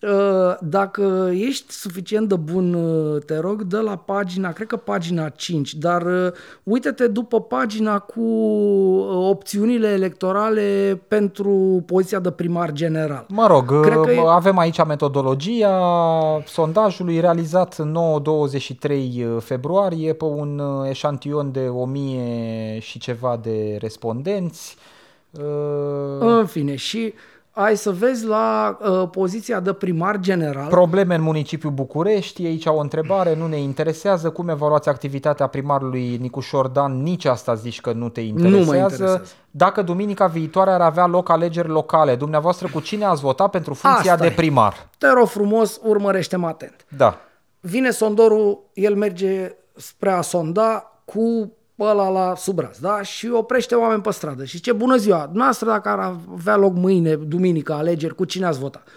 Speaker 2: uh, dacă ești suficient de bun, uh, te rog, dă la pagina, cred că pagina 5, dar uh, uite-te după pagina cu uh, opțiunile electorale pentru poziția de primar general.
Speaker 1: Mă rog,
Speaker 2: Cred că e-
Speaker 1: avem aici metodologia sondajului realizat în 9-23 februarie pe un uh, eșantion de 1000 și ceva de respondenți. Uh,
Speaker 2: În fine, și ai să vezi la uh, poziția de primar general.
Speaker 1: Probleme în municipiul București, aici o întrebare, nu ne interesează. Cum evaluați activitatea primarului Nicușor Dan? Nici asta zici că nu te interesează.
Speaker 2: interesează.
Speaker 1: Dacă duminica viitoare ar avea loc alegeri locale, dumneavoastră cu cine ați vota pentru funcția
Speaker 2: Asta
Speaker 1: de
Speaker 2: e.
Speaker 1: primar?
Speaker 2: Te rog frumos, urmărește-mă atent.
Speaker 1: Da.
Speaker 2: Vine sondorul, el merge spre a sonda cu ăla la sub braț, da? Și oprește oameni pe stradă. Și ce bună ziua, noastră dacă ar avea loc mâine, duminică, alegeri, cu cine ați vota? 36%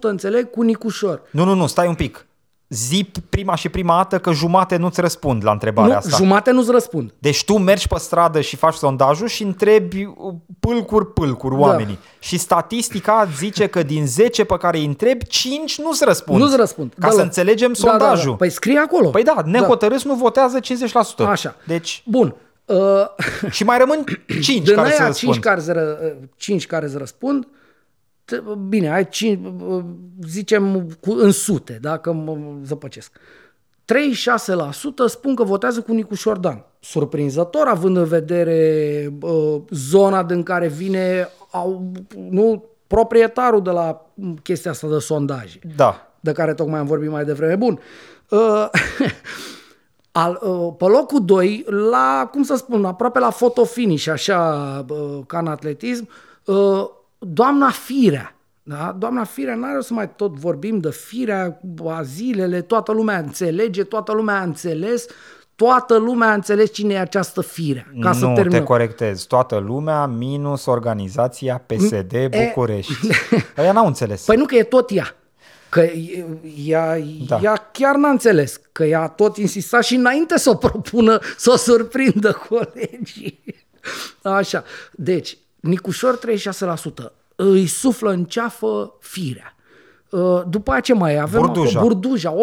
Speaker 2: înțeleg cu Nicușor.
Speaker 1: Nu, nu, nu, stai un pic. Zi prima și prima dată că jumate nu-ți răspund la întrebarea
Speaker 2: Nu,
Speaker 1: asta.
Speaker 2: jumate nu-ți răspund.
Speaker 1: Deci tu mergi pe stradă și faci sondajul și întrebi uh, pâlcuri, pâlcuri
Speaker 2: Da.
Speaker 1: oamenii. Și statistica zice că din 10 pe care îi întrebi, 5 nu-ți răspund.
Speaker 2: Nu-ți răspund.
Speaker 1: Ca
Speaker 2: Deloc.
Speaker 1: să înțelegem
Speaker 2: Da, da, da.
Speaker 1: sondajul.
Speaker 2: Păi scrie acolo.
Speaker 1: Păi da, nehotărâți nu votează 50%.
Speaker 2: Așa.
Speaker 1: Deci,
Speaker 2: Bun. Uh,
Speaker 1: și mai rămân 5
Speaker 2: din
Speaker 1: care să
Speaker 2: aia
Speaker 1: răspund.
Speaker 2: 5 care, îți ră, 5 care îți răspund, te- bine, ai 5, zicem cu, în sute, da, că mă zăpăcesc. 36% spun că votează cu Nicușor Dan. Surprinzător, având în vedere uh, zona din care vine au, nu, proprietarul de la chestia asta de sondaje
Speaker 1: Da.
Speaker 2: de care tocmai am vorbit mai devreme. Bun. Uh, al, uh, pe locul 2, la, cum să spun, aproape la fotofinish, așa, uh, ca în atletism, uh, doamna Firea. Da? Doamna Firea, n-are o să mai tot vorbim de Firea, bazilele, toată lumea înțelege, toată lumea a înțeles, toată lumea a înțeles cine e această Firea. Ca să
Speaker 1: nu
Speaker 2: terminăm.
Speaker 1: te corectez. Toată lumea minus organizația PSD
Speaker 2: E-
Speaker 1: București. Ăia n-au înțeles.
Speaker 2: Păi nu că e tot ea. Că e- ea,
Speaker 1: Da.
Speaker 2: da. ea chiar n-a înțeles. Că ea a tot insistat și înainte să o propună, să o surprindă colegii. Așa. Deci, Nicușor 36%. Îi suflă în ceafă firea. Uh, După aceea ce mai e? avem
Speaker 1: Burduja.
Speaker 2: acolo Burduja,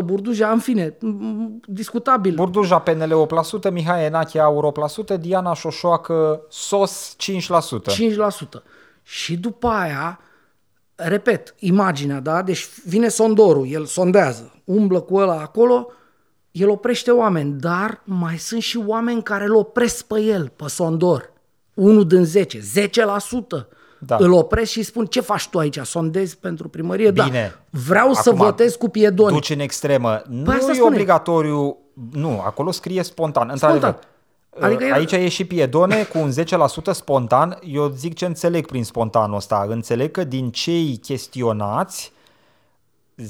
Speaker 2: 8%, Burduja, în fine, m- discutabil.
Speaker 1: Burduja PNL 8%, Mihai Enache Aur 8%, Diana Șoșoacă SOS 5%.
Speaker 2: 5%. Și după aia, repet, imaginea, da? Deci vine sondorul, el sondează, umblă cu ăla acolo, el oprește oameni, dar mai sunt și oameni care îl opresc pe el, pe sondor. Unul din 10, 10%.
Speaker 1: Da.
Speaker 2: Îl opresc și îi spun, ce faci tu aici? Sondezi pentru primărie?
Speaker 1: Bine.
Speaker 2: Da. Vreau să
Speaker 1: Acum,
Speaker 2: votez cu piedoni.
Speaker 1: Duci în extremă. Nu
Speaker 2: Păi asta
Speaker 1: e
Speaker 2: spune.
Speaker 1: obligatoriu. Nu, acolo scrie spontan. Într-adevăr.
Speaker 2: Adică el-
Speaker 1: Aici e și piedone cu un 10% spontan. Eu zic ce înțeleg prin spontanul ăsta. Înțeleg că din cei chestionați,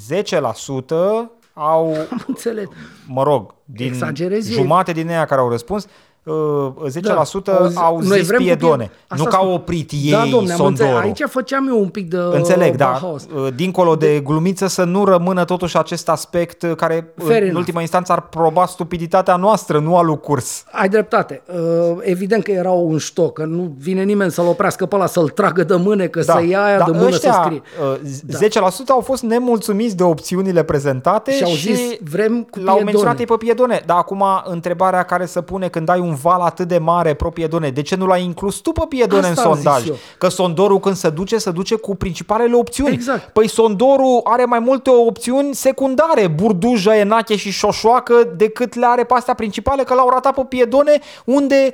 Speaker 1: 10% au,
Speaker 2: Am înțeles.
Speaker 1: mă rog, din
Speaker 2: Exagerezi eu.
Speaker 1: jumate din ea care au răspuns, uh, 10%
Speaker 2: Da, auzi,
Speaker 1: au
Speaker 2: noi
Speaker 1: zis
Speaker 2: vrem cu
Speaker 1: piedone.
Speaker 2: pie- Asta
Speaker 1: Nu că au
Speaker 2: spun.
Speaker 1: oprit ei
Speaker 2: da, domne, am înțeles.
Speaker 1: sondorul.
Speaker 2: Aici făceam eu un pic de
Speaker 1: Înțeleg, da.
Speaker 2: Bauhaus.
Speaker 1: Uh, Dincolo de glumiță să nu rămână totuși acest aspect uh, care
Speaker 2: Fair
Speaker 1: în
Speaker 2: enough.
Speaker 1: ultima instanță ar proba stupiditatea noastră, nu a lui Curs.
Speaker 2: Ai dreptate. Uh, Evident că era un ștoc, că nu vine nimeni să-l oprească pe ăla, să-l tragă de mână, că să ia aia
Speaker 1: dar
Speaker 2: de mână
Speaker 1: ăștia,
Speaker 2: să scrie.
Speaker 1: uh, 10% au fost nemulțumiți de opțiunile prezentate
Speaker 2: Și au zis, vrem cu
Speaker 1: l-au
Speaker 2: piedone.
Speaker 1: menționat ei pe piedone. Dar acum întrebarea care se pune când ai un val atât de mare pro piedone, de ce nu l-ai inclus tu pe piedone
Speaker 2: Asta
Speaker 1: în
Speaker 2: am zis
Speaker 1: sondaj?
Speaker 2: eu.
Speaker 1: Că sondorul când se duce, se duce cu principalele opțiuni.
Speaker 2: Exact.
Speaker 1: Păi sondorul are mai multe opțiuni secundare, burduja, enache și șoșoacă, decât le are pe astea principale, că l-au ratat pe piedone unde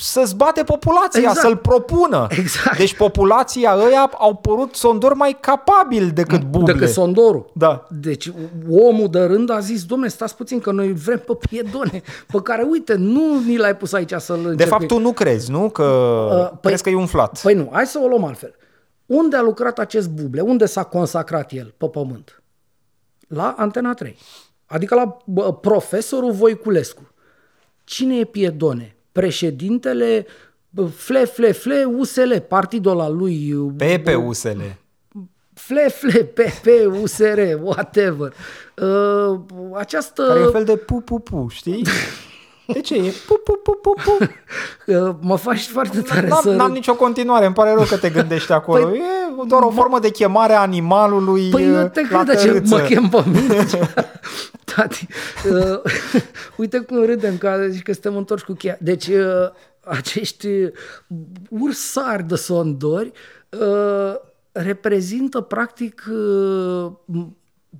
Speaker 1: să-ți bate populația,
Speaker 2: Exact.
Speaker 1: să-l propună.
Speaker 2: Exact.
Speaker 1: Deci populația ăia au părut sondori mai capabili decât buble.
Speaker 2: Decât sondorul.
Speaker 1: Da.
Speaker 2: Deci omul de rând a zis, domne, stați puțin că noi vrem pe piedone, pe care, uite, nu ni l-ai pus aici să-l
Speaker 1: De
Speaker 2: încercui.
Speaker 1: fapt, tu nu crezi, nu? Că
Speaker 2: Uh,
Speaker 1: crezi că e umflat.
Speaker 2: Păi nu, hai să o luăm altfel. Unde a lucrat acest buble? Unde s-a consacrat el pe pământ? La Antena 3. Adică la bă, profesorul Voiculescu. Cine e Piedone? Președintele bă, Fle, Fle, Fle, USL, partidul al lui
Speaker 1: Pe pe usele.
Speaker 2: Fle, Fle, PP, USR, whatever. Uh, această...
Speaker 1: Care e un fel de pu pu pu, știi? De ce e? Pu pu pu pu pu.
Speaker 2: Uh, mă faci foarte tare
Speaker 1: N-am,
Speaker 2: să
Speaker 1: n-am
Speaker 2: râd.
Speaker 1: nicio continuare, îmi pare rău că te gândești acolo.
Speaker 2: Păi-
Speaker 1: e doar o formă de chemare a animalului
Speaker 2: Păi
Speaker 1: uh,
Speaker 2: eu te
Speaker 1: la
Speaker 2: cred ce
Speaker 1: tărâță.
Speaker 2: mă chem pe mine. Tati, uh, uite cum râdem că, zici că suntem întorși cu cheia. Deci uh, acești ursari de sondori uh, reprezintă practic uh,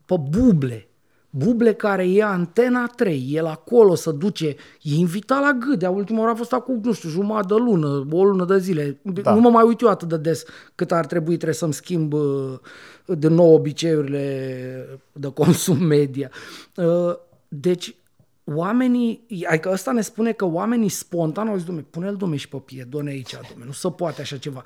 Speaker 2: pe buble. Buble care e Antena 3, el acolo se duce, e invitat la Gâdea, ultima oară a fost acum, nu știu, jumătate de lună, o lună de zile. Da. Nu mă mai uit eu atât de des cât ar trebui, trebuie să-mi schimb uh, de nou obiceiurile de consum media. Uh, Deci, oamenii, adică ăsta ne spune că oamenii spontan au zis, domne, pune-l, domne, și pe piedone aici, domne, nu se poate așa ceva.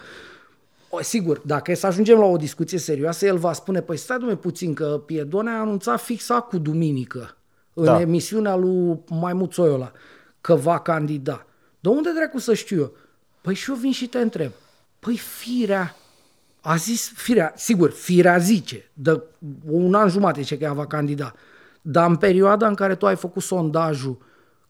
Speaker 2: O, sigur, dacă e să ajungem la o discuție serioasă, el va spune, păi stai dumne puțin, că Piedone a anunțat fix cu duminică, în
Speaker 1: Da.
Speaker 2: emisiunea lui Maimuț Oiola, că va candida. De unde dracu să știu eu? Păi și eu vin și te întreb. Păi firea, a zis firea, sigur, firea zice, de un an jumate ce că ea va candida, dar în perioada în care tu ai făcut sondajul,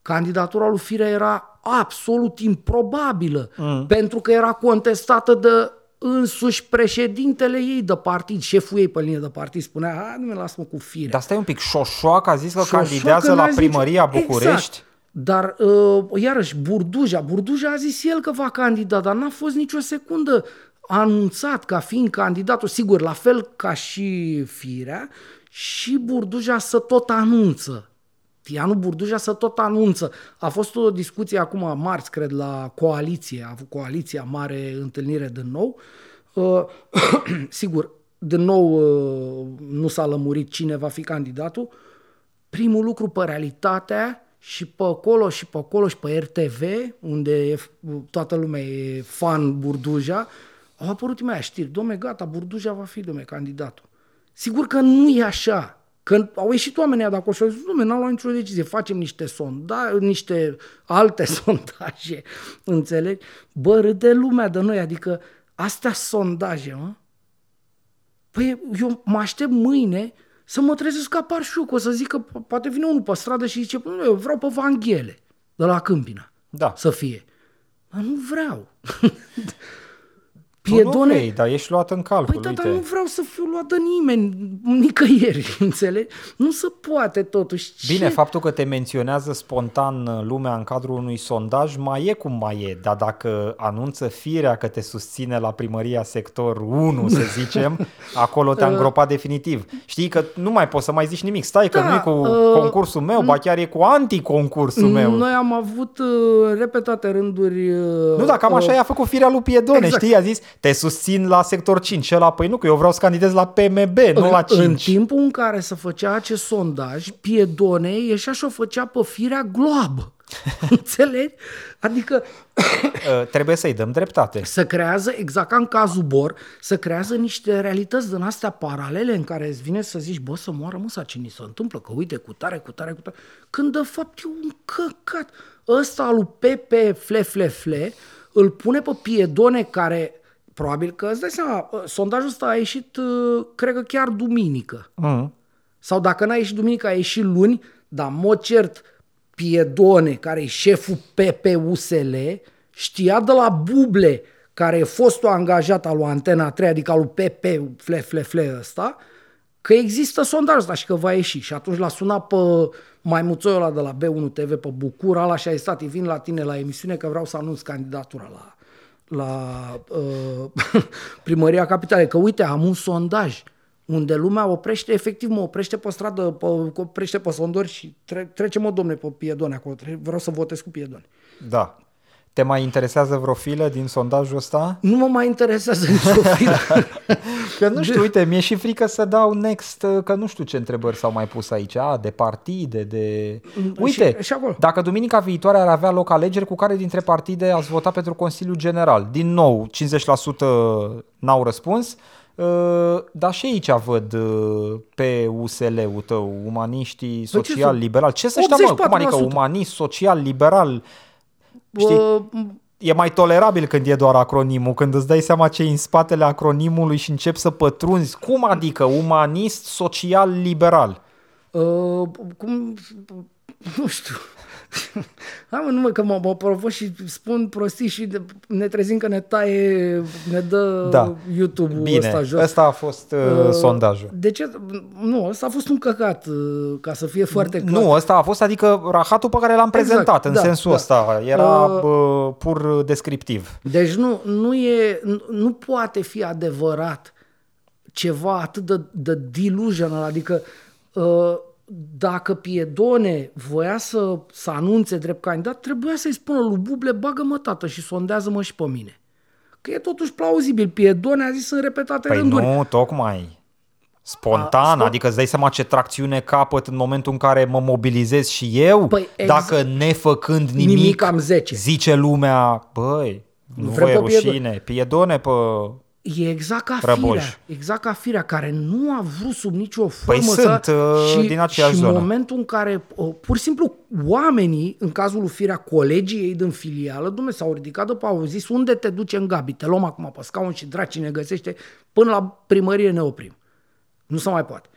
Speaker 2: candidatura lui Firea era absolut improbabilă, mm. pentru că era contestată de însuși președintele ei de partid, șeful ei pe linie de partid, spunea, hai, nu lasă-mă cu Firea.
Speaker 1: Dar stai un pic, Șoșoacă a zis că
Speaker 2: Șoșoacă
Speaker 1: candidează
Speaker 2: n-a
Speaker 1: la
Speaker 2: zis
Speaker 1: primăria
Speaker 2: nicio-
Speaker 1: București.
Speaker 2: Exact. Dar, uh, iarăși, Burduja, Burduja a zis el că va candida, dar n-a fost nicio secundă anunțat ca fiind candidatul. Sigur, la fel ca și Firea, și Burduja să tot anunță. Tianu Burduja să tot anunță. A fost o discuție acum marți, cred, la coaliție. A avut coaliția mare întâlnire de nou. Uh, sigur, de nou uh, nu s-a lămurit cine va fi candidatul. Primul lucru pe realitatea și pe acolo și pe acolo și pe RTV, unde e, toată lumea e fan Burduja, au apărut mai știri. Domne, gata, Burduja va fi, domne, candidatul. Sigur că nu e așa. Când au ieșit oamenii de acolo și au zis, domne, n-au luat nicio decizie, facem niște sonda, niște alte sondaje, înțelegi? Bă, râde lumea de noi, adică astea sondaje, mă, Păi eu mă aștept mâine să mă trezesc că apar și eu, că o să zic că po- poate vine unul pe stradă și zice, "Păi, eu vreau pe Vanghele, de la Câmpina,
Speaker 1: Da.
Speaker 2: să fie. Dar nu vreau.
Speaker 1: Tu nu vrei, dar ești luat în calcul,
Speaker 2: Păi da, dar
Speaker 1: uite.
Speaker 2: nu vreau să fiu luat de nimeni, nicăieri, înțelegi? Nu se poate totuși.
Speaker 1: Bine,
Speaker 2: Ce?
Speaker 1: faptul că te menționează spontan uh, lumea în cadrul unui sondaj mai e cum mai e, dar dacă anunță firea că te susține la primăria sector 1, să zicem, acolo te-a îngropat definitiv. Știi că nu mai poți să mai zici nimic, stai că
Speaker 2: Da,
Speaker 1: nu e cu
Speaker 2: uh,
Speaker 1: concursul meu, ba chiar e cu anticoncursul meu.
Speaker 2: Noi am avut uh, repetate rânduri... Uh,
Speaker 1: Nu, dar cam așa
Speaker 2: uh,
Speaker 1: i-a făcut firea lui Piedone,
Speaker 2: Exact.
Speaker 1: știi? A zis, te susțin la sector 5 și ăla, păi nu, că eu vreau să candidez la PMB, nu la 5.
Speaker 2: În timpul în care se făcea acest sondaj, Piedone ieșea și o făcea pe firea gloabă. Înțelegi? Adică
Speaker 1: Uh, trebuie să-i dăm dreptate.
Speaker 2: să creează, exact ca în cazul Bor, să creează niște realități din astea paralele în care îți vine să zici, bă, să moară măsa ce ni se întâmplă, că uite, cu tare, cu tare, cu tare, când de fapt e un căcat. Ăsta lui Pepe Fle Fle Fle îl pune pe Piedone care probabil că, îți dai seama, ă, sondajul ăsta a ieșit, ă, cred că chiar duminică.
Speaker 1: Mm.
Speaker 2: Sau dacă n-a ieșit duminică, a ieșit luni, dar în mod cert Piedone, care e șeful PPUSL, știa de la Buble, care e fostul angajat al lui Antena 3, adică al lui PP, fle, fle, fle ăsta, că există sondajul ăsta și că va ieși. Și atunci l-a sunat pe maimuțoiul ăla de la B1 TV, pe Bucura, la și a zis, tati, vin la tine la emisiune că vreau să anunț candidatura la, la uh, primăria capitalei. Că uite, am un sondaj unde lumea oprește, efectiv mă oprește pe stradă, pe, oprește pe sondori și tre- trece mă domne pe piedone acolo. Tre- Vreau să votez cu piedone.
Speaker 1: Da. Te mai interesează vreo filă din sondajul ăsta?
Speaker 2: Nu mă mai interesează nicio filă.
Speaker 1: Că nu știu, uite, mi-e și frică să dau next, că nu știu ce întrebări s-au mai pus aici, a, de partide, de... Uite,
Speaker 2: și acolo.
Speaker 1: dacă duminica viitoare ar avea loc alegeri, cu care dintre partide ați votat pentru Consiliul General? Din nou, 50% n-au răspuns, Uh, dar și aici văd uh, pe USL-ul tău, umaniștii, social,
Speaker 2: sunt?
Speaker 1: liberal. Ce să știu, mă? Cum adică
Speaker 2: 84%?
Speaker 1: umanist, social, liberal? Știi?
Speaker 2: Uh,
Speaker 1: E mai tolerabil când e doar acronimul, când îți dai seama ce e în spatele acronimului și începi să pătrunzi. Cum adică umanist, social, liberal?
Speaker 2: uh, cum... Nu știu. Hai mă, numai că mă, mă provoc și spun prostii și de, ne trezim că ne taie, ne dă
Speaker 1: Da.
Speaker 2: YouTube-ul
Speaker 1: Bine,
Speaker 2: ăsta jos.
Speaker 1: ăsta a fost uh,
Speaker 2: Uh,
Speaker 1: sondajul.
Speaker 2: De ce? Nu, ăsta a fost un căcat, uh, ca să fie foarte clar.
Speaker 1: Nu, ăsta a fost, adică rahatul pe care l-am
Speaker 2: Exact,
Speaker 1: prezentat în
Speaker 2: da,
Speaker 1: sensul
Speaker 2: da.
Speaker 1: ăsta. Era
Speaker 2: Uh,
Speaker 1: uh, pur descriptiv.
Speaker 2: Deci nu, nu, e, nu, nu poate fi adevărat ceva atât de, de delusional, adică uh, dacă Piedone voia să, să anunțe drept candidat, trebuia să-i spună lui Buble, bagă-mă tată și sondează-mă și pe mine. Că e totuși plauzibil. Piedone a zis în repetate
Speaker 1: Păi
Speaker 2: rânduri.
Speaker 1: nu, tocmai. Spontan,
Speaker 2: A, stop.
Speaker 1: adică îți dai seama ce tracțiune capăt în momentul în care mă mobilizez și eu,
Speaker 2: Păi, exact.
Speaker 1: dacă nefăcând nimic,
Speaker 2: Nimic am 10.
Speaker 1: zice lumea, băi, nu
Speaker 2: Vrem
Speaker 1: vă e
Speaker 2: pe Piedone."
Speaker 1: rușine, piedone pe...
Speaker 2: E exact ca
Speaker 1: Răboș.
Speaker 2: firea, exact ca firea care nu a vrut sub nicio
Speaker 1: Păi
Speaker 2: formă
Speaker 1: sunt,
Speaker 2: să...
Speaker 1: uh, din aceeași
Speaker 2: și
Speaker 1: zonă.
Speaker 2: în momentul în care uh, pur și simplu oamenii, în cazul lui firea, colegii ei din filială, dumne, s-au ridicat după au zis unde te duce în Gabi, te luăm acum pe scaun și draci ne găsește, până la primărie ne oprim. Nu se mai poate.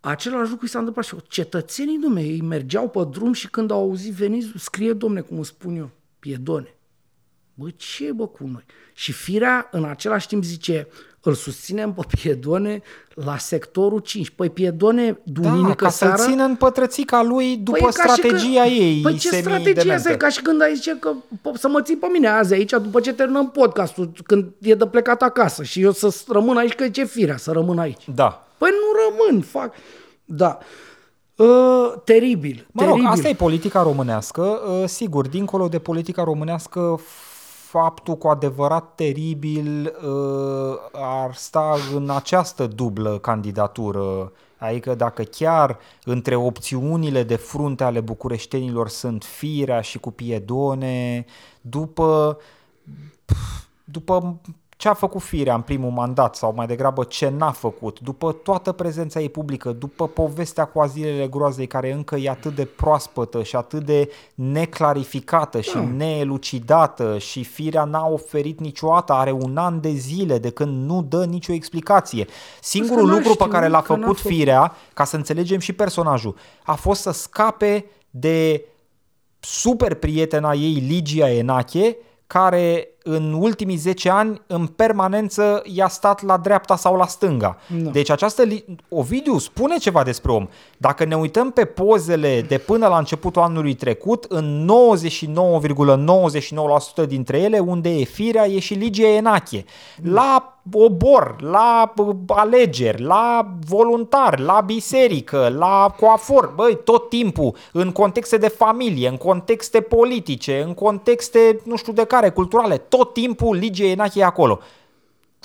Speaker 2: Același lucru i s-a întâmplat și cetățenii, dumne, ei mergeau pe drum și când au auzit veniți, scrie, domne, cum îmi spun eu, piedone. Bă, ce e, bă cu noi? Și firea în același timp zice, îl susținem pe Piedone la sectorul 5. Păi Piedone, duminică
Speaker 1: Da, ca să-l
Speaker 2: seara...
Speaker 1: țină în pătrățica lui după
Speaker 2: Păi e ca și
Speaker 1: strategia
Speaker 2: când-
Speaker 1: ei
Speaker 2: Păi ce strategia asta? E ca și când ai zice că po- să mă ții pe mine azi aici după ce terminăm podcastul, când e de plecat acasă și eu să rămân aici, că ce firea să rămân aici.
Speaker 1: Da.
Speaker 2: Păi nu rămân, fac... Da. Uh, teribil,
Speaker 1: Mă rog,
Speaker 2: teribil.
Speaker 1: asta e politica românească. Uh, Sigur, dincolo de politica românească, faptul cu adevărat teribil uh, ar sta în această dublă candidatură. Adică dacă chiar între opțiunile de frunte ale bucureștenilor sunt Firea și cu Piedone, după după ce a făcut Firea în primul mandat sau mai degrabă ce n-a făcut, după toată prezența ei publică, după povestea cu azilele groazei care încă e atât de proaspătă și atât de neclarificată și neelucidată și Firea n-a oferit niciodată, are un an de zile de când nu dă nicio explicație. Singurul
Speaker 2: n-aș
Speaker 1: lucru pe
Speaker 2: știut
Speaker 1: care l-a
Speaker 2: că n-a
Speaker 1: făcut
Speaker 2: făcut.
Speaker 1: Firea, ca să înțelegem și personajul, a fost să scape de super prietena ei, Ligia Enache, care în ultimii 10 ani în permanență i-a stat la dreapta sau la stânga.
Speaker 2: Da.
Speaker 1: Deci această... li- Ovidiu spune ceva despre om. Dacă ne uităm pe pozele de până la începutul anului trecut, în 99,99% dintre ele, unde e firea, e și Ligia Enache. La obor, la bă, alegeri, la voluntar, la biserică, la coafor, băi, tot timpul, în contexte de familie, în contexte politice, în contexte, nu știu de care, culturale, tot timpul Ligia Enache e acolo.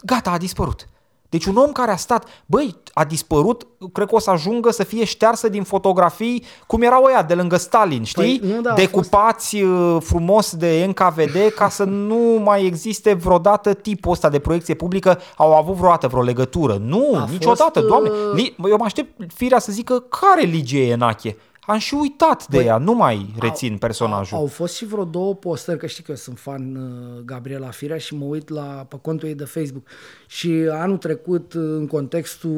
Speaker 1: Gata, a dispărut. Deci un om care a stat, băi, a dispărut, cred că o să ajungă să fie ștearsă din fotografii, cum erau ăia de lângă Stalin, știi?
Speaker 2: Păi, nu, da, a
Speaker 1: Decupați fost... frumos de NKVD ca să nu mai existe vreodată tipul ăsta de proiecție publică, au avut vreodată vreo legătură. Nu,
Speaker 2: A
Speaker 1: niciodată,
Speaker 2: fost,
Speaker 1: doamne.
Speaker 2: uh,
Speaker 1: Li- eu mă aștept firea să zică care religie e Enache. Am și uitat de ea, nu mai rețin personajul.
Speaker 2: Au, au fost și vreo două postări, că știi că eu sunt fan uh, Gabriela Firea și mă uit la, pe contul ei de Facebook. Și anul trecut, uh, în contextul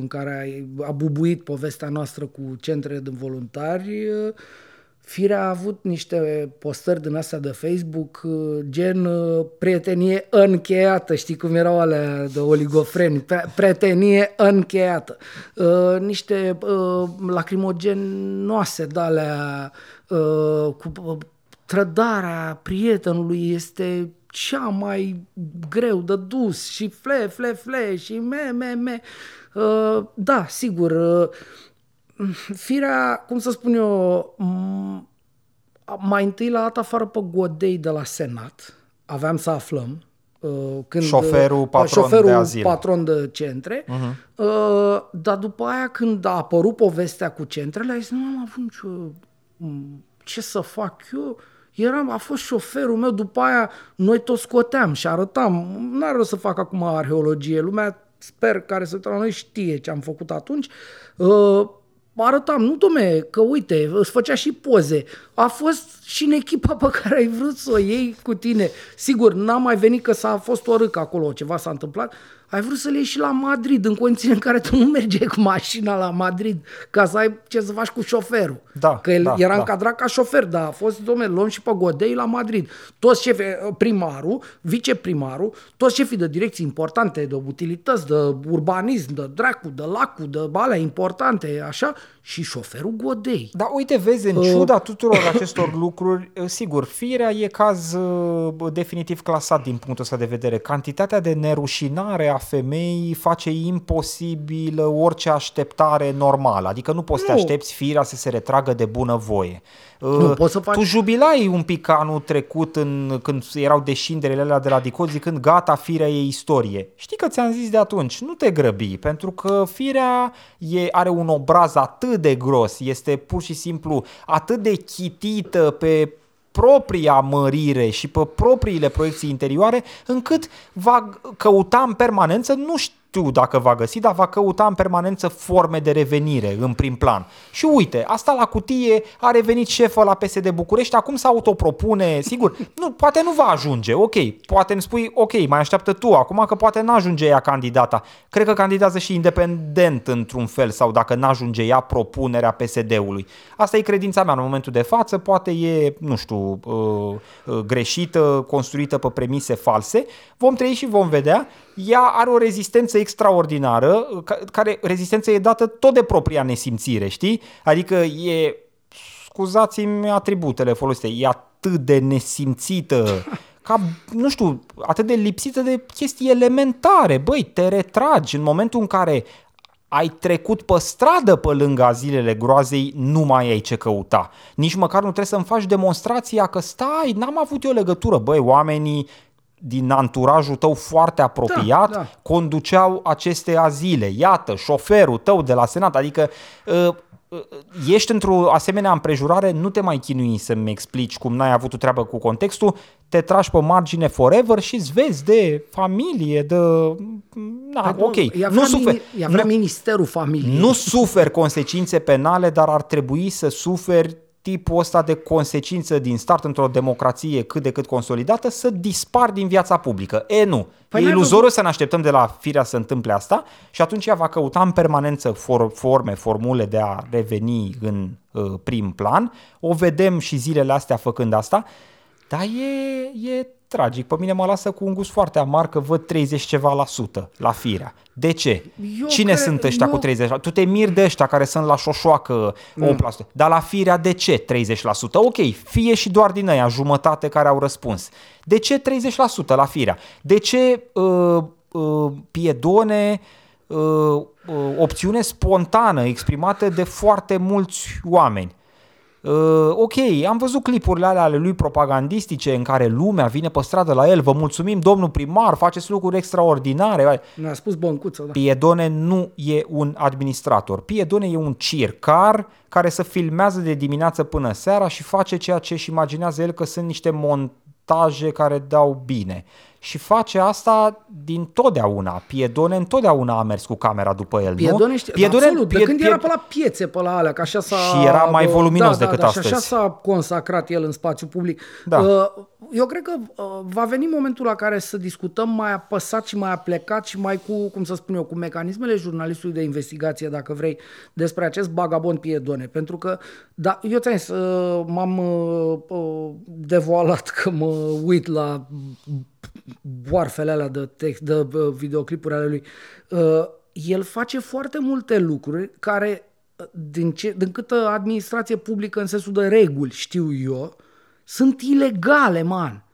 Speaker 2: în care a, a bubuit povestea noastră cu centrele de voluntari, uh, Firea a avut niște postări din astea de Facebook, uh, gen uh, prietenie încheiată, știi cum erau alea de oligofreni, Pre- prietenie încheiată. Uh, niște uh, lacrimogenoase de alea uh, cu uh, trădarea prietenului este cea mai greu de dus și fle, fle, fle și me, me, me. Uh, da, sigur, uh, firea, cum să spun eu, m- mai întâi l-a dat afară pe Godei de la Senat, aveam să aflăm, uh, când,
Speaker 1: Șoferul
Speaker 2: uh,
Speaker 1: patron
Speaker 2: șoferul
Speaker 1: de azil.
Speaker 2: patron de centre, uh-huh. uh, dar după aia când a apărut povestea cu centrele, a zis, nu am avut nicio... m, ce să fac eu? Eram, a fost șoferul meu, după aia noi toți scoteam și arătam. N-are rost să fac acum arheologie, lumea sper care se uită la noi știe ce am făcut atunci. Uh, arătam, nu domne, că uite, îți făcea și poze. A fost și în echipa pe care ai vrut să o iei cu tine. Sigur, n-a mai venit că s-a fost o râcă acolo, ceva s-a întâmplat. Ai vrut să le ieși și la Madrid, în condiții în care tu nu mergeai cu mașina la Madrid ca să ai ce să faci cu șoferul.
Speaker 1: Da,
Speaker 2: că el
Speaker 1: da,
Speaker 2: era
Speaker 1: da.
Speaker 2: încadrat ca șofer, dar a fost, domnule, luăm și pe Godei la Madrid. Toți șefii, primarul, viceprimarul, toți șefii de direcții importante, de utilități, de urbanism, de dracu, de lacu, de alea importante, așa, și șoferul Godei.
Speaker 1: Dar uite, vezi,
Speaker 2: Uh.
Speaker 1: în ciuda tuturor acestor lucruri, eh, sigur, firea e caz uh, definitiv clasat din punctul ăsta de vedere. Cantitatea de nerușinare a femeii face imposibil orice așteptare normală. Adică nu poți să te
Speaker 2: Nu.
Speaker 1: aștepți firea să se retragă de bunăvoie.
Speaker 2: Nu,
Speaker 1: Uh,
Speaker 2: poți să faci-
Speaker 1: Tu jubilai un pic anul trecut în, când erau deșinderile alea de la Dicot zicând gata, firea e istorie. Știi că ți-am zis de atunci, nu te grăbi, pentru că firea e, are un obraz atât de gros, este pur și simplu atât de chitită pe propria mărire și pe propriile proiecții interioare, încât va căuta în permanență, nu știu dacă va găsi, dar va căuta în permanență forme de revenire în prim plan. Și uite, asta la cutie a revenit șefă la PSD București, acum se autopropune, sigur, nu, poate nu va ajunge, ok, poate îmi spui, ok, mai așteaptă tu acum că poate n-ajunge ea candidata. Cred că candidează și independent într-un fel sau dacă n-ajunge ea propunerea PSD-ului. Asta e credința mea în momentul de față, poate e, nu știu, uh, uh, greșită, construită pe premise false. Vom trăi și vom vedea. Ea are o rezistență extraordinară, uh, ca- care rezistență e dată tot de propria nesimțire, știi? Adică e, scuzați-mi atributele folosite, e atât de nesimțită, ca, nu știu, atât de lipsită de chestii elementare. Băi, te retragi în momentul în care ai trecut pe stradă pe lângă zilele groazei, nu mai ai ce căuta. Nici măcar nu trebuie să-mi faci demonstrația că stai, n-am avut eu legătură. Băi, oamenii din anturajul tău foarte apropiat
Speaker 2: Da, da.
Speaker 1: conduceau aceste azile. Iată, șoferul tău de la Senat, adică uh, uh, ești într-o asemenea împrejurare, nu te mai chinui să-mi explici cum n-ai avut o treabă cu contextul, te tragi pe margine forever și îți vezi de familie, de... Na, ok,
Speaker 2: Ea
Speaker 1: nu
Speaker 2: vrea,
Speaker 1: sufer,
Speaker 2: mini, ea vrea
Speaker 1: nu,
Speaker 2: Ministerul Familiei.
Speaker 1: nu suferi consecințe penale, dar ar trebui să suferi tipul ăsta de consecință din start într-o democrație cât de cât consolidată să dispar din viața publică. E, nu.
Speaker 2: Păi
Speaker 1: e
Speaker 2: n-ai
Speaker 1: iluzoriu să ne așteptăm de la firea să întâmple asta și atunci ea va căuta în permanență for, forme, formule de a reveni în uh, prim plan. O vedem și zilele astea făcând asta, dar e, e tragic. Pe mine mă lasă cu un gust foarte amar că văd 30 ceva la sută la firea. De ce?
Speaker 2: Eu
Speaker 1: Cine
Speaker 2: cred-
Speaker 1: sunt ăștia
Speaker 2: eu-
Speaker 1: cu 30 Tu te miri de ăștia care sunt la șoșoacă 8%. Dar la firea de ce 30%? Ok, fie și doar din aia jumătate care au răspuns. De ce 30% la firea? De ce uh, uh, piedone uh, uh, opțiune spontană exprimată de foarte mulți oameni? Uh, ok, am văzut clipurile alea ale lui propagandistice în care lumea vine pe stradă la el, vă mulțumim domnul primar, faceți lucruri extraordinare.
Speaker 2: Ne-a spus Băncuță, da.
Speaker 1: Piedone nu e un administrator. Piedone e un circar care să filmează de dimineață până seara și face ceea ce își imaginează el că sunt niște montaje care dau bine și face asta din totdeauna. Piedone întotdeauna a mers cu camera după el,
Speaker 2: Piedone,
Speaker 1: nu?
Speaker 2: știu, Piedone, absolut, de când era pe la piețe, pe la alea, că așa s-a...
Speaker 1: Și era mai voluminos
Speaker 2: da,
Speaker 1: decât
Speaker 2: da, da,
Speaker 1: astăzi.
Speaker 2: Și așa s-a consacrat el în spațiu public.
Speaker 1: Da.
Speaker 2: Uh, eu cred că uh, va veni momentul la care să discutăm mai apăsat și mai aplecat și mai cu, cum să spun eu, cu mecanismele jurnalistului de investigație, dacă vrei, despre acest bagabond Piedone. Pentru că, da, eu ți-am zis, uh, m-am devoalat că mă uit la boarfele alea de, text, de uh, videoclipuri ale lui, uh, el face foarte multe lucruri care, uh, din, ce, din câtă administrație publică în sensul de reguli știu eu, sunt ilegale, man.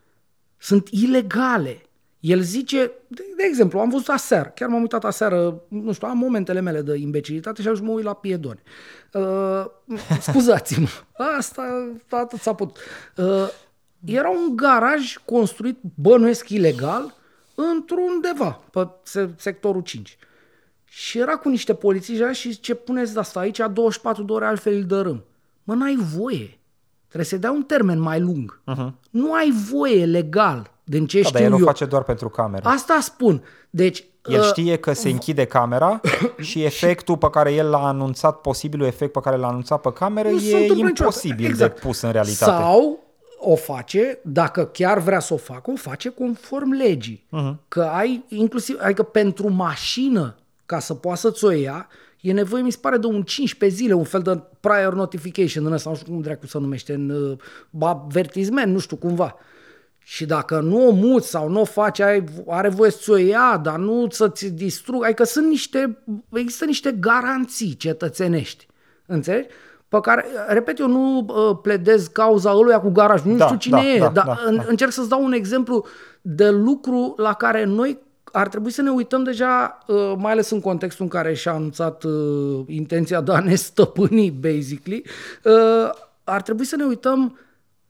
Speaker 2: Sunt ilegale. El zice, de, de exemplu, am văzut aseară, chiar m-am uitat aseară, nu știu, am momentele mele de imbecilitate și aș mă uit la piedoni. Uh, scuzați-mă, asta atât s-a putut. Uh, era un garaj construit, bănuiesc ilegal, într-undeva, pe sectorul 5. Și era cu niște polițiști și ce puneți de asta aici, 24 de ore altfel îl dărâm. Mă, n-ai voie. Trebuie să dea un termen mai lung. Uh-huh. Nu ai voie legal, din ce
Speaker 1: da,
Speaker 2: știu
Speaker 1: dar el
Speaker 2: eu.
Speaker 1: o face doar pentru cameră.
Speaker 2: Asta spun. Deci,
Speaker 1: el știe că se închide camera și efectul pe care el l-a anunțat, posibilul efect pe care l-a anunțat pe cameră,
Speaker 2: nu
Speaker 1: e imposibil
Speaker 2: exact.
Speaker 1: de pus în realitate.
Speaker 2: Sau o face, dacă chiar vrea să o facă, o face conform legii. Uh-huh. Că ai, inclusiv, adică pentru mașină, ca să poată să-ți o ia, e nevoie, mi se pare, de un 15 zile, un fel de prior notification în ăsta, nu știu cum dracu să numește, în uh, avertisment, nu știu cumva. Și dacă nu o muți sau nu o faci, ai, are voie să o ia, dar nu să-ți distrug. Adică sunt niște, există niște garanții cetățenești. Înțelegi? Pe care, repet, eu nu uh, pledez cauza ăluia cu garaj, nu da, știu cine
Speaker 1: da,
Speaker 2: e,
Speaker 1: da,
Speaker 2: dar
Speaker 1: da,
Speaker 2: în,
Speaker 1: da.
Speaker 2: încerc să-ți dau un exemplu de lucru la care noi ar trebui să ne uităm deja, uh, mai ales în contextul în care și-a anunțat uh, intenția de a ne stăpâni, basically, uh, ar trebui să ne uităm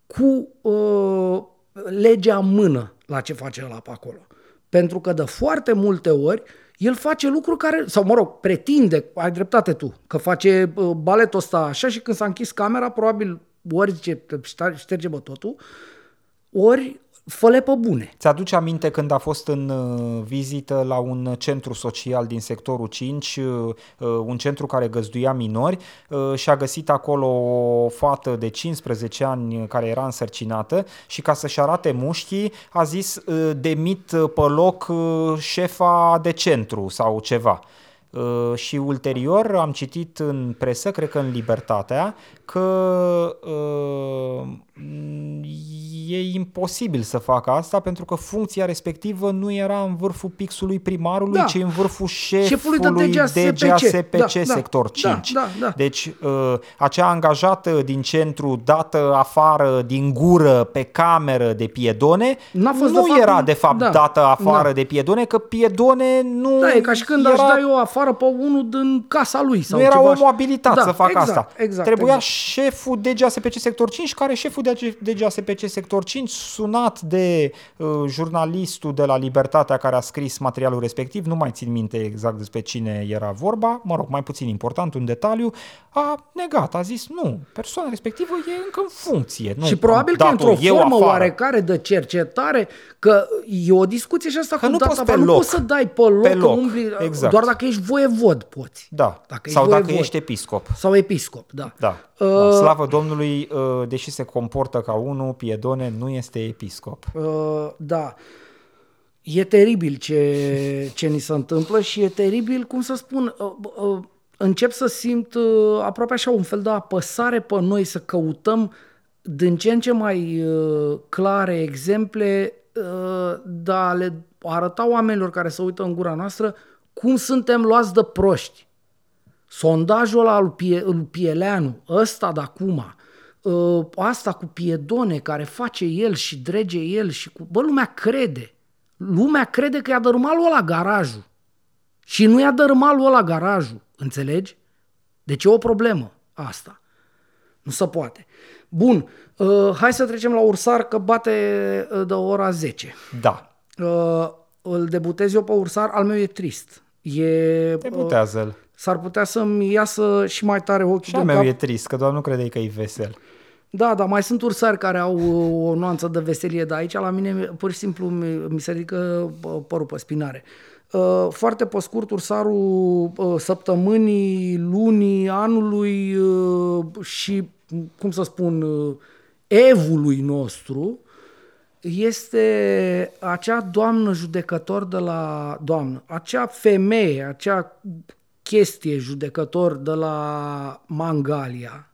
Speaker 2: cu uh, legea în mână la ce face ăla pe acolo. Pentru că de foarte multe ori el face lucruri care, sau mă rog, pretinde, ai dreptate tu, că face uh, baletul ăsta așa și când s-a închis camera, probabil ori zice, șterge bă totul, ori fă pe bune.
Speaker 1: Ți-aduce aminte când a fost în uh, vizită la un centru social din sectorul 5, uh, un centru care găzduia minori și a găsit acolo o fată de 15 ani care era însărcinată și ca să-și arate mușchii a zis demit pe loc șefa de centru sau ceva. Uh, și ulterior am citit în presă, cred că în Libertatea, că uh, e imposibil să facă asta pentru că funcția respectivă nu era în vârful pixului primarului, da. ci în vârful șefului, șefului de DGASPC, DGASPC da, sector
Speaker 2: da,
Speaker 1: 5.
Speaker 2: Da, da, da.
Speaker 1: Deci uh, acea angajată din centru dată afară din gură pe cameră de piedone
Speaker 2: N-a fost
Speaker 1: nu
Speaker 2: de fapt,
Speaker 1: era de fapt
Speaker 2: da,
Speaker 1: dată afară
Speaker 2: da.
Speaker 1: de piedone, că piedone nu
Speaker 2: Da, e ca și când
Speaker 1: era...
Speaker 2: aș da eu afară pe unul din casa lui. Sau
Speaker 1: nu era
Speaker 2: ceva.
Speaker 1: omul abilitat
Speaker 2: da,
Speaker 1: să facă
Speaker 2: exact,
Speaker 1: asta.
Speaker 2: Exact,
Speaker 1: Trebuia
Speaker 2: exact.
Speaker 1: șeful DGASPC sector 5, care șeful DGASPC sector 5, sunat de uh, jurnalistul de la Libertatea care a scris materialul respectiv, nu mai țin minte exact despre cine era vorba, mă rog, mai puțin important, un detaliu, a negat, a zis nu, persoana respectivă e încă în funcție. Nu
Speaker 2: și probabil că într-o formă afară. oarecare de cercetare, că e o discuție și asta
Speaker 1: că
Speaker 2: cu
Speaker 1: nu
Speaker 2: data,
Speaker 1: poți pe
Speaker 2: nu
Speaker 1: loc.
Speaker 2: poți să dai pe loc,
Speaker 1: pe loc.
Speaker 2: Umbli,
Speaker 1: exact.
Speaker 2: doar dacă ești voievod poți.
Speaker 1: Da,
Speaker 2: dacă
Speaker 1: sau
Speaker 2: ești
Speaker 1: dacă
Speaker 2: voievod.
Speaker 1: ești episcop.
Speaker 2: Sau episcop, da.
Speaker 1: Da. Uh, da. Slavă Domnului, uh, deși se comportă ca unul, Piedone nu este episcop.
Speaker 2: Uh, da. E teribil ce, ce ni se întâmplă și e teribil, cum să spun, uh, uh, încep să simt uh, aproape așa un fel de apăsare pe noi să căutăm din ce în ce mai uh, clare exemple uh, de a le arăta oamenilor care se uită în gura noastră cum suntem luați de proști. Sondajul ăla al Pie, Pieleanu, ăsta de acum, uh, asta cu Piedone care face el și drege el și cu... Bă, lumea crede. Lumea crede că i-a dărâmat lui ăla garajul. Și nu i-a dărâmat lui ăla garajul. Înțelegi? Deci e o problemă asta. Nu se poate. Bun, uh, hai să trecem la Ursar, că bate uh, de ora 10.
Speaker 1: Da.
Speaker 2: Uh, îl debutez eu pe Ursar, al meu e trist. E, uh,
Speaker 1: Debutează-l.
Speaker 2: s-ar putea să-mi iasă și mai tare ochii
Speaker 1: Și
Speaker 2: de
Speaker 1: al meu
Speaker 2: cap.
Speaker 1: e trist, că doar nu credeai că e vesel.
Speaker 2: Da, dar mai sunt ursari care au uh, o nuanță de veselie de aici. La mine, pur și simplu, mi, mi se ridică uh, părul pe spinare. Uh, Foarte pe scurt, ursarul uh, săptămânii, lunii, anului uh, și, cum să spun, uh, evului nostru este acea doamnă judecător de la doamnă, acea femeie, acea chestie judecător de la Mangalia,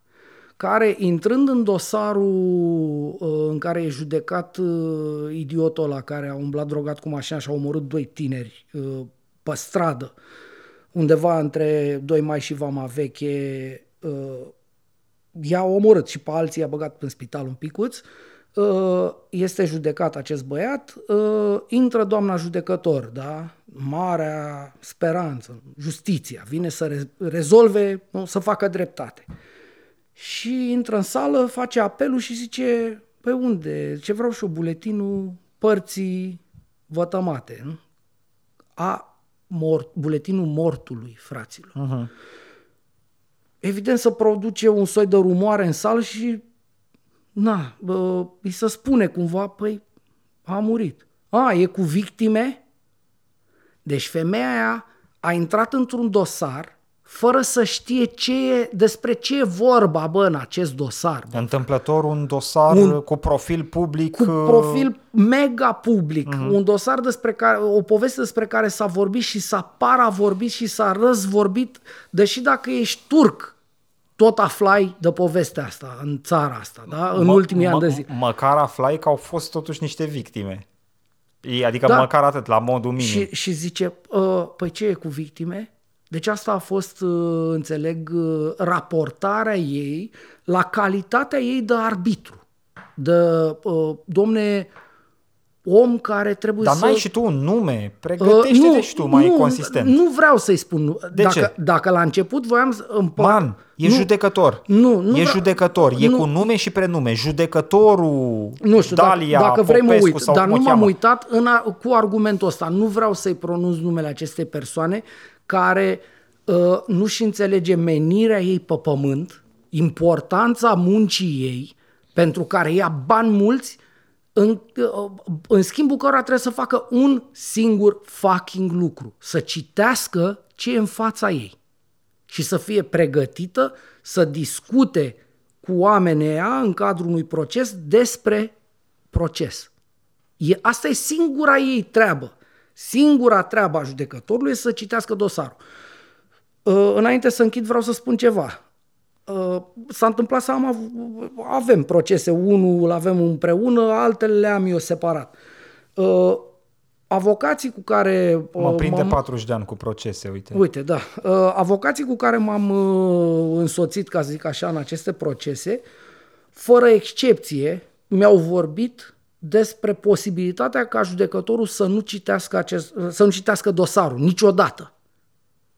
Speaker 2: care, intrând în dosarul uh, în care e judecat uh, idiotul ăla care a umblat drogat cu mașina și a omorât doi tineri uh, pe stradă, undeva între 2 mai și Vama Veche, uh, i-a omorât și pe alții i-a băgat în spital un picuț, uh, este judecat acest băiat, uh, intră doamna judecător, da? Marea speranță, justiția, vine să re- rezolve, nu, să facă dreptate. Și intră în sală, face apelul și zice, pe unde? Ce vreau și eu, buletinul părții vătămate, nu? A mort, buletinul mortului, fraților.
Speaker 1: Uh-huh.
Speaker 2: Evident să produce un soi de rumoare în sală și na, bă, îi se spune cumva, păi a murit. A, e cu victime? Deci femeia aia a intrat într-un dosar fără să știe ce e, despre ce e vorba, bă, în acest dosar. Bă.
Speaker 1: Întâmplător un dosar
Speaker 2: Un-
Speaker 1: cu profil public.
Speaker 2: Cu
Speaker 1: uh,
Speaker 2: profil mega public, uh-huh. un dosar despre care, o poveste despre care s-a vorbit și s-a paravorbit și s-a răzvorbit, deși dacă ești turc, tot aflai de povestea asta în țara asta, da? în
Speaker 1: mă-
Speaker 2: ultimii
Speaker 1: mă-
Speaker 2: ani de zi.
Speaker 1: Măcar aflai că au fost totuși niște victime. E- Adică
Speaker 2: Da.
Speaker 1: măcar atât, la modul minim.
Speaker 2: Și, și zice, "Uh, păi ce e cu victime? Deci asta a fost, uh, înțeleg, uh, raportarea ei la calitatea ei de arbitru. De, uh, domne, om care trebuie
Speaker 1: Dar
Speaker 2: să...
Speaker 1: n-ai și tu un nume,
Speaker 2: Uh,
Speaker 1: pregătește-te și tu mai
Speaker 2: nu,
Speaker 1: consistent.
Speaker 2: Nu vreau să-i spun.
Speaker 1: De
Speaker 2: dacă,
Speaker 1: ce?
Speaker 2: Dacă la început voiam să împăr...
Speaker 1: Man, e
Speaker 2: nu,
Speaker 1: judecător.
Speaker 2: Nu, nu
Speaker 1: e
Speaker 2: vreau-
Speaker 1: judecător, e
Speaker 2: nu.
Speaker 1: cu nume și prenume. Judecătorul
Speaker 2: Nu știu,
Speaker 1: Dalia
Speaker 2: dacă, dacă vrei mă
Speaker 1: Popescu
Speaker 2: uit,
Speaker 1: sau
Speaker 2: dar
Speaker 1: cum
Speaker 2: nu
Speaker 1: o
Speaker 2: m-am
Speaker 1: cheamă.
Speaker 2: uitat în a, cu argumentul ăsta. Nu vreau să-i pronunț numele acestei persoane care uh, nu-și înțelege menirea ei pe pământ, importanța muncii ei, pentru care ia bani mulți, în, uh, în schimbul cărora trebuie să facă un singur fucking lucru, să citească ce e în fața ei și să fie pregătită să discute cu oamenii ăia în cadrul unui proces despre proces. E, asta e singura ei treabă. Singura treabă a judecătorului e să citească dosarul. Uh, Înainte să închid, vreau să spun ceva. Uh, S-a întâmplat să am, av- avem procese, unul îl avem împreună, altele le am eu separat. Uh, Avocații cu care...
Speaker 1: Mă
Speaker 2: uh,
Speaker 1: prinde
Speaker 2: m-am-
Speaker 1: 40 de ani cu procese, uite.
Speaker 2: Uite, da. Uh, Avocații cu care m-am uh, însoțit, ca să zic așa, în aceste procese, fără excepție, mi-au vorbit despre posibilitatea ca judecătorul să nu citească, acest, să nu citească dosarul niciodată.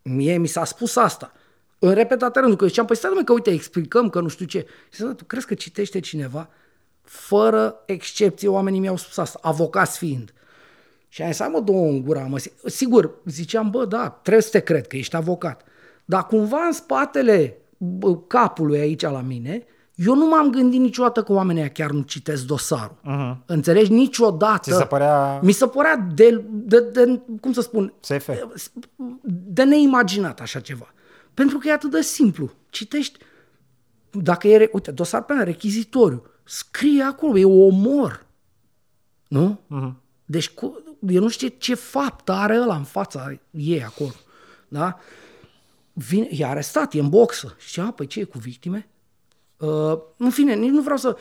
Speaker 2: Mie mi s-a spus asta. În repetate rânduri, că ziceam, păi stai dom'le, că uite, explicăm că nu știu ce. Și zic, "Da, tu crezi că citește cineva? Fără excepție, oamenii mi-au spus asta, avocați fiind. Și am zis, hai mă, două în gura, mă. Sigur, ziceam, bă, da, trebuie să te cred că ești avocat. Dar cumva în spatele bă, capului aici la mine, eu nu m-am gândit niciodată că oamenii ăia chiar nu citesc dosarul. Uh-huh. Înțelegi? Niciodată.
Speaker 1: Ți se părea
Speaker 2: Mi se părea de, de, de, cum să spun,
Speaker 1: SF.
Speaker 2: de neimaginat așa ceva. Pentru că e atât de simplu. Citești, dacă e, re- uite, dosar pe rechizitoriu, scrie acolo, e omor. Nu? Uh-huh. Deci, cu, eu nu știu ce fapt are ăla în fața ei acolo. Da? Vine, e arestat, e în boxă. Și zice, a, păi ce e cu victime? Uh, în fine, nici nu vreau să...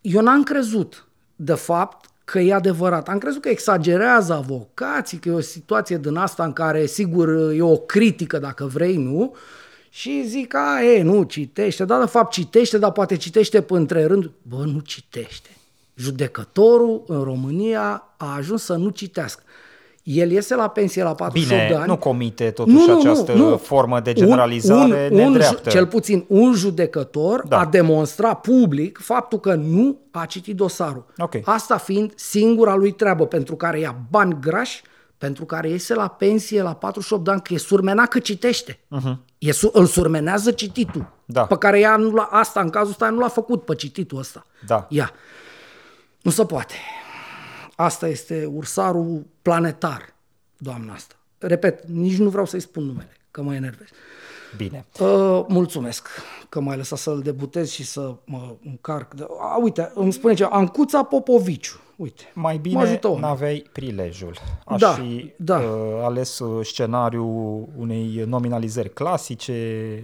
Speaker 2: Eu n-am crezut, de fapt, că e adevărat. Am crezut că exagerează avocații, că e o situație din asta în care, sigur, e o critică, dacă vrei, nu? Și zic, a, e, nu, citește. Da, de fapt, citește, dar poate citește pe între rând. Bă, nu citește. Judecătorul în România a ajuns să nu citească. El iese la pensie la 48
Speaker 1: Bine,
Speaker 2: de ani.
Speaker 1: nu comite totuși această formă de generalizare
Speaker 2: un, un,
Speaker 1: nedreaptă.
Speaker 2: Un, cel puțin un judecător
Speaker 1: Da.
Speaker 2: a demonstrat public faptul că nu a citit dosarul.
Speaker 1: Ok.
Speaker 2: Asta fiind singura lui treabă pentru care ia bani grași, pentru care iese la pensie la 48 de ani, că e surmenat că citește. Uh-huh. E, su- îl surmenează cititul.
Speaker 1: Mhm. Da.
Speaker 2: Pe care ea nu l-a, asta, în cazul ăsta, nu l-a făcut pe cititul ăsta.
Speaker 1: Da.
Speaker 2: Ia. Nu se poate. Asta este ursarul planetar, doamna asta. Repet, nici nu vreau să-i spun numele, că mă enervez.
Speaker 1: Bine.
Speaker 2: Uh, mulțumesc că m-ai lăsat să-l debutez și să mă încarc. De... A, uite, îmi spune ce, Ancuța Popoviciu. Uite,
Speaker 1: Mai
Speaker 2: mă
Speaker 1: bine
Speaker 2: ajută omul.
Speaker 1: n-aveai prilejul. Aș
Speaker 2: Da,
Speaker 1: fi
Speaker 2: da.
Speaker 1: Uh, ales uh, scenariul unei nominalizări clasice.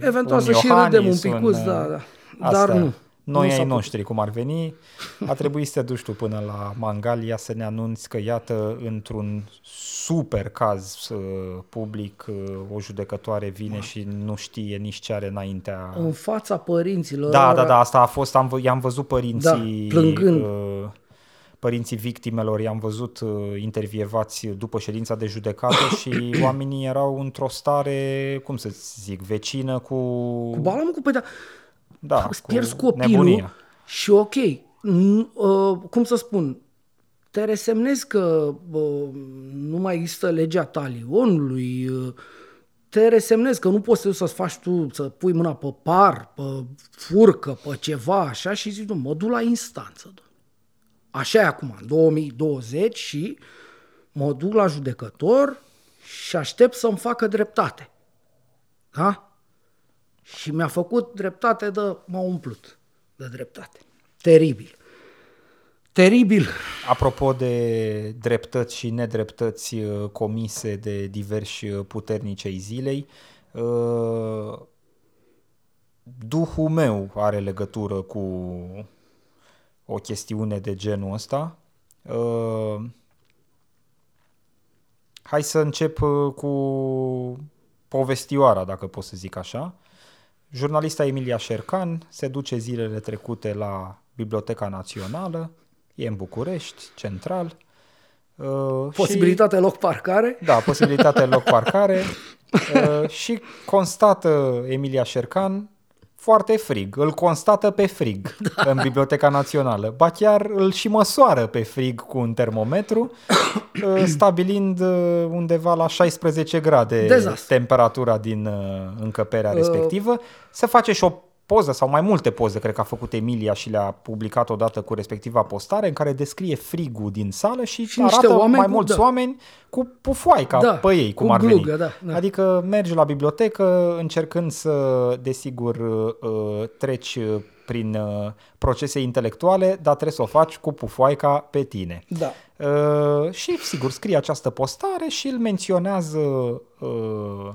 Speaker 2: Eventual
Speaker 1: un
Speaker 2: să și
Speaker 1: Iohannis,
Speaker 2: râdem un picuț,
Speaker 1: uh,
Speaker 2: da, da. Dar
Speaker 1: astea.
Speaker 2: nu.
Speaker 1: Noi
Speaker 2: Nu s-a
Speaker 1: ai
Speaker 2: putut.
Speaker 1: noștri, cum ar veni, a trebuit să te duci tu până la Mangalia să ne anunți că, iată, într-un super caz uh, public, uh, o judecătoare vine și nu știe nici ce are înaintea
Speaker 2: În fața părinților.
Speaker 1: da, da, da, asta a fost, am, vă- i-am văzut părinții,
Speaker 2: Da, plângând.
Speaker 1: uh, părinții victimelor, i-am văzut uh, intervievați după ședința de judecată și oamenii erau într-o stare, cum să zic, vecină cu...
Speaker 2: Cu balamul, cu păi, da,
Speaker 1: da,
Speaker 2: îți pierzi copilul
Speaker 1: nebunia.
Speaker 2: și ok, n- uh, cum să spun, te resemnezi că uh, nu mai există legea talionului, uh, te resemnezi că nu poți să, să faci tu, să pui mâna pe par, pe furcă, pe ceva, așa, și zici, nu, mă duc la instanță. domnule. Așa e acum, în 2020 și mă duc la judecător și aștept să-mi facă dreptate. Da? Și mi-a făcut dreptate de... m-a umplut de dreptate. Teribil. Teribil.
Speaker 1: Apropo de dreptăți și nedreptăți uh, comise de diversi uh, puternici ai zilei, uh, duhul meu are legătură cu o chestiune de genul ăsta. Uh, Hai să încep uh, cu povestioara, dacă pot să zic așa. Jurnalista Emilia Șercan se duce zilele trecute la Biblioteca Națională, e în București, central. uh, și-
Speaker 2: Posibilitate loc parcare.
Speaker 1: da, posibilitate loc parcare uh, și constată Emilia Șercan foarte frig. Îl constată pe frig da. în Biblioteca Națională. Ba chiar îl și măsoară pe frig cu un termometru, uh, stabilind uh, undeva la 16 grade
Speaker 2: Dezastru.
Speaker 1: temperatura din uh, încăperea respectivă. Se face și o poză sau mai multe poze, cred că a făcut Emilia și le-a publicat odată cu respectiva postare, în care descrie frigul din sală și,
Speaker 2: Și niște
Speaker 1: arată
Speaker 2: oameni
Speaker 1: mai
Speaker 2: cu-
Speaker 1: mulți
Speaker 2: da.
Speaker 1: oameni cu pufoaica
Speaker 2: Da,
Speaker 1: pe ei, cum
Speaker 2: cu
Speaker 1: ar
Speaker 2: glugă,
Speaker 1: veni.
Speaker 2: da, da.
Speaker 1: Adică mergi la bibliotecă încercând să, desigur, uh, treci uh, prin uh, procese intelectuale, dar trebuie să o faci cu pufoaica pe tine.
Speaker 2: Da.
Speaker 1: Uh, și, sigur, scrie această postare și îl menționează uh,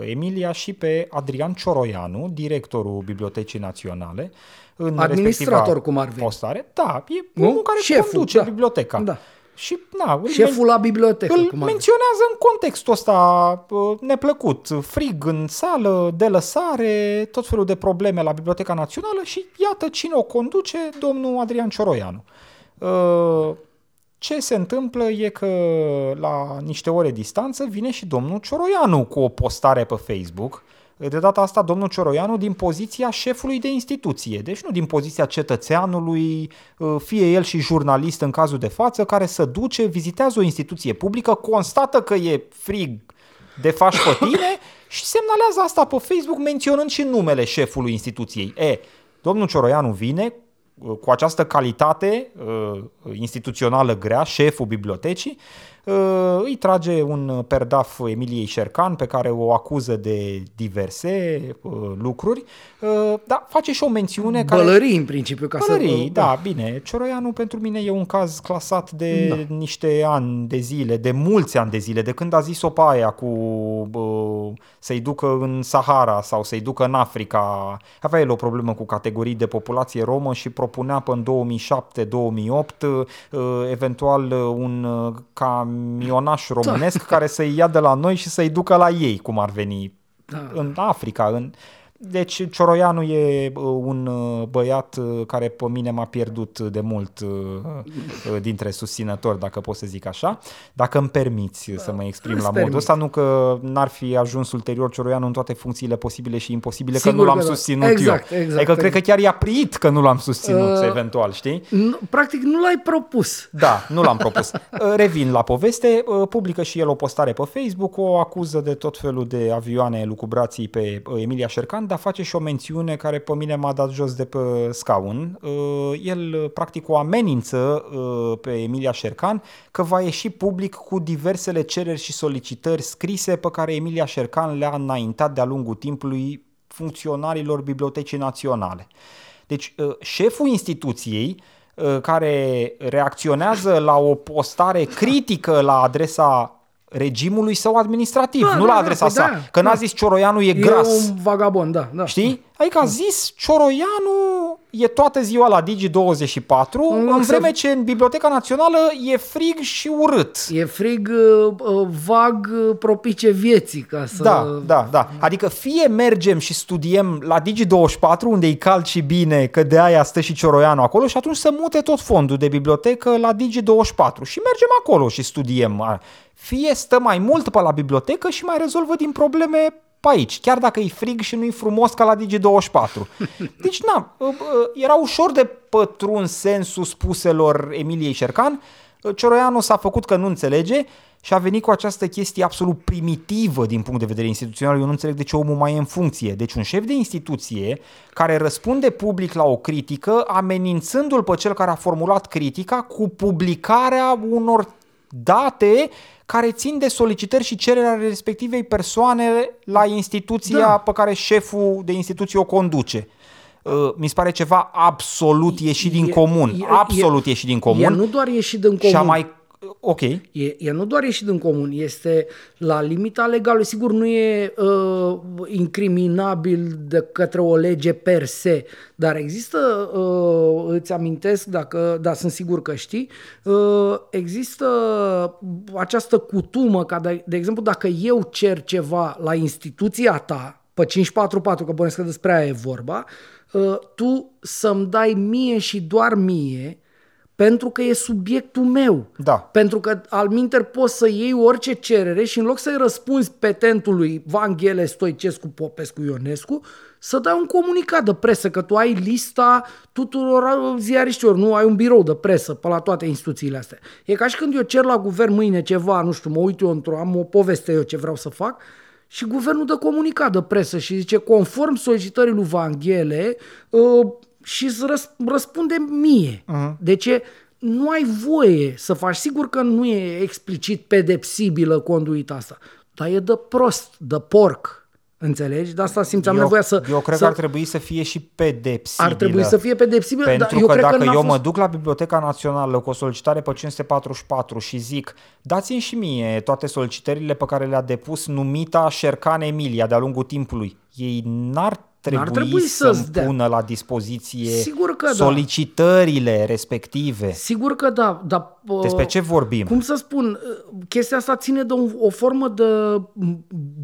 Speaker 1: Emilia și pe Adrian Cioroianu, directorul Bibliotecii Naționale, în
Speaker 2: Administrator,
Speaker 1: respectiva
Speaker 2: cum ar veni.
Speaker 1: postare. Da, e
Speaker 2: Nu?
Speaker 1: unul care
Speaker 2: Șeful,
Speaker 1: conduce
Speaker 2: da.
Speaker 1: biblioteca.
Speaker 2: Da.
Speaker 1: Și, na, îl
Speaker 2: Șeful la bibliotecă.
Speaker 1: îl
Speaker 2: cum ar veni.
Speaker 1: menționează în contextul ăsta uh, neplăcut. Frig în sală, de lăsare, tot felul de probleme la Biblioteca Națională și iată cine o conduce, domnul Adrian Cioroianu. Uh, Ce se întâmplă e că la niște ore distanță vine și domnul Cioroianu cu o postare pe Facebook. De data asta, domnul Cioroianu din poziția șefului de instituție, deci nu din poziția cetățeanului, uh, fie el și jurnalist în cazul de față, care să duce, vizitează o instituție publică, constată că e frig de faci pe tine și semnalează asta pe Facebook menționând și numele șefului instituției. E, domnul Cioroianu vine uh, cu această calitate uh, instituțională grea, șeful bibliotecii, uh, îi trage un perdaf Emiliei Șercan pe care o acuză de diverse uh, lucruri, uh, dar face și o mențiune care...
Speaker 2: Bălării, în principiu, ca
Speaker 1: Pălării,
Speaker 2: să...
Speaker 1: da, bine. Cioroianu pentru mine e un caz clasat de da. niște ani de zile, de mulți ani de zile, de când a zis-o pe aia cu bă, să-i ducă în Sahara sau să-i ducă în Africa. Avea el o problemă cu categorii de populație romă și propunea până în 2007-2008 uh, eventual uh, un uh, camionaș românesc care să-i ia de la noi și să-i ducă la ei, cum ar veni
Speaker 2: Da.
Speaker 1: în Africa, în Deci Cioroianu e uh, un uh, băiat uh, care pe mine m-a pierdut de mult dintre susținători, dacă pot să zic așa. Dacă îmi permiți să mă exprim
Speaker 2: Îți
Speaker 1: la
Speaker 2: permit.
Speaker 1: modul ăsta, nu că n-ar fi ajuns ulterior Cioroianu în toate funcțiile posibile și imposibile,
Speaker 2: Sigur
Speaker 1: că nu l-am
Speaker 2: că da.
Speaker 1: susținut
Speaker 2: Exact,
Speaker 1: eu.
Speaker 2: exact,
Speaker 1: adică cred
Speaker 2: exact.
Speaker 1: că chiar i-a priit că nu l-am susținut,
Speaker 2: Uh,
Speaker 1: eventual, știi?
Speaker 2: Nu- Practic nu l-ai propus.
Speaker 1: Da, nu l-am propus. Uh, Revin la poveste, uh, publică și el o postare pe Facebook, o acuză de tot felul de avioane lucubrații pe uh, Emilia Șercan, dar face și o mențiune care pe mine m-a dat jos de pe scaun. Uh, El uh, practic o amenință uh, pe Emilia Șercan că va ieși public cu diversele cereri și solicitări scrise pe care Emilia Șercan le-a înaintat de-a lungul timpului funcționarilor Bibliotecii Naționale. Deci, uh, șeful instituției uh, care reacționează la o postare critică la adresa regimului său administrativ,
Speaker 2: Da,
Speaker 1: nu
Speaker 2: da,
Speaker 1: la
Speaker 2: da,
Speaker 1: adresa
Speaker 2: păi
Speaker 1: sa.
Speaker 2: da,
Speaker 1: Că
Speaker 2: da.
Speaker 1: n-a zis Cioroianu e
Speaker 2: E
Speaker 1: gras.
Speaker 2: un vagabond, da. da.
Speaker 1: Știi? Adică a zis Cioroianu e toată ziua la Digi24,
Speaker 2: În
Speaker 1: în,
Speaker 2: loc
Speaker 1: în
Speaker 2: să-
Speaker 1: vreme ce în Biblioteca Națională e frig și urât.
Speaker 2: E frig uh, uh, vag uh, propice vieții ca să...
Speaker 1: Da, da, da. Adică fie mergem și studiem la Digi24, unde e cald și bine, că de aia stă și Cioroianu acolo, și atunci să mute tot fondul de bibliotecă la Digi24 și mergem acolo și studiem. Fie stă mai mult pe la bibliotecă și mai rezolvă din probleme pe aici, chiar dacă e frig și nu-i frumos ca la Digi24. Deci, na, era ușor de pătruns sensul spuselor Emiliei Șercan, Cioroianu s-a făcut că nu înțelege și a venit cu această chestie absolut primitivă din punct de vedere instituțional. Eu nu înțeleg de ce omul mai e în funcție. Deci un șef de instituție care răspunde public la o critică, amenințându-l pe cel care a formulat critica cu publicarea unor date care țin de solicitări și cererea respectivei persoane la instituția
Speaker 2: Da.
Speaker 1: pe care șeful de instituție o conduce. Uh, Mi se pare ceva absolut ieșit din
Speaker 2: E-
Speaker 1: comun.
Speaker 2: e-
Speaker 1: absolut
Speaker 2: e-
Speaker 1: ieșit din
Speaker 2: E
Speaker 1: comun.
Speaker 2: nu doar ieșit din comun.
Speaker 1: Și a mai... Ok.
Speaker 2: E, e nu doar ieșit din comun, este la limita legală. Sigur, nu e uh, incriminabil de către o lege per se, dar există, uh, îți amintesc, dacă, dar sunt sigur că știi, uh, există această cutumă ca, de, de exemplu, dacă eu cer ceva la instituția ta, pe 544, că bănesc că despre aia e vorba, uh, tu să-mi dai mie și doar mie, pentru că e subiectul meu.
Speaker 1: Da.
Speaker 2: Pentru că al minter poți să iei orice cerere și în loc să-i răspunzi petentului Vanghele Stoicescu, Popescu, Ionescu, să dai un comunicat de presă, că tu ai lista tuturor ziariștilor, nu ai un birou de presă pe la toate instituțiile astea. E ca și când eu cer la guvern mâine ceva, nu știu, mă uit eu într-o, am o poveste eu ce vreau să fac, și guvernul dă comunicat de presă și zice, conform solicitării lui Vanghele, uh, și îți răs- răspunde mie. Uh-huh. De ce? Nu ai voie să faci. Sigur că nu e explicit pedepsibilă conduita asta, dar e de prost, de porc. Înțelegi? De asta simțeam
Speaker 1: eu,
Speaker 2: nevoia să...
Speaker 1: eu cred
Speaker 2: să,
Speaker 1: că ar trebui să fie și pedepsibilă.
Speaker 2: ar trebui să fie pedepsibilă,
Speaker 1: Pentru
Speaker 2: dar eu
Speaker 1: că
Speaker 2: cred
Speaker 1: dacă
Speaker 2: că n-a
Speaker 1: eu
Speaker 2: fost...
Speaker 1: mă duc la Biblioteca Națională cu o solicitare pe 544 și zic dați-mi și mie toate solicitările pe care le-a depus numita Șercan Emilia de-a lungul timpului, ei n-ar trebui,
Speaker 2: trebui
Speaker 1: să-mi
Speaker 2: să-ți dea.
Speaker 1: pună la dispoziție
Speaker 2: Sigur că da.
Speaker 1: solicitările respective.
Speaker 2: Sigur că da, dar... uh,
Speaker 1: Despre ce vorbim?
Speaker 2: Cum să spun, chestia asta ține de o, o formă de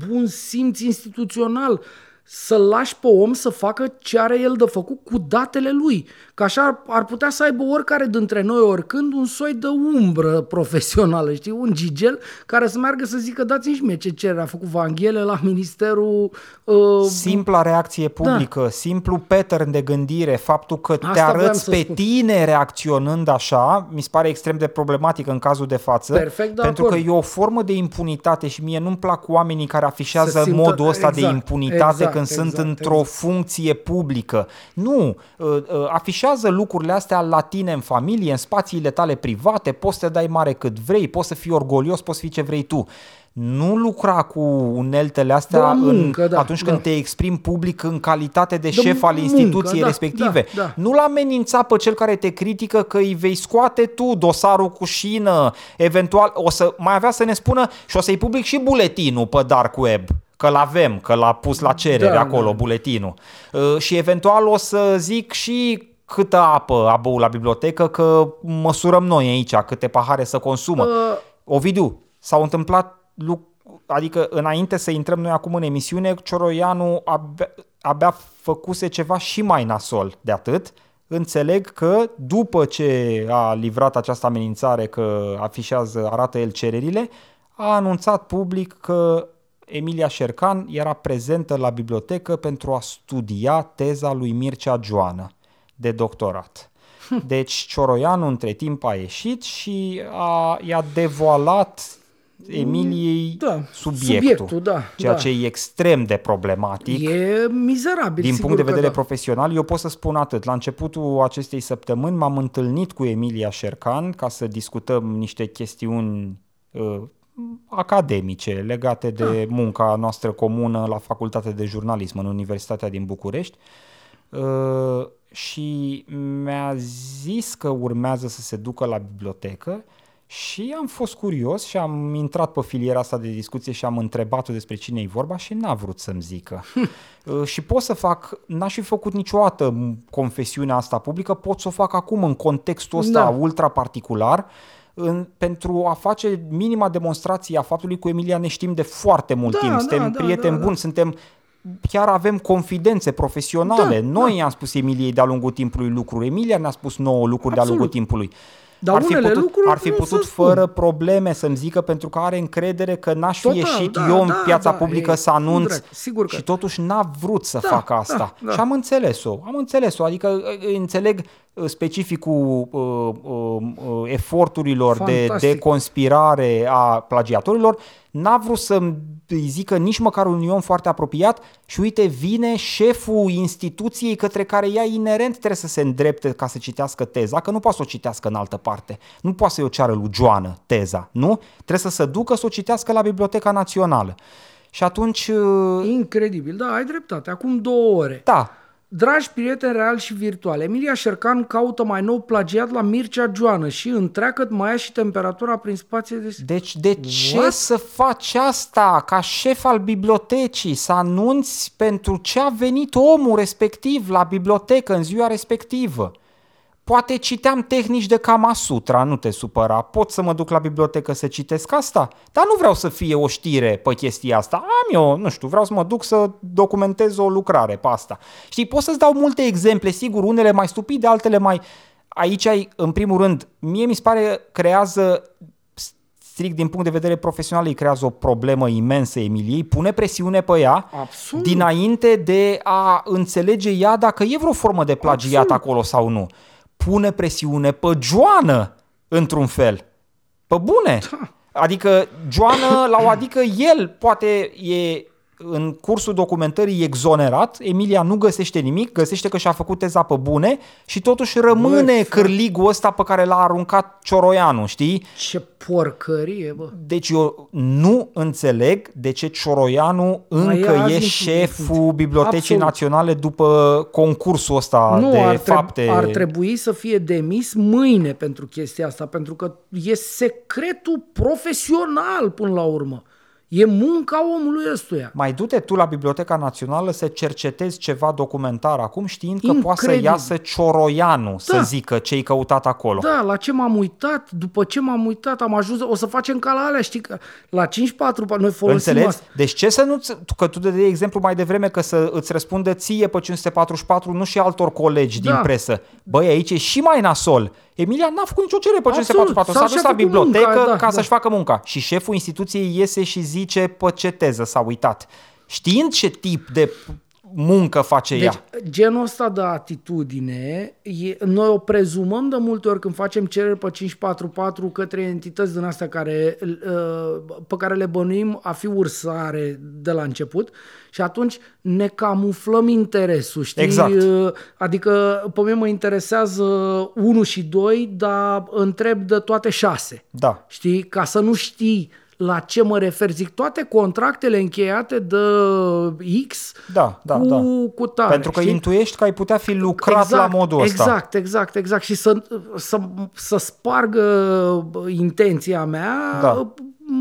Speaker 2: bun simț instituțional. Să lași pe om să facă ce are el de făcut cu datele lui. Că așa ar, ar putea să aibă oricare dintre noi, oricând, un soi de umbră profesională, știi? Un gigel care să meargă să zică dați-mi și mie ce cerere a făcut Vanghele la Ministerul... Uh,
Speaker 1: Simpla reacție publică, da. simplu pattern de gândire, faptul că
Speaker 2: Asta
Speaker 1: te
Speaker 2: voiam
Speaker 1: arăți
Speaker 2: să
Speaker 1: pe
Speaker 2: spun.
Speaker 1: tine reacționând așa, mi se pare extrem de problematic în cazul de față,
Speaker 2: Perfect de
Speaker 1: pentru
Speaker 2: acord.
Speaker 1: că e o formă de impunitate și mie nu-mi plac oamenii care afișează
Speaker 2: Să simtă-
Speaker 1: modul ăsta de
Speaker 2: exact,
Speaker 1: impunitate
Speaker 2: exact,
Speaker 1: când sunt
Speaker 2: exact,
Speaker 1: într-o
Speaker 2: exact.
Speaker 1: funcție publică. Nu, uh, uh, afișează lucrurile astea la tine în familie, în spațiile tale private, poți să te dai mare cât vrei, poți să fii orgolios, poți să fii ce vrei tu. Nu lucra cu uneltele astea
Speaker 2: Da,
Speaker 1: în,
Speaker 2: muncă, da,
Speaker 1: atunci
Speaker 2: da.
Speaker 1: când te exprimi public în calitate de șef al
Speaker 2: muncă,
Speaker 1: instituției
Speaker 2: da,
Speaker 1: respective.
Speaker 2: da, da.
Speaker 1: Nu-l amenința pe cel care te critică că îi vei scoate tu dosarul cu șină, eventual o să mai avea să ne spună și o să-i public și buletinul pe dark web. Că l-avem, că l-a pus la cerere
Speaker 2: Da,
Speaker 1: acolo,
Speaker 2: da.
Speaker 1: buletinul. Uh, și eventual o să zic și câtă apă a băut la bibliotecă, că măsurăm noi aici câte pahare să consumă.
Speaker 2: Uh.
Speaker 1: Ovidiu, s-au întâmplat lucruri, adică înainte să intrăm noi acum în emisiune, Cioroianu abia, abia făcuse ceva și mai nasol de atât, înțeleg că după ce a livrat această amenințare că afișează, arată el cererile, a anunțat public că Emilia Șercan era prezentă la bibliotecă pentru a studia teza lui Mircea Joană de doctorat. Deci Cioroianu între timp a ieșit și a, i-a devoalat Emiliei
Speaker 2: Da,
Speaker 1: subiectul,
Speaker 2: subiectul, da,
Speaker 1: ceea
Speaker 2: da.
Speaker 1: ce e extrem de problematic.
Speaker 2: E mizerabil,
Speaker 1: Din
Speaker 2: sigur
Speaker 1: punct de
Speaker 2: că
Speaker 1: vedere
Speaker 2: da.
Speaker 1: profesional, eu pot să spun atât. La începutul acestei săptămâni m-am întâlnit cu Emilia Șercan ca să discutăm niște chestiuni uh, academice legate de
Speaker 2: Ah.
Speaker 1: munca noastră comună la Facultatea de Jurnalism în Universitatea din București. Uh, și mi-a zis că urmează să se ducă la bibliotecă și am fost curios și am intrat pe filiera asta de discuție și am întrebat-o despre cine e vorba și n-a vrut să-mi zică. Uh, și pot să fac, n-aș fi făcut niciodată m, confesiunea asta publică, pot să o fac acum în contextul ăsta
Speaker 2: Da.
Speaker 1: ultra particular, în, pentru a face minima demonstrație a faptului cu Emilia ne știm de foarte mult
Speaker 2: Da,
Speaker 1: timp,
Speaker 2: da,
Speaker 1: suntem
Speaker 2: da,
Speaker 1: prieteni
Speaker 2: da,
Speaker 1: buni, suntem chiar avem confidențe profesionale.
Speaker 2: Da,
Speaker 1: Noi i-am spus Emiliei de-a lungul timpului lucruri, Emilia ne-a spus nouă lucruri de-a
Speaker 2: Absolut.
Speaker 1: lungul timpului.
Speaker 2: Dar
Speaker 1: ar fi
Speaker 2: unele
Speaker 1: putut,
Speaker 2: lucruri
Speaker 1: ar fi
Speaker 2: nu
Speaker 1: putut
Speaker 2: se spun.
Speaker 1: fără probleme să-mi zică pentru că are încredere că n-aș fi
Speaker 2: Total,
Speaker 1: ieșit
Speaker 2: da,
Speaker 1: eu în
Speaker 2: da,
Speaker 1: piața
Speaker 2: da,
Speaker 1: publică
Speaker 2: e,
Speaker 1: să anunț
Speaker 2: corect, sigur că-
Speaker 1: și totuși n-a vrut să
Speaker 2: Da,
Speaker 1: facă
Speaker 2: da,
Speaker 1: asta.
Speaker 2: da.
Speaker 1: Și am înțeles-o, am înțeles-o, adică uh, înțeleg uh, specificul uh, uh, uh, eforturilor de,
Speaker 2: Fantastic.
Speaker 1: de conspirare a plagiatorilor, n-a vrut să-mi îi zică nici măcar un om foarte apropiat și uite vine șeful instituției către care ea inerent trebuie să se îndrepte ca să citească teza, că nu poate să o citească în altă parte. Nu poate să-i o ceară lui Joană teza, nu? Trebuie să se ducă să o citească la Biblioteca Națională. Și atunci, uh,
Speaker 2: Incredibil, da, ai dreptate. Acum două ore.
Speaker 1: da,
Speaker 2: Dragi prieteni reali și virtuali, Emilia Șercan caută mai nou plagiat la Mircea Joană și întreagă mai ia și temperatura prin spație de...
Speaker 1: Deci de ce
Speaker 2: What?
Speaker 1: să faci asta ca șef al bibliotecii, să anunți pentru ce a venit omul respectiv la bibliotecă în ziua respectivă? Poate citeam tehnici de Kama Sutra, nu te supăra, pot să mă duc la bibliotecă să citesc asta, dar nu vreau să fie o știre pe chestia asta. Am eu, nu știu, vreau să mă duc să documentez o lucrare pe asta. Știi, pot să-ți dau multe exemple, sigur, unele mai stupide, altele mai... Aici ai, în primul rând, mie mi se pare creează strict din punct de vedere profesional îi creează o problemă imensă Emiliei, pune presiune pe ea
Speaker 2: Absolut.
Speaker 1: dinainte de a înțelege ea dacă e vreo formă de plagiat
Speaker 2: Absolut.
Speaker 1: acolo sau nu. Pune presiune pe Joană, într-un fel. Pe bune. Adică Joană, la o adică el poate e în cursul documentării exonerat, Emilia nu găsește nimic, găsește că și-a făcut teza pe bune și totuși rămâne
Speaker 2: Băi, frate.
Speaker 1: cârligul ăsta pe care l-a aruncat Cioroianu, știi?
Speaker 2: Ce porcărie, bă.
Speaker 1: Deci eu nu înțeleg de ce Cioroianu
Speaker 2: Mai e
Speaker 1: încă
Speaker 2: azi
Speaker 1: e
Speaker 2: în
Speaker 1: șeful Bibliotecii
Speaker 2: Absolut.
Speaker 1: Naționale după concursul ăsta
Speaker 2: Nu,
Speaker 1: de
Speaker 2: ar, treb-
Speaker 1: fapte.
Speaker 2: ar trebui să fie demis mâine pentru chestia asta, pentru că e secretul profesional până la urmă. E munca omului ăstuia.
Speaker 1: Mai du-te tu la Biblioteca Națională să cercetezi ceva documentar acum știind că
Speaker 2: Incredibil.
Speaker 1: poate să iasă Cioroianu să
Speaker 2: Da.
Speaker 1: zică ce-ai căutat acolo.
Speaker 2: Da, la ce m-am uitat, după ce m-am uitat, am ajuns, o să facem ca la alea, știi, că la 5-4, noi folosim
Speaker 1: Înțelegi?
Speaker 2: asta.
Speaker 1: Deci ce să nu că tu de exemplu mai devreme că să îți răspundă ție pe 544, nu și altor colegi
Speaker 2: Da.
Speaker 1: din presă. Băi, aici e și mai nasol. Emilia n-a făcut nicio cerere pe
Speaker 2: Absolut.
Speaker 1: 544, s-a
Speaker 2: Sau
Speaker 1: dus
Speaker 2: și-a
Speaker 1: la
Speaker 2: făcut
Speaker 1: bibliotecă
Speaker 2: munca, da,
Speaker 1: ca
Speaker 2: da.
Speaker 1: să-și facă munca. Și șeful instituției iese și zice pe ce teză s-a uitat. Știind ce tip de muncă face
Speaker 2: Deci,
Speaker 1: ea.
Speaker 2: genul ăsta de atitudine, e, noi o prezumăm de multe ori când facem cereri pe 544 către entități din astea care, uh, pe care le bănuim a fi ursare de la început și atunci ne camuflăm interesul, știi?
Speaker 1: Exact.
Speaker 2: Uh, Adică pe mine mă interesează 1 și 2, dar întreb de toate șase.
Speaker 1: Da.
Speaker 2: Știi? Ca să nu știi la ce mă refer. Zic, toate contractele încheiate de X
Speaker 1: Da, da,
Speaker 2: cu,
Speaker 1: da.
Speaker 2: cu tare.
Speaker 1: Pentru că
Speaker 2: știi?
Speaker 1: intuiești că ai putea fi lucrat la modul ăsta.
Speaker 2: Exact, exact, exact. Și să, să, să spargă intenția mea
Speaker 1: Da.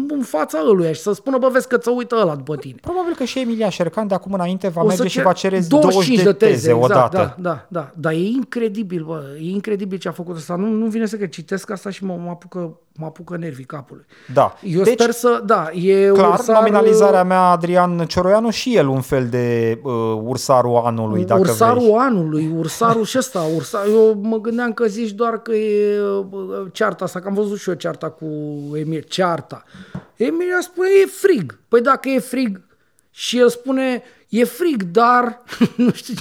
Speaker 2: în fața ăluia și să spună, bă, vezi că ți uită ăla după tine.
Speaker 1: Probabil că și Emilia Șercan de acum înainte va
Speaker 2: O
Speaker 1: merge
Speaker 2: să
Speaker 1: și
Speaker 2: cer
Speaker 1: va cere 20 de teze,
Speaker 2: exact,
Speaker 1: odată.
Speaker 2: Da, da, da. Dar e incredibil, bă, e incredibil ce a făcut asta. Nu, nu vine să că citesc asta și mă, mă apucă mă apucă nervii capului.
Speaker 1: Da.
Speaker 2: Eu deci, sper să, da, e
Speaker 1: clar,
Speaker 2: ursar,
Speaker 1: nominalizarea mea, Adrian Cioroianu, și el un fel de uh, ursarul anului, dacă
Speaker 2: ursarul
Speaker 1: vrei.
Speaker 2: anului, ursarul și ăsta, ursar, eu mă gândeam că zici doar că e uh, cearta asta, că am văzut și eu cearta cu Emir, cearta. Emir spune, e frig. Păi dacă e frig și el spune, e frig, dar, nu știu,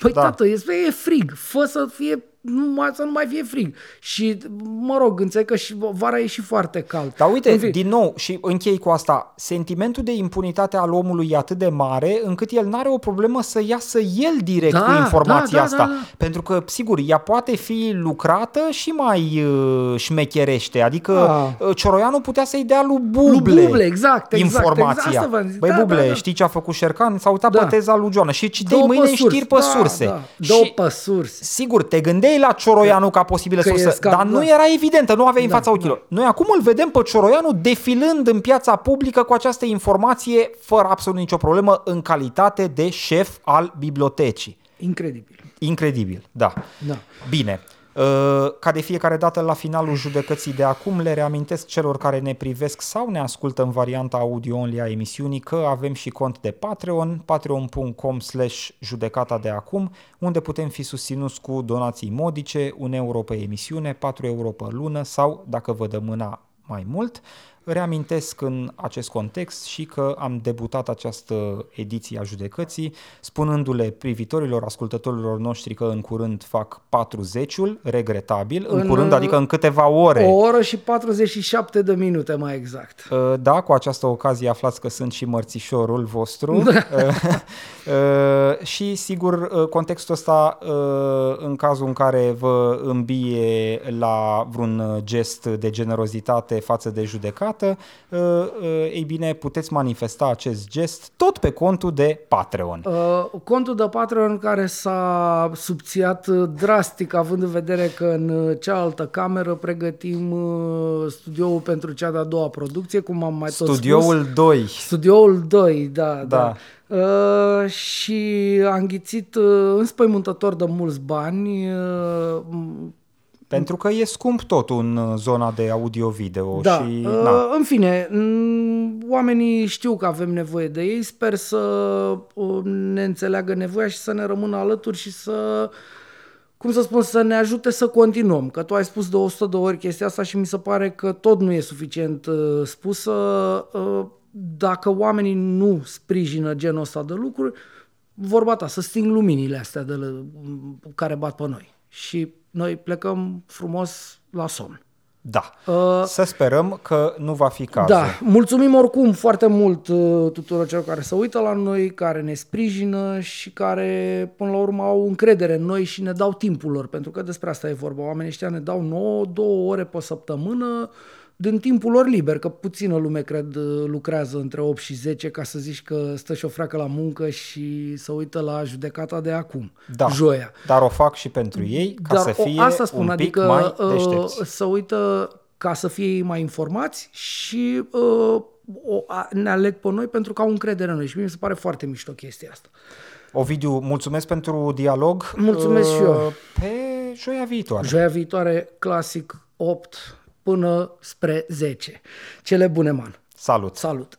Speaker 2: păi
Speaker 1: Da.
Speaker 2: da. tată, e, e frig, fă să fie nu mai, să nu mai fie frig. Și, mă rog, înțeleg că și vara e și foarte cald.
Speaker 1: Dar uite,
Speaker 2: În fine.
Speaker 1: din nou, și închei cu asta, sentimentul de impunitate al omului e atât de mare încât el n-are o problemă să iasă el direct
Speaker 2: Da,
Speaker 1: cu informația
Speaker 2: da, da,
Speaker 1: asta.
Speaker 2: da, da.
Speaker 1: Pentru că, sigur, ea poate fi lucrată și mai uh, șmecherește. Adică
Speaker 2: Ah.
Speaker 1: uh, Cioroianu putea să-i dea lui Buble,
Speaker 2: Lui Buble, exact, exact,
Speaker 1: informația.
Speaker 2: exact, asta v-am zis.
Speaker 1: Băi,
Speaker 2: Da,
Speaker 1: Buble,
Speaker 2: da, da.
Speaker 1: știi ce a făcut Șercan? S-a uitat
Speaker 2: Da.
Speaker 1: pe teza lui Joana și citei
Speaker 2: Dă-o
Speaker 1: mâine
Speaker 2: pe surse.
Speaker 1: știri pe
Speaker 2: Da,
Speaker 1: surse.
Speaker 2: da. Dă-o
Speaker 1: Și
Speaker 2: pe surse.
Speaker 1: Sigur, te gândeai la Cioroianu ca posibilă
Speaker 2: că e
Speaker 1: sursă,
Speaker 2: scap-
Speaker 1: dar nu
Speaker 2: da.
Speaker 1: era evidentă, nu aveai în
Speaker 2: Da,
Speaker 1: fața ochilor. Noi acum îl vedem pe Cioroianu defilând în piața publică cu această informație fără absolut nicio problemă în calitate de șef al bibliotecii.
Speaker 2: Incredibil.
Speaker 1: Incredibil, da.
Speaker 2: Da.
Speaker 1: Bine. Uh, Ca de fiecare dată la finalul judecății de acum le reamintesc celor care ne privesc sau ne ascultă în varianta audio-only a emisiunii că avem și cont de Patreon, patreon.com slash judecata de acum, unde putem fi susținuți cu donații modice, 1 euro pe emisiune, 4 euro pe lună sau, dacă vă dă mâna mai mult, Reamintesc în acest context și că am debutat această ediție a judecății spunându-le privitorilor, ascultătorilor noștri că în curând fac 40-ul, regretabil, în,
Speaker 2: În,
Speaker 1: curând, adică în câteva ore.
Speaker 2: O oră și 47 de minute mai exact.
Speaker 1: Uh, Da, cu această ocazie aflați că sunt și mărțișorul vostru Uh, uh, și sigur uh, contextul ăsta uh, în cazul în care vă îmbie la vreun gest de generozitate față de judecată, uh, uh, ei bine puteți manifesta acest gest tot pe contul de Patreon.
Speaker 2: Uh, contul de Patreon care s-a subțiat uh, drastic având în vedere că în uh, cealaltă cameră pregătim uh, studioul pentru cea de-a doua producție, cum am mai tot spus.
Speaker 1: Studioul 2.
Speaker 2: Studioul 2, da,
Speaker 1: Da.
Speaker 2: da. Uh, și a înghițit uh, înspăimântător de mulți bani. Uh,
Speaker 1: Pentru că e scump totul în uh, zona de audio-video
Speaker 2: da,
Speaker 1: și...
Speaker 2: uh,
Speaker 1: na.
Speaker 2: în fine, m, oamenii știu că avem nevoie de ei, sper să uh, ne înțeleagă nevoia și să ne rămână alături și să cum să spun, să ne ajute să continuăm. Că tu ai spus de 100 de ori chestia asta și mi se pare că tot nu e suficient uh, spusă. Uh, dacă oamenii nu sprijină genul ăsta de lucruri, vorba ta, să sting luminile astea de la, care bat pe noi. Și noi plecăm frumos la somn.
Speaker 1: Da.
Speaker 2: Uh,
Speaker 1: Să sperăm că nu va fi cazul.
Speaker 2: Da, mulțumim oricum foarte mult uh, tuturor celor care se uită la noi, care ne sprijină și care până la urmă au încredere în noi și ne dau timpul lor, pentru că despre asta e vorba. Oamenii ăștia ne dau 9, 2 ore pe săptămână din timpul lor liber, că puțină lume, cred, uh, lucrează între 8 și 10 ca să zici că stă și o freacă la muncă și să uită la judecata de acum,
Speaker 1: Da.
Speaker 2: joia.
Speaker 1: Dar o fac și pentru ei ca
Speaker 2: Dar
Speaker 1: să
Speaker 2: o-
Speaker 1: fie
Speaker 2: asta spun,
Speaker 1: un pic
Speaker 2: adică
Speaker 1: mai
Speaker 2: uh,
Speaker 1: deștepți.
Speaker 2: să uită ca să fie ei mai informați și uh, o, a, ne aleg pe noi pentru că au încredere în noi și mie mi se pare foarte mișto chestia asta.
Speaker 1: Ovidiu, mulțumesc pentru dialog.
Speaker 2: Mulțumesc și eu.
Speaker 1: Uh, Pe joia viitoare.
Speaker 2: Joia viitoare, clasic 8 până spre 10. Cele bune, man.
Speaker 1: Salut!
Speaker 2: Salut!